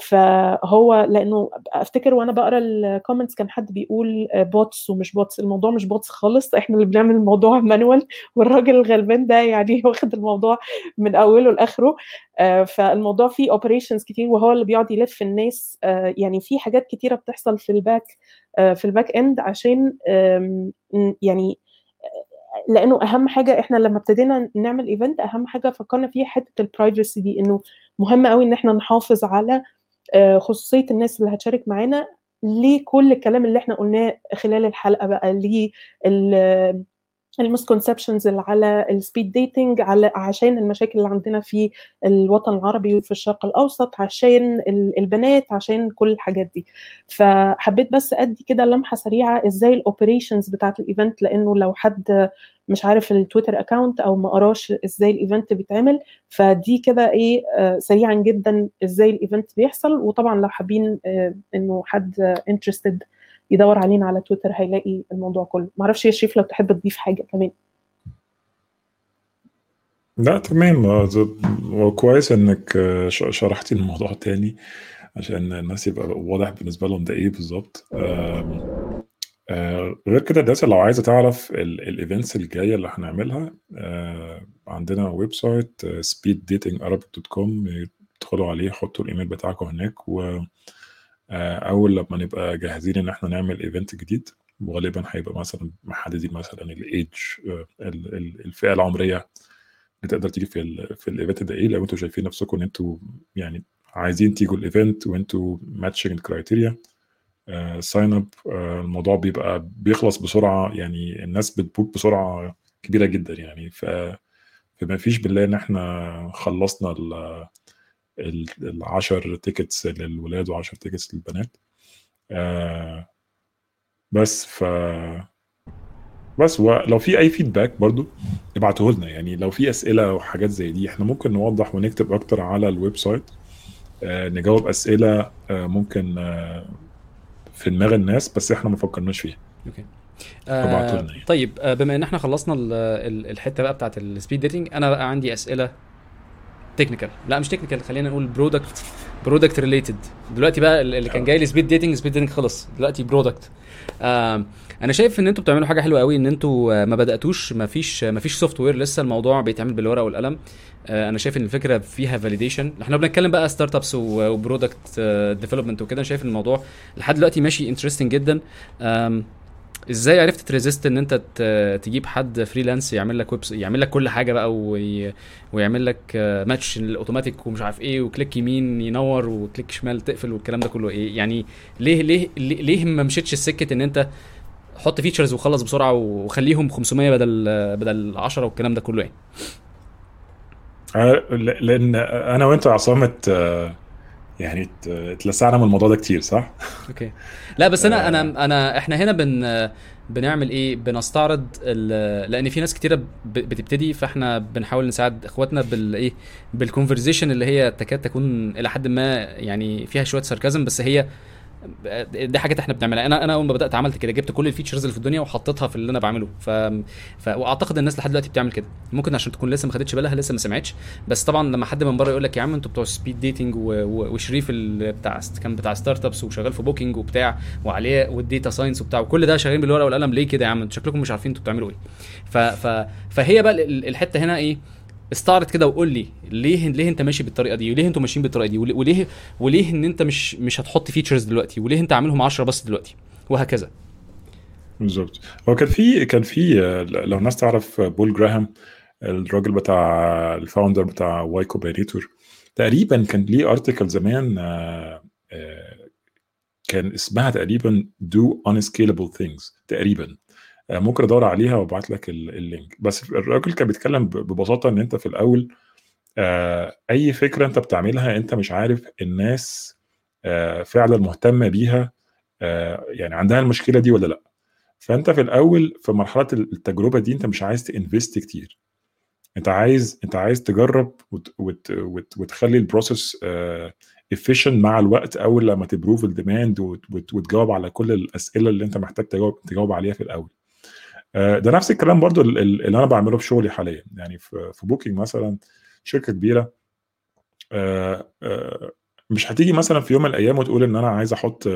فهو لأنه أفتكر وأنا بقرأ ال comments كان حد بيقول bots ومش bots الموضوع مش bots خالص. إحنا اللي بنعمل الموضوع manual [LAUGHS] والراجل الغلبان ده يعني [LAUGHS] واخد الموضوع من أوله لآخره. فالموضوع فيه operations كتير وهو اللي بيقعد يلف الناس. يعني في حاجات كتيرة بتحصل في ال back في ال back end عشان يعني لأنه أهم حاجة إحنا لما ابتدينا نعمل event أهم حاجة فكرنا فيها حتة ال privacy دي إنه مهم قوي إن إحنا نحافظ على خصوصية الناس اللي هتشارك معانا. لكل الكلام اللي إحنا قلناه خلال الحلقة بقى ال misconceptions اللي على ال speed dating على عشان المشاكل اللي عندنا في الوطن العربي وفي الشرق الأوسط عشان البنات عشان كل الحاجات دي. فحبيت بس أدي كده لمحة سريعة إزاي ال operations بتاعت ال event لأنه لو حد مش عارف ال Twitter account أو ما قراش إزاي ال event بيتعمل فدي كده إيه آه سريعا جدا إزاي ال event بيحصل. وطبعا لو حابين آه إنه حد interested يدور علينا على تويتر هيلاقي الموضوع كله. معرفش يا شريف لو تحب تضيف حاجة كمان. لا تمام. هو كويس إنك شرحتي الموضوع تاني عشان الناس يبقى واضح بالنسبة لهم ده إيه بالظبط. غير كده الناس لو عايزة تعرف ال events الجاية اللي هنعملها عندنا website speeddatingarabic.com تدخلوا عليه حطوا الإيميل بتاعكم هناك و أول لما نبقى جاهزين إن إحنا نعمل event جديد وغالبا هيبقى مثلا محددين مثلا الايدج الفئة العمرية اللي تقدر تيجي في في ال event ده إيه. لو أنتوا شايفين نفسكم إن أنتوا يعني عايزين تيجوا ال event وأنتوا matching criteria sign up الموضوع بيبقى بيخلص بسرعة يعني الناس بت book بسرعة كبيرة جدا يعني. ف فما فيش يلا إن إحنا خلصنا ال العشر tickets للولاد وعشر tickets للبنات. آه بس ف بس ولو في أي feedback برضو ابعتوه لنا يعني لو في أسئلة وحاجات زي دي إحنا ممكن نوضح ونكتب أكتر على ال website آه نجاوب أسئلة آه ممكن آه في دماغ الناس بس إحنا ما فكرناش فيها. okay. آه يعني. طيب آه بما إن إحنا خلصنا الحتة بقى بتاعت ال speed dating أنا بقى عندي أسئلة technical لا مش technical خلينا نقول product product related دلوقتي بقى اللي كان جاي لي speed dating speed dating خلص. دلوقتي product أنا شايف إن أنتوا بتعملوا حاجة حلوة قوي إن أنتوا ما بدأتوش ما فيش ما فيش software لسه الموضوع بيتعمل بالورقة والقلم. آه أنا شايف إن الفكرة فيها validation إحنا بنتكلم بقى startups و product development وكده. شايف إن الموضوع لحد دلوقتي ماشي interesting جدا. إزاي عرفت ت resist ان انت تجيب حد freelance يعمل لك ويب يعمل لك كل حاجة بقى وي... ويعمل لك match ال automatic ومش عارف إيه و click يمين ينور و click شمال تقفل والكلام ده كله. إيه يعني ليه ليه ليه ما مشيتش السكة ان انت حط features وخلص بسرعة وخليهم 500 بدل بدل 10 والكلام ده كله يعني؟ لأن أنا وأنت يا عصام يعني اتلسعنا من الموضوع ده كتير صح؟ okay لا بس أنا أنا أنا إحنا هنا بن بنعمل إيه؟ بنستعرض لأن في ناس كتيرة بتبتدي فإحنا بنحاول نساعد إخواتنا بالايه؟ بال conversation اللي هي تكاد تكون إلى حد ما يعني فيها شوية sarcasm بس هي دي حاجات إحنا بنعملها. أنا أنا أول ما بدأت عملت كده جبت كل ال features اللي في الدنيا وحطيتها في اللي أنا بعمله. ف... ف... وأعتقد الناس لحد دلوقتي بتعمل كده. ممكن عشان تكون لسه ما خدتش بالها لسه ما سمعتش. بس طبعا لما حد من بره يقول لك يا عم أنتوا بتوع speed dating و... و... وشريف اللي بتاع كان بتاع startups وشغال في Booking وبتاع وعلياء وال data science وبتاع وكل ده شغالين بالورقة والقلم ليه كده يا عم؟ أنتوا شكلكم مش عارفين أنتوا بتعملوا إيه. ف... ف... فهي بقى الحتة هنا إيه؟ استعرض كده وقول لي ليه ليه انت ماشي بالطريقة دي؟ وليه أنتوا ماشيين بالطريقة دي؟ وليه وليه إن انت مش مش هتحط features دلوقتي؟ وليه انت عاملهم 10 بس دلوقتي؟ وهكذا. بالظبط. هو كان في كان في لو الناس تعرف بول جراهام الراجل بتاع ال founder بتاع Y Combinator تقريبا كان ليه article زمان كان اسمها تقريبا do unscalable things تقريبا. ممكن ادور عليها وابعت لك ال link. بس الراجل كان بيتكلم ببساطة إن أنت في الأول أي فكرة أنت بتعملها أنت مش عارف الناس فعلا مهتمة بيها يعني عندها المشكلة دي ولا لأ. فأنت في الأول في مرحلة التجربة دي أنت مش عايز ت invest كتير. أنت عايز أنت عايز تجرب وت وت وت وتخلي ال process efficient مع الوقت أول لما ت prove ال demand وتجاوب على كل الأسئلة اللي أنت محتاج تجاوب تجاوب عليها في الأول. ده نفس الكلام برضو اللي أنا بعمله في شغلي حاليا. يعني في Booking مثلا شركة كبيرة مش هتيجي مثلا في يوم من الأيام وتقول إن أنا عايز أحط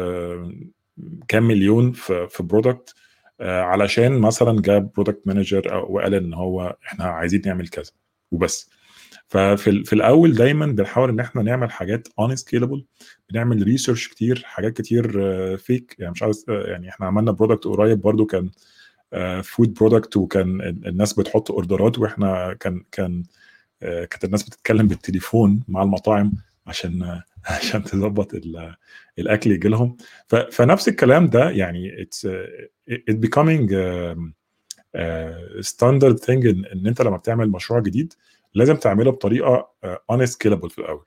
كام مليون في في product علشان مثلا جاب product manager وقال إن هو إحنا عايزين نعمل كذا وبس. ففي في الأول دايما بنحاول إن إحنا نعمل حاجات unscalable بنعمل research كتير حاجات كتير fake يعني مش عايز يعني إحنا عملنا product قريب برضو كان food product وكان الناس بتحط اوردرات وإحنا كان كان كانت الناس بتتكلم بالتليفون مع المطاعم عشان [LAUGHS] عشان تظبط الأكل يجي لهم. فنفس الكلام ده يعني it's it becoming standard thing ان أنت لما بتعمل مشروع جديد لازم تعمله بطريقة unscalable في الأول.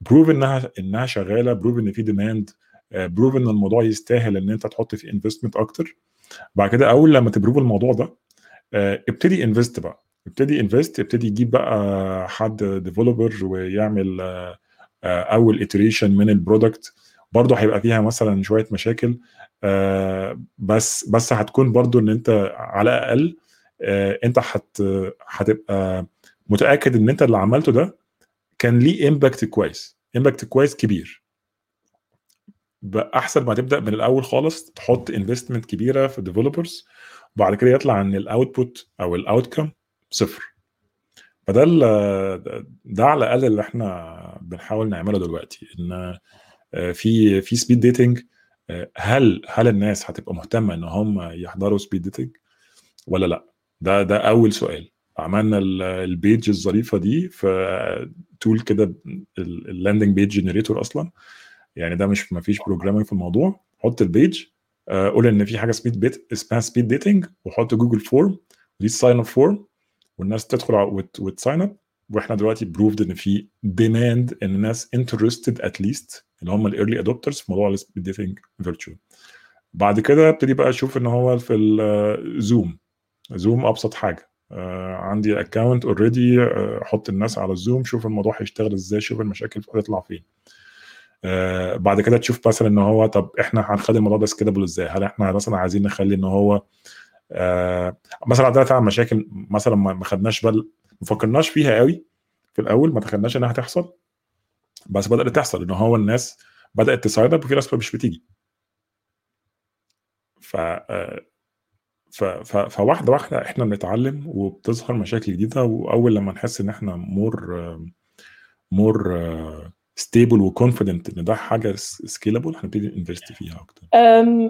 prove إنها إنها شغالة prove إن في demand prove إن الموضوع يستاهل إن أنت تحط فيه investment أكتر. بعد كده أول لما ت prove الموضوع ده آه، ابتدي invest بقى. ابتدي invest ابتدي يجيب بقى حد developer ويعمل آه، آه، أول iteration من ال product برضه هيبقى فيها مثلا شوية مشاكل بس بس هتكون برضه إن أنت على الأقل أنت هت هتبقى متأكد إن أنت اللي عملته ده كان ليه impact كويس. impact كويس كبير. أحسن ما تبدأ من الأول خالص تحط investment كبيرة في developers وبعد كده يطلع ان ال output أو ال outcome صفر. فده ده على الأقل اللي إحنا بنحاول نعمله دلوقتي إن آه، في في speed dating آه، هل هل الناس هتبقى مهتمة إن هم يحضروا speed dating ولا لأ؟ ده ده أول سؤال. عملنا ال page الظريفة دي في tool كده ال landing page generator أصلا. يعني ده مش ما فيش في الموضوع. حط ال page آه، قول إن في حاجة speed date اسمها speed dating وحط جوجل form دي ال sign up form والناس تدخل وت sign up وإحنا دلوقتي proved إن في demand إن الناس interested at least اللي هم ال early adopters في موضوع ال speed dating virtual بعد كده ابتدي بقى أشوف إن هو في الزوم زوم أبسط حاجة. آه عندي account already أحط الناس على الزوم شوف الموضوع هيشتغل إزاي شوف المشاكل هتطلع فين. آه بعد كده تشوف مثلا إن هو طب إحنا هنخلي الموضوع ده scalable إزاي؟ هل إحنا مثلا عايزين نخلي إن هو آه مثلا عندنا فعلا مشاكل مثلا ما خدناش بال ما فكرناش فيها قوي في الأول ما تخيلناش إنها هتحصل. بس بدأت تحصل إن هو الناس بدأت ت sign up وفي ناس مش بتيجي. آه، ف... ف... فواحدة واحدة إحنا بنتعلم وبتظهر مشاكل جديدة وأول لما نحس إن إحنا more more stable و confident إن ده حاجة scalable هنبتدي invest فيها أكتر.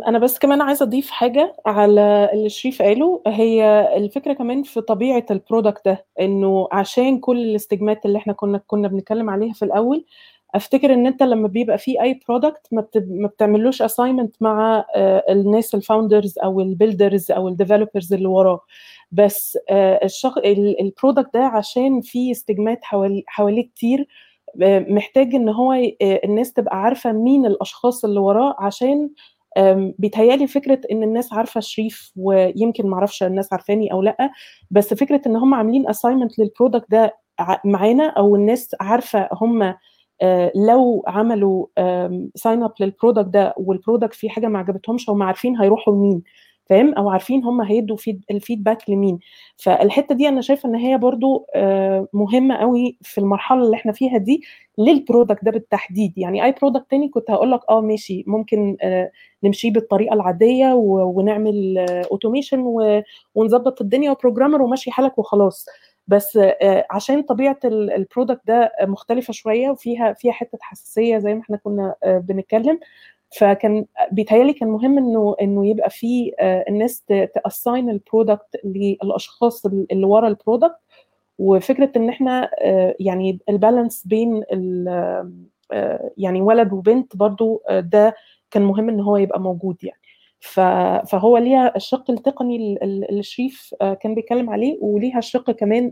أنا بس كمان عايزة أضيف حاجة على اللي شريف قاله هي الفكرة كمان في طبيعة ال product ده إنه عشان كل ال stigmat اللي إحنا كنا كنا بنتكلم عليها في الأول أفتكر إن أنت لما بيبقى في أي product ما, ما بتعملوش assignment مع آه، الناس ال founders أو ال builders أو ال developers اللي وراه. بس آه، الشخ... ال product ده عشان في stigmat حواليه كتير محتاج إن هو الناس تبقى عارفة مين الأشخاص اللي وراه عشان بيتهيألي فكرة إن الناس عارفة شريف ويمكن ما أعرفش الناس عارفاني أو لأ بس فكرة إن هم عاملين assignment لل product ده معانا أو الناس عارفة هم لو عملوا sign up لل product ده وال product فيه حاجة ما عجبتهمش هم عارفين هيروحوا لمين. فاهم؟ أو عارفين هم هيدوا feed ال feedback لمين. فالحتة دي أنا شايفة إن هي برضو آه، مهمة قوي في المرحلة اللي إحنا فيها دي لل product ده بالتحديد. يعني أي product تاني كنت هقول لك آه ماشي ممكن آه، نمشي بالطريقة العادية ونعمل automation ونظبط الدنيا و programmer وماشي حالك وخلاص. بس آه، عشان طبيعة ال product ده مختلفة شوية وفيها فيها حتة حساسية زي ما إحنا كنا بنتكلم فكان بيتهيألي كان مهم إنه إنه يبقى في آه، الناس ت assign ال product للأشخاص اللي ورا ال product وفكرة إن إحنا آه، يعني ال balance بين آه، يعني ولد وبنت برضو ده كان مهم إن هو يبقى موجود يعني. فهو ليها الشق التقني اللي شريف كان بيتكلم عليه وليها الشق كمان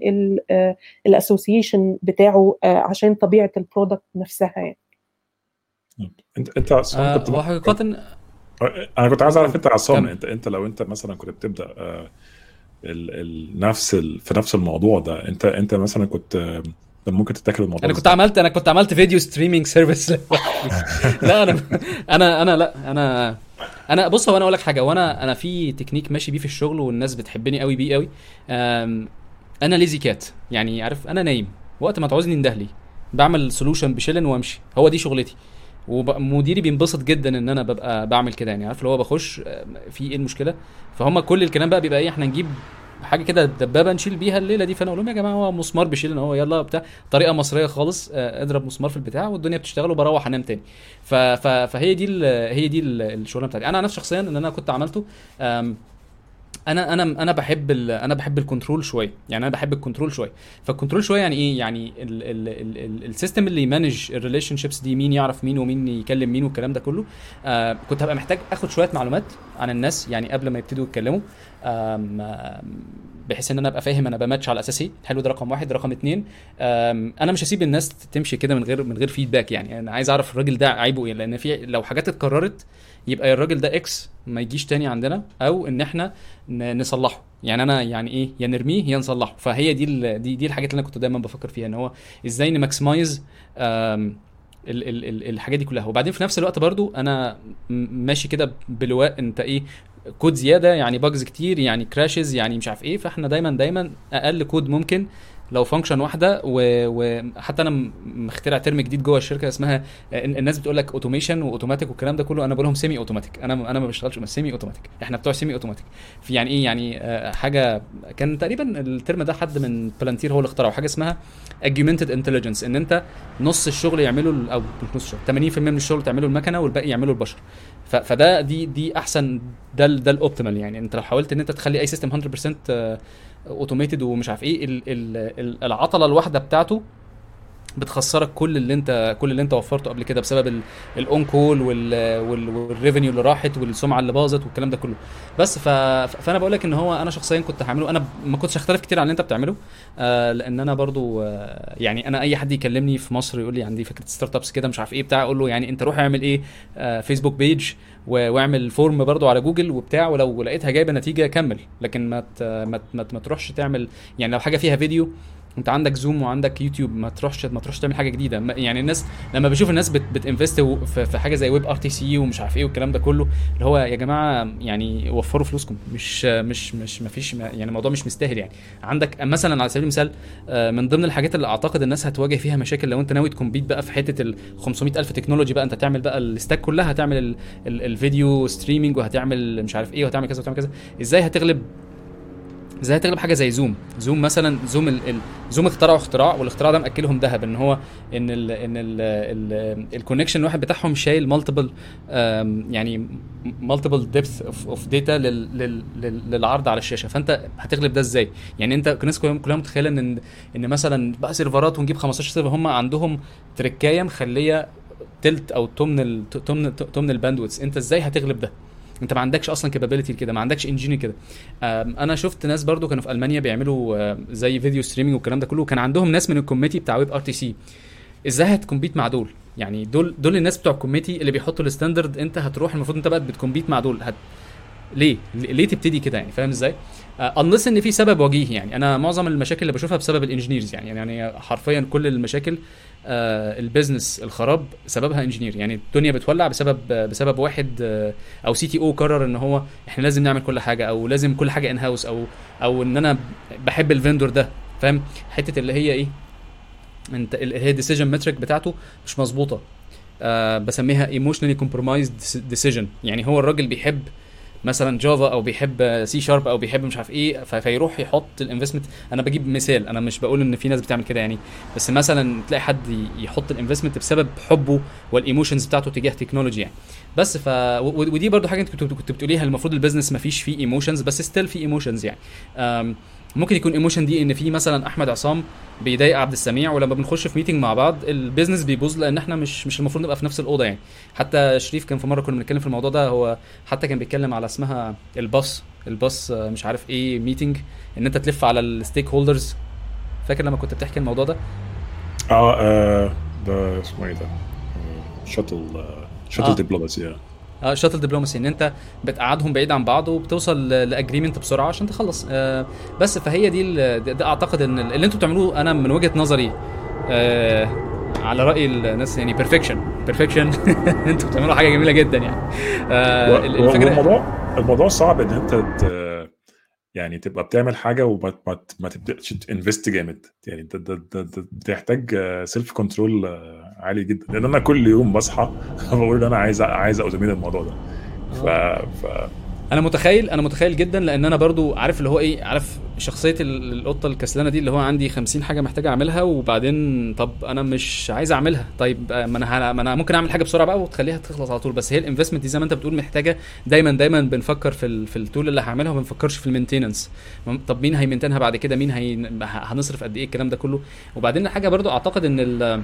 ال association بتاعه عشان طبيعة ال product نفسها يعني. انت أنت آه كنت حقيقة أنا كنت عايز أعرف أنت عصام انت أنت لو أنت مثلا كنت بتبدأ آه ال ال نفس ال في نفس الموضوع ده انت أنت مثلا كنت ممكن ت tackle الموضوع أنا كنت عملت أنا كنت عملت فيديو streaming service [LAUGHS] لا أنا أنا أنا لا أنا أنا بص هو أنا أقول لك حاجة وأنا أنا في تكنيك ماشي بيه في الشغل والناس بتحبني قوي بيه قوي أنا lazy cat يعني عارف أنا نايم وقت ما تعوزني اندهلي بعمل solution بشيلن وأمشي هو دي شغلتي. ومديري بينبسط جدا إن أنا ببقى بعمل كده يعني عارف اللي هو بخش آه، في إيه المشكلة؟ فهم كل الكلام بقى بيبقى إيه إحنا نجيب حاجة كده دبابة نشيل بيها الليلة دي فأنا أقول لهم يا جماعة هو مسمار بيشيل هو يلا بتاع طريقة مصرية خالص آه، اضرب مسمار في البتاع والدنيا بتشتغل وبروح أنام تاني. فهي دي هي دي الشغلانة بتاعتي. أنا نفسي شخصيا إن أنا كنت عملته أنا أنا أنا بحب أنا بحب ال control شوية. يعني أنا بحب ال control شوية. فال control شوية يعني إيه؟ يعني ال system اللي ي manage ال relationships دي مين يعرف مين ومين يكلم مين والكلام ده كله. آه كنت هبقى محتاج آخد شوية معلومات عن الناس يعني قبل ما يبتدوا يتكلموا. بحيث إن أنا أبقى فاهم أنا بماتش على أساس إيه حلو ده رقم واحد. رقم اتنين. أنا مش هسيب الناس تمشي كده من غير من غير feedback يعني. أنا عايز أعرف الراجل ده عيبه إيه؟ لأن في لو حاجات اتكررت يبقى الراجل ده X ما يجيش تاني عندنا أو إن إحنا نصلحه. يعني أنا يعني إيه يا نرميه يا نصلحه. فهي دي دي دي الحاجات اللي أنا كنت دايما بفكر فيها إن هو إزاي ن maximize ال ال ال الحاجات دي كلها. وبعدين في نفس الوقت برضو أنا ماشي كده بلواء أنت إيه كود زيادة يعني bugs كتير يعني crashes يعني مش عارف إيه. فإحنا دايما دايما أقل كود ممكن لو function واحدة وحتى أنا مخترع term جديد جوه الشركة اسمها ال- الناس بتقول لك automation و automatic والكلام ده كله أنا بقول لهم semi automatic أنا أنا ما بشتغلش semi automatic إحنا بتوع semi automatic في يعني إيه؟ يعني آه، حاجة كان تقريبا ال term ده حد من بلانتير هو اللي اخترعه. حاجة اسمها augmented intelligence إن أنت نص الشغل يعمله أو مش نص الشغل 80% من الشغل تعمله المكنة والباقي يعمله البشر. فده دي دي أحسن ده ده ال optimal يعني. أنت لو حاولت إن أنت تخلي أي system 100% automated ومش عارف إيه ال- ال- ال- العطلة الواحدة بتاعته بتخسرك كل اللي انت كل اللي أنت وفرته قبل كده بسبب ال on call وال revenue اللي راحت والسمعة اللي باظت والكلام ده كله بس. فأنا بقول لك إن هو أنا شخصيا كنت هعمله أنا ما كنتش هختلف كتير عن اللي أنت بتعمله آه لأن أنا برضو آه يعني أنا أي حد يكلمني في مصر يقول لي عندي فكرة startups كده مش عارف إيه بتاع أقول له يعني أنت روح اعمل إيه آه Facebook page و- واعمل form برضو على جوجل وبتاع ولو لقيتها جايبة نتيجة كمل. لكن ما ما ما تروحش تعمل يعني لو حاجة فيها فيديو انت عندك Zoom وعندك يوتيوب ما تروحش ما تروحش تعمل حاجة جديدة. يعني الناس لما بشوف الناس بت بت invest في, حاجة زي WebRTC ومش عارف إيه والكلام ده كله اللي هو يا جماعة يعني وفروا فلوسكم. مش مش مش ما فيش يعني الموضوع مش مستاهل يعني. عندك مثلا على سبيل المثال آه، من ضمن الحاجات اللي أعتقد الناس هتواجه فيها مشاكل لو انت ناوي ت compete بقى في حتة ال 500 ألف technology بقى انت تعمل بقى ال stack كلها هتعمل ال- ال- ال- video streaming وهتعمل مش عارف إيه وهتعمل كذا وهتعمل كذا. إزاي هتغلب إزاي هتغلب حاجة زي Zoom Zoom مثلا Zoom ال... ال... Zoom اخترعوا اختراع والاختراع ده مأكلهم ذهب إن هو إن ال... إن ال... ال... ال connection الواحد بتاعهم شايل multiple يعني multiple depth of. لل... للعرض على الشاشة فأنت هتغلب ده إزاي يعني أنت الناس كلها متخيله إن إن مثلا بقى سيرفرات ونجيب 15 سيرفر هم عندهم تركاية مخلية تلت أو تمن. تمن تمن ال bandwidth أنت إزاي هتغلب ده انت ما عندكش أصلا capability كده ما عندكش engineer كده أنا شفت ناس برضو كانوا في ألمانيا بيعملوا آه، زي video streaming والكلام ده كله. كان عندهم ناس من ال committee بتاع WebRTC إزاي هت compete مع دول؟ يعني دول دول الناس بتوع ال committee اللي بيحطوا ال standard انت هتروح المفروض انت بقى بت compete مع دول. هت... ليه؟ ليه تبتدي كده يعني؟ فاهم إزاي؟ unless إن في سبب وجيه يعني. أنا معظم المشاكل اللي بشوفها بسبب ال engineers يعني. يعني حرفيا كل المشاكل آه ال business الخراب سببها engineer يعني. الدنيا بتولع بسبب بسبب واحد آه أو CTO قرر إن هو إحنا لازم نعمل كل حاجة أو لازم كل حاجة in house أو أو إن أنا بحب ال vendor ده. فاهم؟ حتة اللي هي إيه؟ أنت اللي هي decision matrix بتاعته مش مظبوطة. آه بسميها emotionally compromised decision يعني. هو الراجل بيحب مثلا Java أو بيحب C sharp أو بيحب مش عارف إيه فيروح يحط ال investment أنا بجيب مثال أنا مش بقول إن في ناس بتعمل كده يعني بس مثلا تلاقي حد يحط ال investment بسبب حبه وال emotions بتاعته تجاه technology يعني. بس ف ودي برضو حاجة أنت كنت بتقوليها المفروض ال business ما فيش فيه emotions بس still في emotions يعني. ممكن يكون emotion دي إن في مثلا أحمد عصام بيضايق عبد السميع ولما بنخش في meeting مع بعض ال business بيبوظ لأن إحنا مش مش المفروض نبقى في نفس الأوضة يعني. حتى شريف كان في مرة كنا بنتكلم في الموضوع ده هو حتى كان بيتكلم على اسمها الباص. الباص آه، مش عارف إيه meeting إن أنت تلف على ال stakeholders فاكر لما كنت بتحكي الموضوع ده؟ آه آه، ده اسمه إيه ده؟ shuttle shuttle. diplomacy آه shuttle diplomacy إن أنت بتقعدهم بعيد عن بعض وبتوصل ل agreement بسرعة عشان تخلص آه بس فهي دي ده, أعتقد إن اللي أنتوا بتعملوه أنا من وجهة نظري آه على رأي الناس يعني perfection [LAUGHS] perfection أنتوا بتعملوا حاجة جميلة جدا يعني آه الفكرة الموضوع الموضوع صعب إن أنت. يعني تبقى بتعمل حاجة وما ما, ما تبدأش ت invest جامد يعني انت ده- ده- ده بتحتاج self control عالي جدا. لأن أنا كل يوم بصحى [LAUGHS] بقول إن أنا عايز عايز automate الموضوع ده. ف... ف... أنا متخيل أنا متخيل جدا لأن أنا برضو عارف اللي هو إيه عارف شخصية ال- القطة الكسلانة دي اللي هو عندي 50 حاجة محتاج أعملها وبعدين طب أنا مش عايز أعملها. طيب آه، ما أنا ما أنا ممكن أعمل حاجة بسرعة بقى وتخليها تخلص على طول. بس هي ال investment دي زي ما أنت بتقول محتاجة دايما دايما بنفكر في في ال tool اللي هعملها وما بنفكرش في ال maintenance. طب مين هي maintain ها بعد كده؟ مين هي هنصرف قد إيه الكلام ده كله؟ وبعدين حاجة برضو أعتقد إن ال-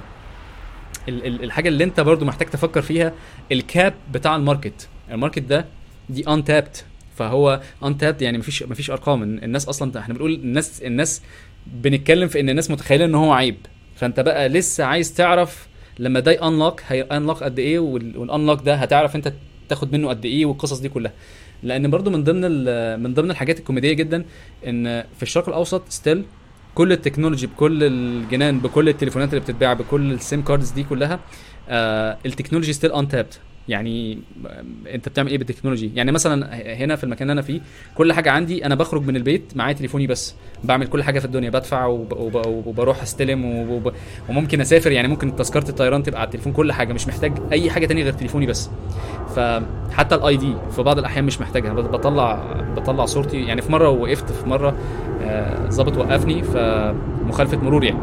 الحاجة اللي أنت برضو محتاج تفكر فيها ال cap بتاع ال market. ال market ده دي untapped فهو untapped يعني مفيش مفيش أرقام. الناس أصلا إحنا بنقول الناس الناس بنتكلم في إن الناس متخيلة إن هو عيب. فأنت بقى لسه عايز تعرف لما ده unlock هي unlock قد إيه وال unlock ده هتعرف أنت تاخد منه قد إيه والقصص دي كلها. لأن برضو من ضمن من ضمن الحاجات الكوميدية جدا إن في الشرق الأوسط still كل ال technology بكل الجنان بكل التليفونات اللي بتتباع بكل ال SIM cards دي كلها آه ال technology still untapped يعني انت بتعمل إيه بال technology؟ يعني مثلا هنا في المكان اللي أنا فيه كل حاجة عندي أنا بخرج من البيت معايا تليفوني بس. بعمل كل حاجة في الدنيا بدفع وب... وب... وبروح أستلم. وممكن أسافر. يعني ممكن تذكرة الطيران تبقى على التليفون كل حاجة مش محتاج أي حاجة تانية غير تليفوني بس. فحتى ال ID في بعض الأحيان مش محتاجها. بط- بطلع بطلع صورتي. يعني في مرة وقفت في مرة آه، ظابط وقفني فمخالفة مرور يعني.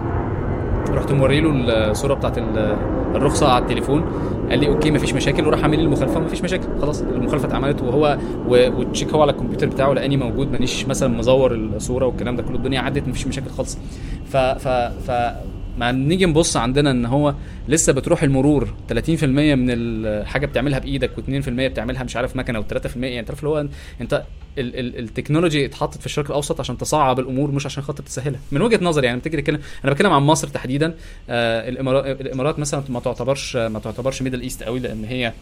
رحت موري له الصورة بتاعت ال- الرخصة على التليفون. قال لي okay مفيش مشاكل. وراح عامل لي المخالفة. مفيش مشاكل. خلاص المخالفة اتعملت وهو و- والتشيك هو على الكمبيوتر بتاعه لأني موجود مانيش مثلا مزور الصورة والكلام ده كله. الدنيا عدت مفيش مشاكل خالص. ف ف ف ما نيجي نبص عندنا إن هو لسه بتروح المرور 30% من الحاجة بتعملها بإيدك و2% بتعملها مش عارف مكنة و3% يعني انت عارف اللي هو أنت ال- ال- ال technology اتحطت في الشرق الأوسط عشان تصعب الأمور مش عشان خاطر تسهلها. من وجهة نظري يعني بتيجي تتكلم أنا بتكلم عن مصر تحديدا. آه الامارات الإمارات مثلا ما تعتبرش ما تعتبرش Middle East قوي لأن هي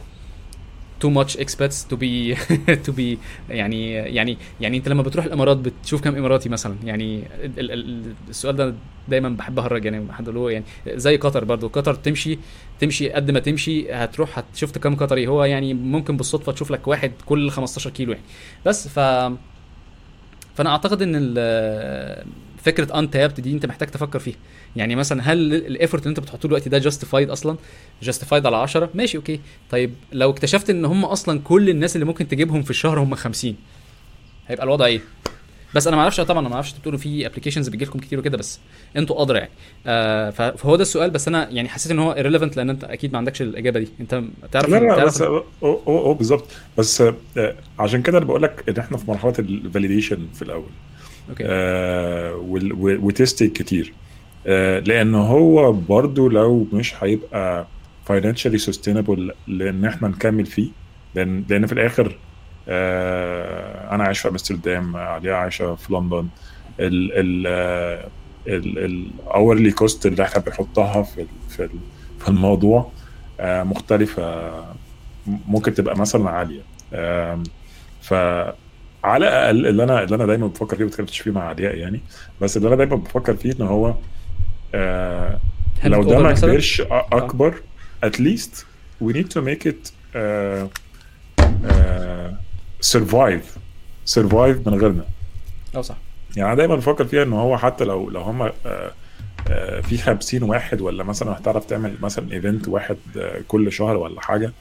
too much expats to be [LAUGHS] to be يعني يعني يعني انت لما بتروح الامارات بتشوف كام اماراتي مثلا. يعني ال- ال- ال- السؤال ده دايما بحب اهرج يعني اللي هو يعني زي قطر برضو. قطر تمشي تمشي قد ما تمشي هتروح هتشوف كام قطري. هو يعني ممكن بالصدفة تشوف لك واحد كل 15 كيلو يعني. بس ف فأنا أعتقد إن فكرة untapped دي انت محتاج تفكر فيها. يعني مثلا هل ال effort اللي انت بتحطه دلوقتي ده justified أصلا؟ justified على 10 ماشي okay. طيب لو اكتشفت إن هم أصلا كل الناس اللي ممكن تجيبهم في الشهر هم 50 هيبقى الوضع إيه؟ بس أنا ما أعرفش طبعا أنا ما أعرفش بتقولوا في applications بتجي لكم كتير وكده بس أنتوا أدرى يعني. آه فهو ده السؤال بس أنا يعني حسيت إن هو irrelevant لأن أنت أكيد ما عندكش الإجابة دي. أنت تعرف لا لا تعرف بس هو بالظبط. بس آه، عشان كده أنا بقول لك إن إحنا في مرحلة ال validation في الأول. okay آه وال- و- و testing كتير. آه لأن هو برضو لو مش هيبقى financially sustainable لأن إحنا نكمل فيه لأن لأن في الآخر آه أنا عايش في أمستردام عليا عايشة في لندن. ال ال ال ال hourly cost اللي إحنا بنحطها في في في الموضوع آه مختلفة. ممكن تبقى مثلا عالية. ف على الأقل اللي أنا اللي أنا دايما بفكر فيه ما اتكلمتش فيه مع علياء يعني بس اللي أنا دايما بفكر فيه إن هو آه لو ده ما؟ كبرش أ- أكبر need to make it uh, uh, survive survive من غيرنا. أه صح. يعني أنا دايما بفكر فيها إن هو حتى لو لو هم في 50 واحد ولا مثلا هتعرف تعمل مثلا event واحد آه، كل شهر ولا حاجة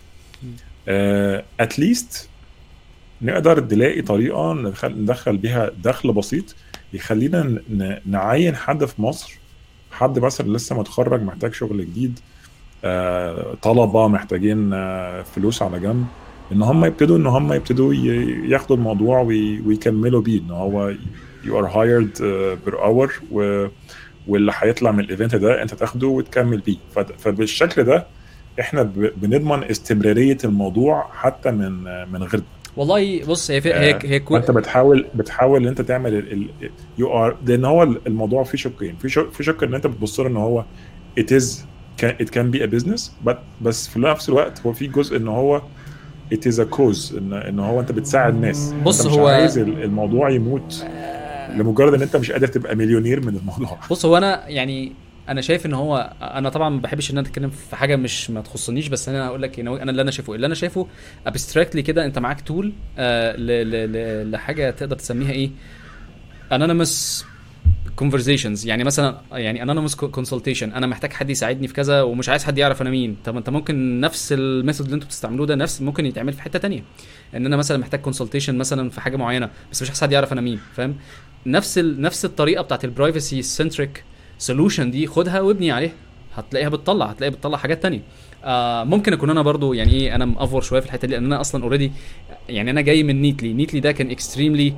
at least نقدر نلاقي طريقة ندخل, بيها دخل بسيط يخلينا نعين حد في مصر حد مثلا لسه متخرج محتاج شغل جديد آه، طلبة محتاجين آه، فلوس على جنب إن هم يبتدوا إن هم يبتدوا ياخدوا الموضوع وي- ويكملوا بيه إن هو you are hired per hour واللي هيطلع من ال event ده أنت تاخده وتكمل بيه. فبالشكل ده إحنا بنضمن استمرارية الموضوع حتى من من غير والله بص هي في هي هي كو... انت بتحاول بتحاول إن أنت تعمل you are لأن هو الموضوع فيه شقين. في شق في شق إن أنت بتبص له إن هو it is can, it can be a business but بس في نفس الوقت هو في جزء إن هو it is a cause ان إن هو أنت بتساعد ناس بص أنت مش هو- عايز ال- الموضوع يموت لمجرد إن أنت مش قادر تبقى مليونير من الموضوع. بص هو أنا يعني أنا شايف ان هو أنا طبعا ما بحبش ان أنا اتكلم في حاجة مش ما تخصنيش بس أنا هقول لك أنا اللي أنا شايفه. اللي أنا شايفه abstractly كده انت معاك tool آه لحاجة تقدر تسميها إيه؟ anonymous conversations. يعني مثلا يعني anonymous consultation. أنا محتاج حد يساعدني في كذا ومش عايز حد يعرف أنا مين. طب انت ممكن نفس ال method اللي أنتوا بتستعملوه ده نفس ممكن يتعمل في حتة تانية. ان أنا مثلا محتاج consultation مثلا في حاجة معينة بس مش عايز حد يعرف أنا مين فاهم؟ نفس ال... نفس الطريقة بتاعت ال privacy centric solution دي خدها وابني عليها. هتلاقيها بتطلع هتلاقيها بتطلع حاجات تانية. آه ممكن أكون أنا برضو يعني إيه أنا مأفور شوية في الحتة دي لأن أنا أصلا already يعني أنا جاي من نيتلي نيتلي ده كان extremely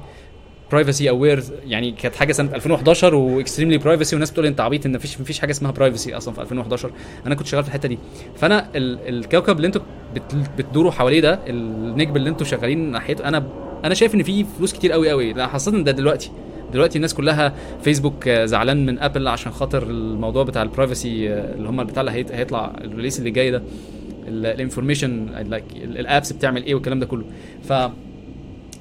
privacy aware يعني كانت حاجة سنة 2011 و extremely privacy والناس بتقول أنت عبيط إن مفيش مفيش حاجة اسمها privacy أصلا في 2011 أنا كنت شغال في الحتة دي. فأنا ال الكوكب اللي أنتوا بت بتدوروا حواليه ده النجم اللي أنتوا شغالين ناحيته أنا أنا شايف إن في فلوس كتير قوي قوي خاصة ده دلوقتي. دلوقتي الناس كلها فيسبوك زعلان من أبل عشان خاطر الموضوع بتاع ال privacy اللي هم بتاع اللي هيطلع ال release اللي جاي ده ال information like ال apps بتعمل إيه والكلام ده كله. ف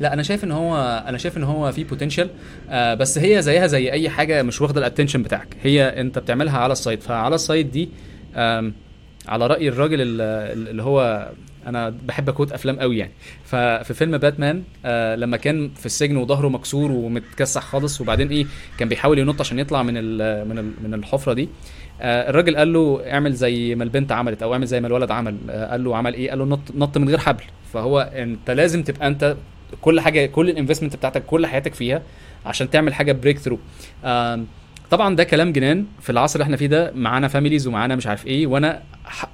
لا أنا شايف إن هو أنا شايف إن هو في potential آه بس هي زيها زي أي حاجة مش واخدة ال attention بتاعك. هي أنت بتعملها على ال side فعلى ال side دي على رأي الراجل اللي هو أنا بحب أ quote أفلام قوي يعني. ففي فيلم باتمان آه لما كان في السجن وظهره مكسور ومتكسح خالص وبعدين إيه كان بيحاول ينط عشان يطلع من ال من ال من الحفرة دي آه الراجل قال له اعمل زي ما البنت عملت أو اعمل زي ما الولد عمل آه قال له عمل إيه؟ قال له نط نط من غير حبل. فهو أنت لازم تبقى أنت كل حاجة كل ال investment بتاعتك كل حياتك فيها عشان تعمل حاجة breakthrough طبعا ده كلام جنان في العصر اللي إحنا فيه ده معانا فاميليز ومعانا مش عارف إيه وأنا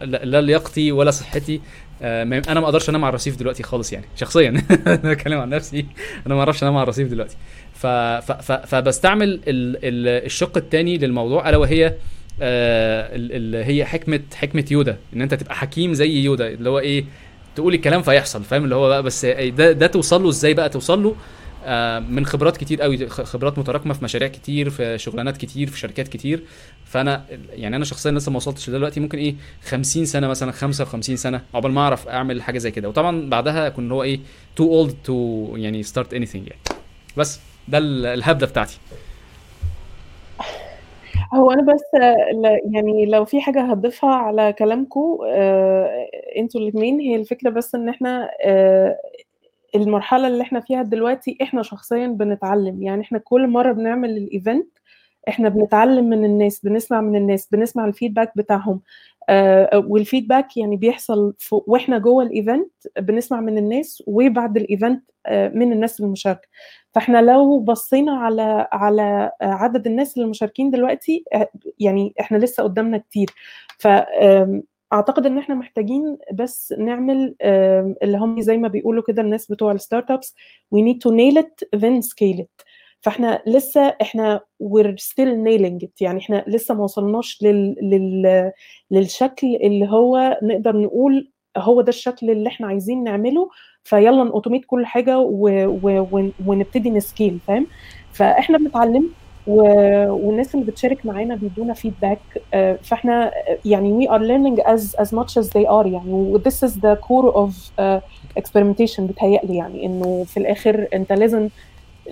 لا لياقتي ولا صحتي أنا ما أقدرش أنام على الرصيف دلوقتي خالص يعني شخصيا. [LAUGHS] أنا بتكلم عن نفسي. أنا ما أعرفش أنام على الرصيف دلوقتي. ف ف ف فبستعمل ال ال الشق الثاني للموضوع ألا وهي اللي هي حكمة حكمة يودا إن أنت تبقى حكيم زي يودا اللي هو إيه تقول الكلام فيحصل فاهم؟ اللي هو بقى بس ده ده توصل له إزاي بقى توصل له؟ آه من خبرات كتير قوي خبرات متراكمة في مشاريع كتير في شغلانات كتير في شركات كتير. فأنا يعني أنا شخصيا لسه ما وصلتش دلوقتي ممكن إيه 50 سنة مثلا 55 سنة عقبال ما أعرف أعمل حاجة زي كده. وطبعا بعدها أكون هو إيه too old to يعني start any يعني. بس ده الهبدة بتاعتي. هو أنا بس يعني لو في حاجة هضيفها على كلامكم أنتوا الاثنين هي الفكرة بس إن إحنا المرحلة اللي إحنا فيها دلوقتي إحنا شخصيا بنتعلم. يعني إحنا كل مرة بنعمل ال event إحنا بنتعلم من الناس بنسمع من الناس بنسمع ال feedback بتاعهم. آه وال feedback يعني بيحصل وإحنا جوه ال event بنسمع من الناس وبعد ال event آه من الناس المشاركة. فاحنا لو بصينا على على عدد الناس اللي مشاركين دلوقتي يعني إحنا لسه قدامنا كتير. ف أعتقد إن إحنا محتاجين بس نعمل اللي هم زي ما بيقولوا كده الناس بتوع ال startups we need to nail it then scale it فإحنا لسه إحنا still nailing it يعني إحنا لسه ما وصلناش لل, لل للشكل اللي هو نقدر نقول هو ده الشكل اللي إحنا عايزين نعمله فيلا ن automate كل حاجة و... و... ونبتدي ن scale فاهم فإحنا بنتعلم. والناس اللي بتشارك معانا بيدونا feedback فاحنا يعني we are learning as as much as they are يعني. this is the core of uh, experimentation بتهيألي يعني. إنه في الآخر أنت لازم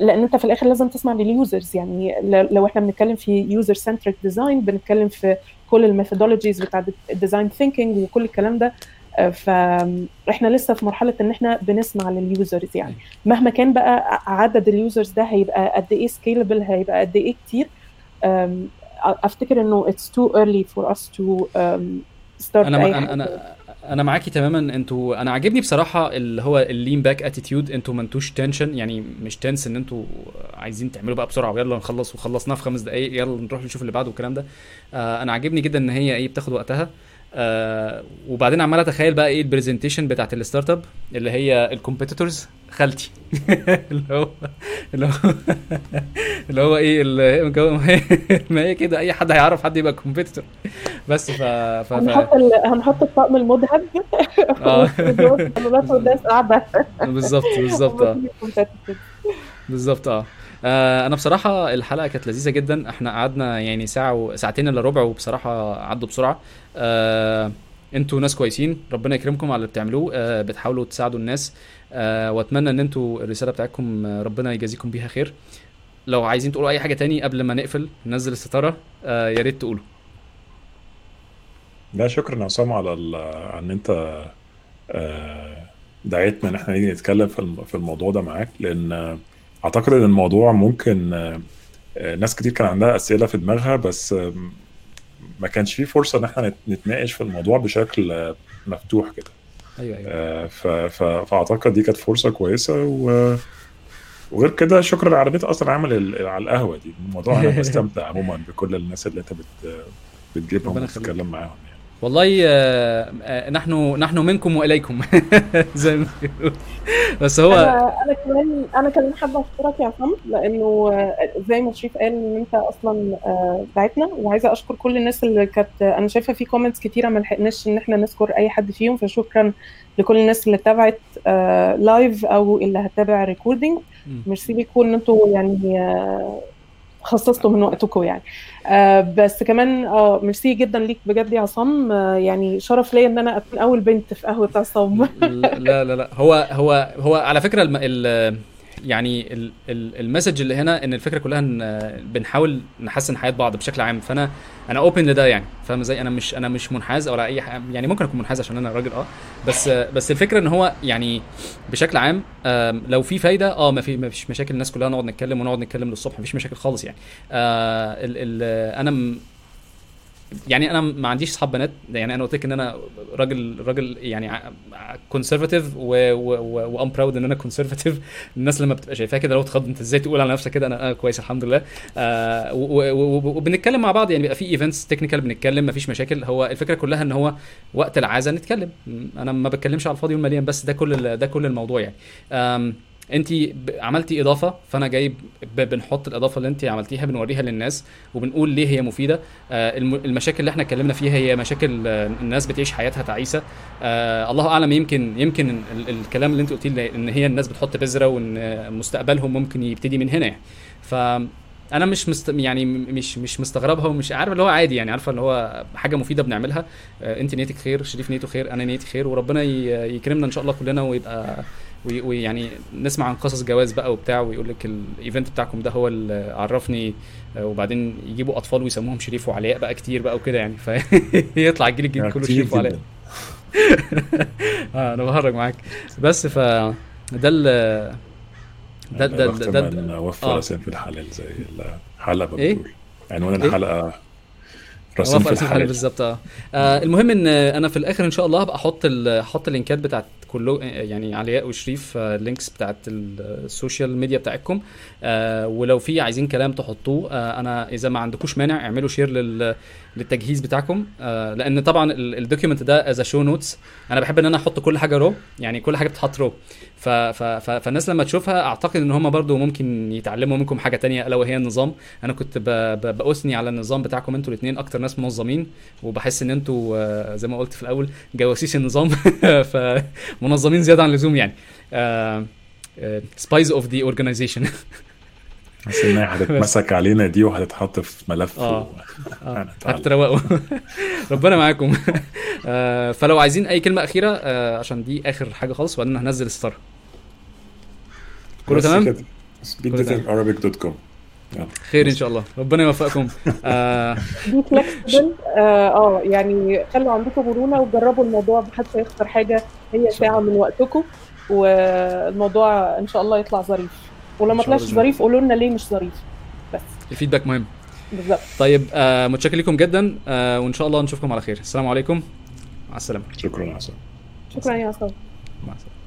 لأن أنت في الآخر لازم تسمع لل users يعني. لو إحنا بنتكلم في user centric design بنتكلم في كل ال methodologies بتاع ال design thinking وكل الكلام ده فاحنا لسه في مرحلة إن إحنا بنسمع لل users يعني. مهما كان بقى عدد ال users ده هيبقى قد إيه scalable هيبقى قد إيه كتير. أفتكر إنه it's too early for us to um, start أنا أنا أنا أنا معاكي تماما. أنتوا أنا عاجبني بصراحة اللي هو ال laid back attitude أنتوا ما أنتوش tension يعني مش tense إن أنتوا عايزين تعملوا بقى بسرعة ويلا نخلص وخلصناه في خمس دقائق يلا نروح نشوف اللي بعده والكلام ده. آه أنا عاجبني جدا إن هي إيه بتاخد وقتها. آه وبعدين عمال أتخيل بقى إيه ال presentation بتاعت ال startup اللي هي ال competitors خالتي. [LAUGHS] اللي هو اللي هو اللي هو إيه اللي ما هي كده أي حد هيعرف حد يبقى كومبيتيتور بس ف, ف... هنحط ال... هنحط الطقم المذهب [LAUGHS] آه. [LAUGHS] والناس قاعدة. بالظبط بالظبط آه. بالظبط آه. آه أنا بصراحة الحلقة كانت لذيذة جدا. إحنا قعدنا يعني ساعة و... ساعتين إلا ربع وبصراحة عدوا بسرعة. آه أنتوا ناس كويسين ربنا يكرمكم على اللي بتعملوه. آه بتحاولوا تساعدوا الناس. آه وأتمنى إن أنتوا الرسالة بتاعتكم آه ربنا يجازيكم بيها خير. لو عايزين تقولوا أي حاجة تاني قبل ما نقفل ننزل الستارة. آه يا ريت تقولوا. لا شكرا يا عصام على إن أنت دعيتنا إن إحنا نيجي نتكلم في الموضوع ده معاك. لأن أعتقد إن الموضوع ممكن ناس كتير كان عندها أسئلة في دماغها بس ما كانش فيه فرصة إن إحنا نتناقش في الموضوع بشكل مفتوح كده. أيوه أيوه. ف... ف... فأعتقد دي كانت فرصة كويسة و... وغير كده شكرا على أصلا عامل على القهوة دي. الموضوع أنا [LAUGHS] بستمتع عموما بكل الناس اللي أنت بت بتجيبهم. وتتكلم معاهم يعني. والله آه، آه، نحن نحن منكم وإليكم [LAUGHS] زي ما. بس هو أنا أنا كمان أنا كمان حابة أشكرك يا عصام لأنه آه، زي ما شريف قال إن أنت أصلا آه، بعتنا وعايزة أشكر كل الناس اللي كانت أنا شايفة في كومنتس كتيرة ما لحقناش إن إحنا نذكر أي حد فيهم فشكرا لكل الناس اللي تابعت آه، live أو اللي هتتابع recording مم. ميرسي ليكم إن أنتوا يعني آه، خصصتوا من وقتكم يعني. آه بس كمان آه ميرسي جدا ليك بجد يا عصام. آه يعني شرف ليا إن أنا أكون أول بنت في قهوة عصام. لا لا لا. هو هو هو على فكرة الم... ال... يعني ال... ال- ال message اللي هنا إن الفكرة كلها إن بنحاول نحسن حياة بعض بشكل عام. فأنا أنا open لده يعني. فاهم إزاي؟ أنا مش أنا مش منحاز ولا أي يعني ممكن أكون منحاز عشان أنا راجل آه. بس بس الفكرة إن هو يعني بشكل عام لو في فايدة آه ما في ما فيش مشاكل. الناس كلها نقعد نتكلم ونقعد نتكلم للصبح ما فيش مشاكل خالص يعني. آه ال... ال... أنا. يعني أنا ما عنديش اصحاب بنات يعني أنا قلت لك إن أنا راجل راجل يعني conservative و I'm proud إن أنا conservative الناس لما بتبقى شايفاها كده لو تخض أنت إزاي تقول على نفسك كده؟ أنا آه كويس الحمد لله. آه وبنتكلم مع بعض يعني بيبقى في events technical بنتكلم مفيش مشاكل. هو الفكرة كلها إن هو وقت العازه نتكلم. أنا ما بتكلمش على الفاضي والمليان بس ده كل ده كل الموضوع يعني. انت عملتي إضافة فأنا جاي ب- بنحط الإضافة اللي انت عملتيها بنوريها للناس وبنقول ليه هي مفيدة. آه، الم- المشاكل اللي إحنا اتكلمنا فيها هي مشاكل آه، الناس بتعيش حياتها تعيسة. آه، الله أعلم يمكن يمكن ال- الكلام اللي انت قلتيه إن هي الناس بتحط بذرة وإن مستقبلهم ممكن يبتدي من هنا. ف أنا مش مست... يعني مش مش مستغربها ومش عارف اللي هو عادي يعني عارفة اللي هو حاجة مفيدة بنعملها. انت نيتك خير شريف نيته خير أنا نيتي خير وربنا يكرمنا إن شاء الله كلنا ويبقى وي- ويعني نسمع عن قصص جواز بقى وبتاع ويقول لك ال event بتاعكم ده هو اللي عرفني آه، وبعدين يجيبوا أطفال ويسموهم شريف وعلياء بقى كتير بقى وكده يعني [LAUGHS] فيطلع الجيل الجديد كله كتير شريف وعلياء. [LAUGHS] آه أنا بهرج معاك بس ف ده ال ده ده ده, ده, نوفق آه. في الحلال زي الحلقة إيه؟ بتقول عنوان إيه؟ الحلقة في رسم الحلقة. الحلال بالظبط آه. آه، المهم إن آه، أنا في الآخر إن شاء الله هبقى أحط أحط اللينكات بتاعت كله يعني علياء وشريف آه، ال links بتاعت ال social media بتاعتكم آه، ولو في عايزين كلام تحطوه آه، أنا إذا ما عندكوش مانع اعملوا share لل للتجهيز بتاعكم. آه، لأن طبعا ال document ده as show notes أنا بحب إن أنا أحط كل حاجة raw يعني كل حاجة بتتحط raw ف ف ف فالناس لما تشوفها أعتقد إن هم برضو ممكن يتعلموا منكم حاجة تانية ألا وهي النظام. أنا كنت. بأثني على النظام بتاعكم أنتوا الاثنين أكتر ناس منظمين وبحس إن أنتوا آه، زي ما قلت في الأول جواسيس النظام. [LAUGHS] فمنظمين زيادة عن اللزوم يعني. spies of the organization بس. انها هتتمسك علينا دي وهتتحط في ملف آه. و- آه، [LAUGHS] [LAUGHS] ربنا معاكم. [LAUGHS] آه، فلو عايزين أي كلمة أخيرة آه، عشان دي آخر حاجة خالص وبعدين هنزل ستار كله بس تمام؟ يلا. خير إن شاء الله. ربنا يوفقكم. آه يعني خلوا عندكم مرونة وجربوا الموضوع محدش هيخسر حاجة هي ساعة من وقتكم والموضوع إن شاء الله يطلع ظريف. ولو ما إن شاء الله طلعش. ظريف قولوا لنا ليه مش ظريف. بس. الفيدباك مهم. بالظبط. طيب آه، متشكر لكم جدا آه، وإن شاء الله نشوفكم على خير. السلام عليكم. مع السلامة. شكرا يا عصام شكرا يا عصام مع السلامة.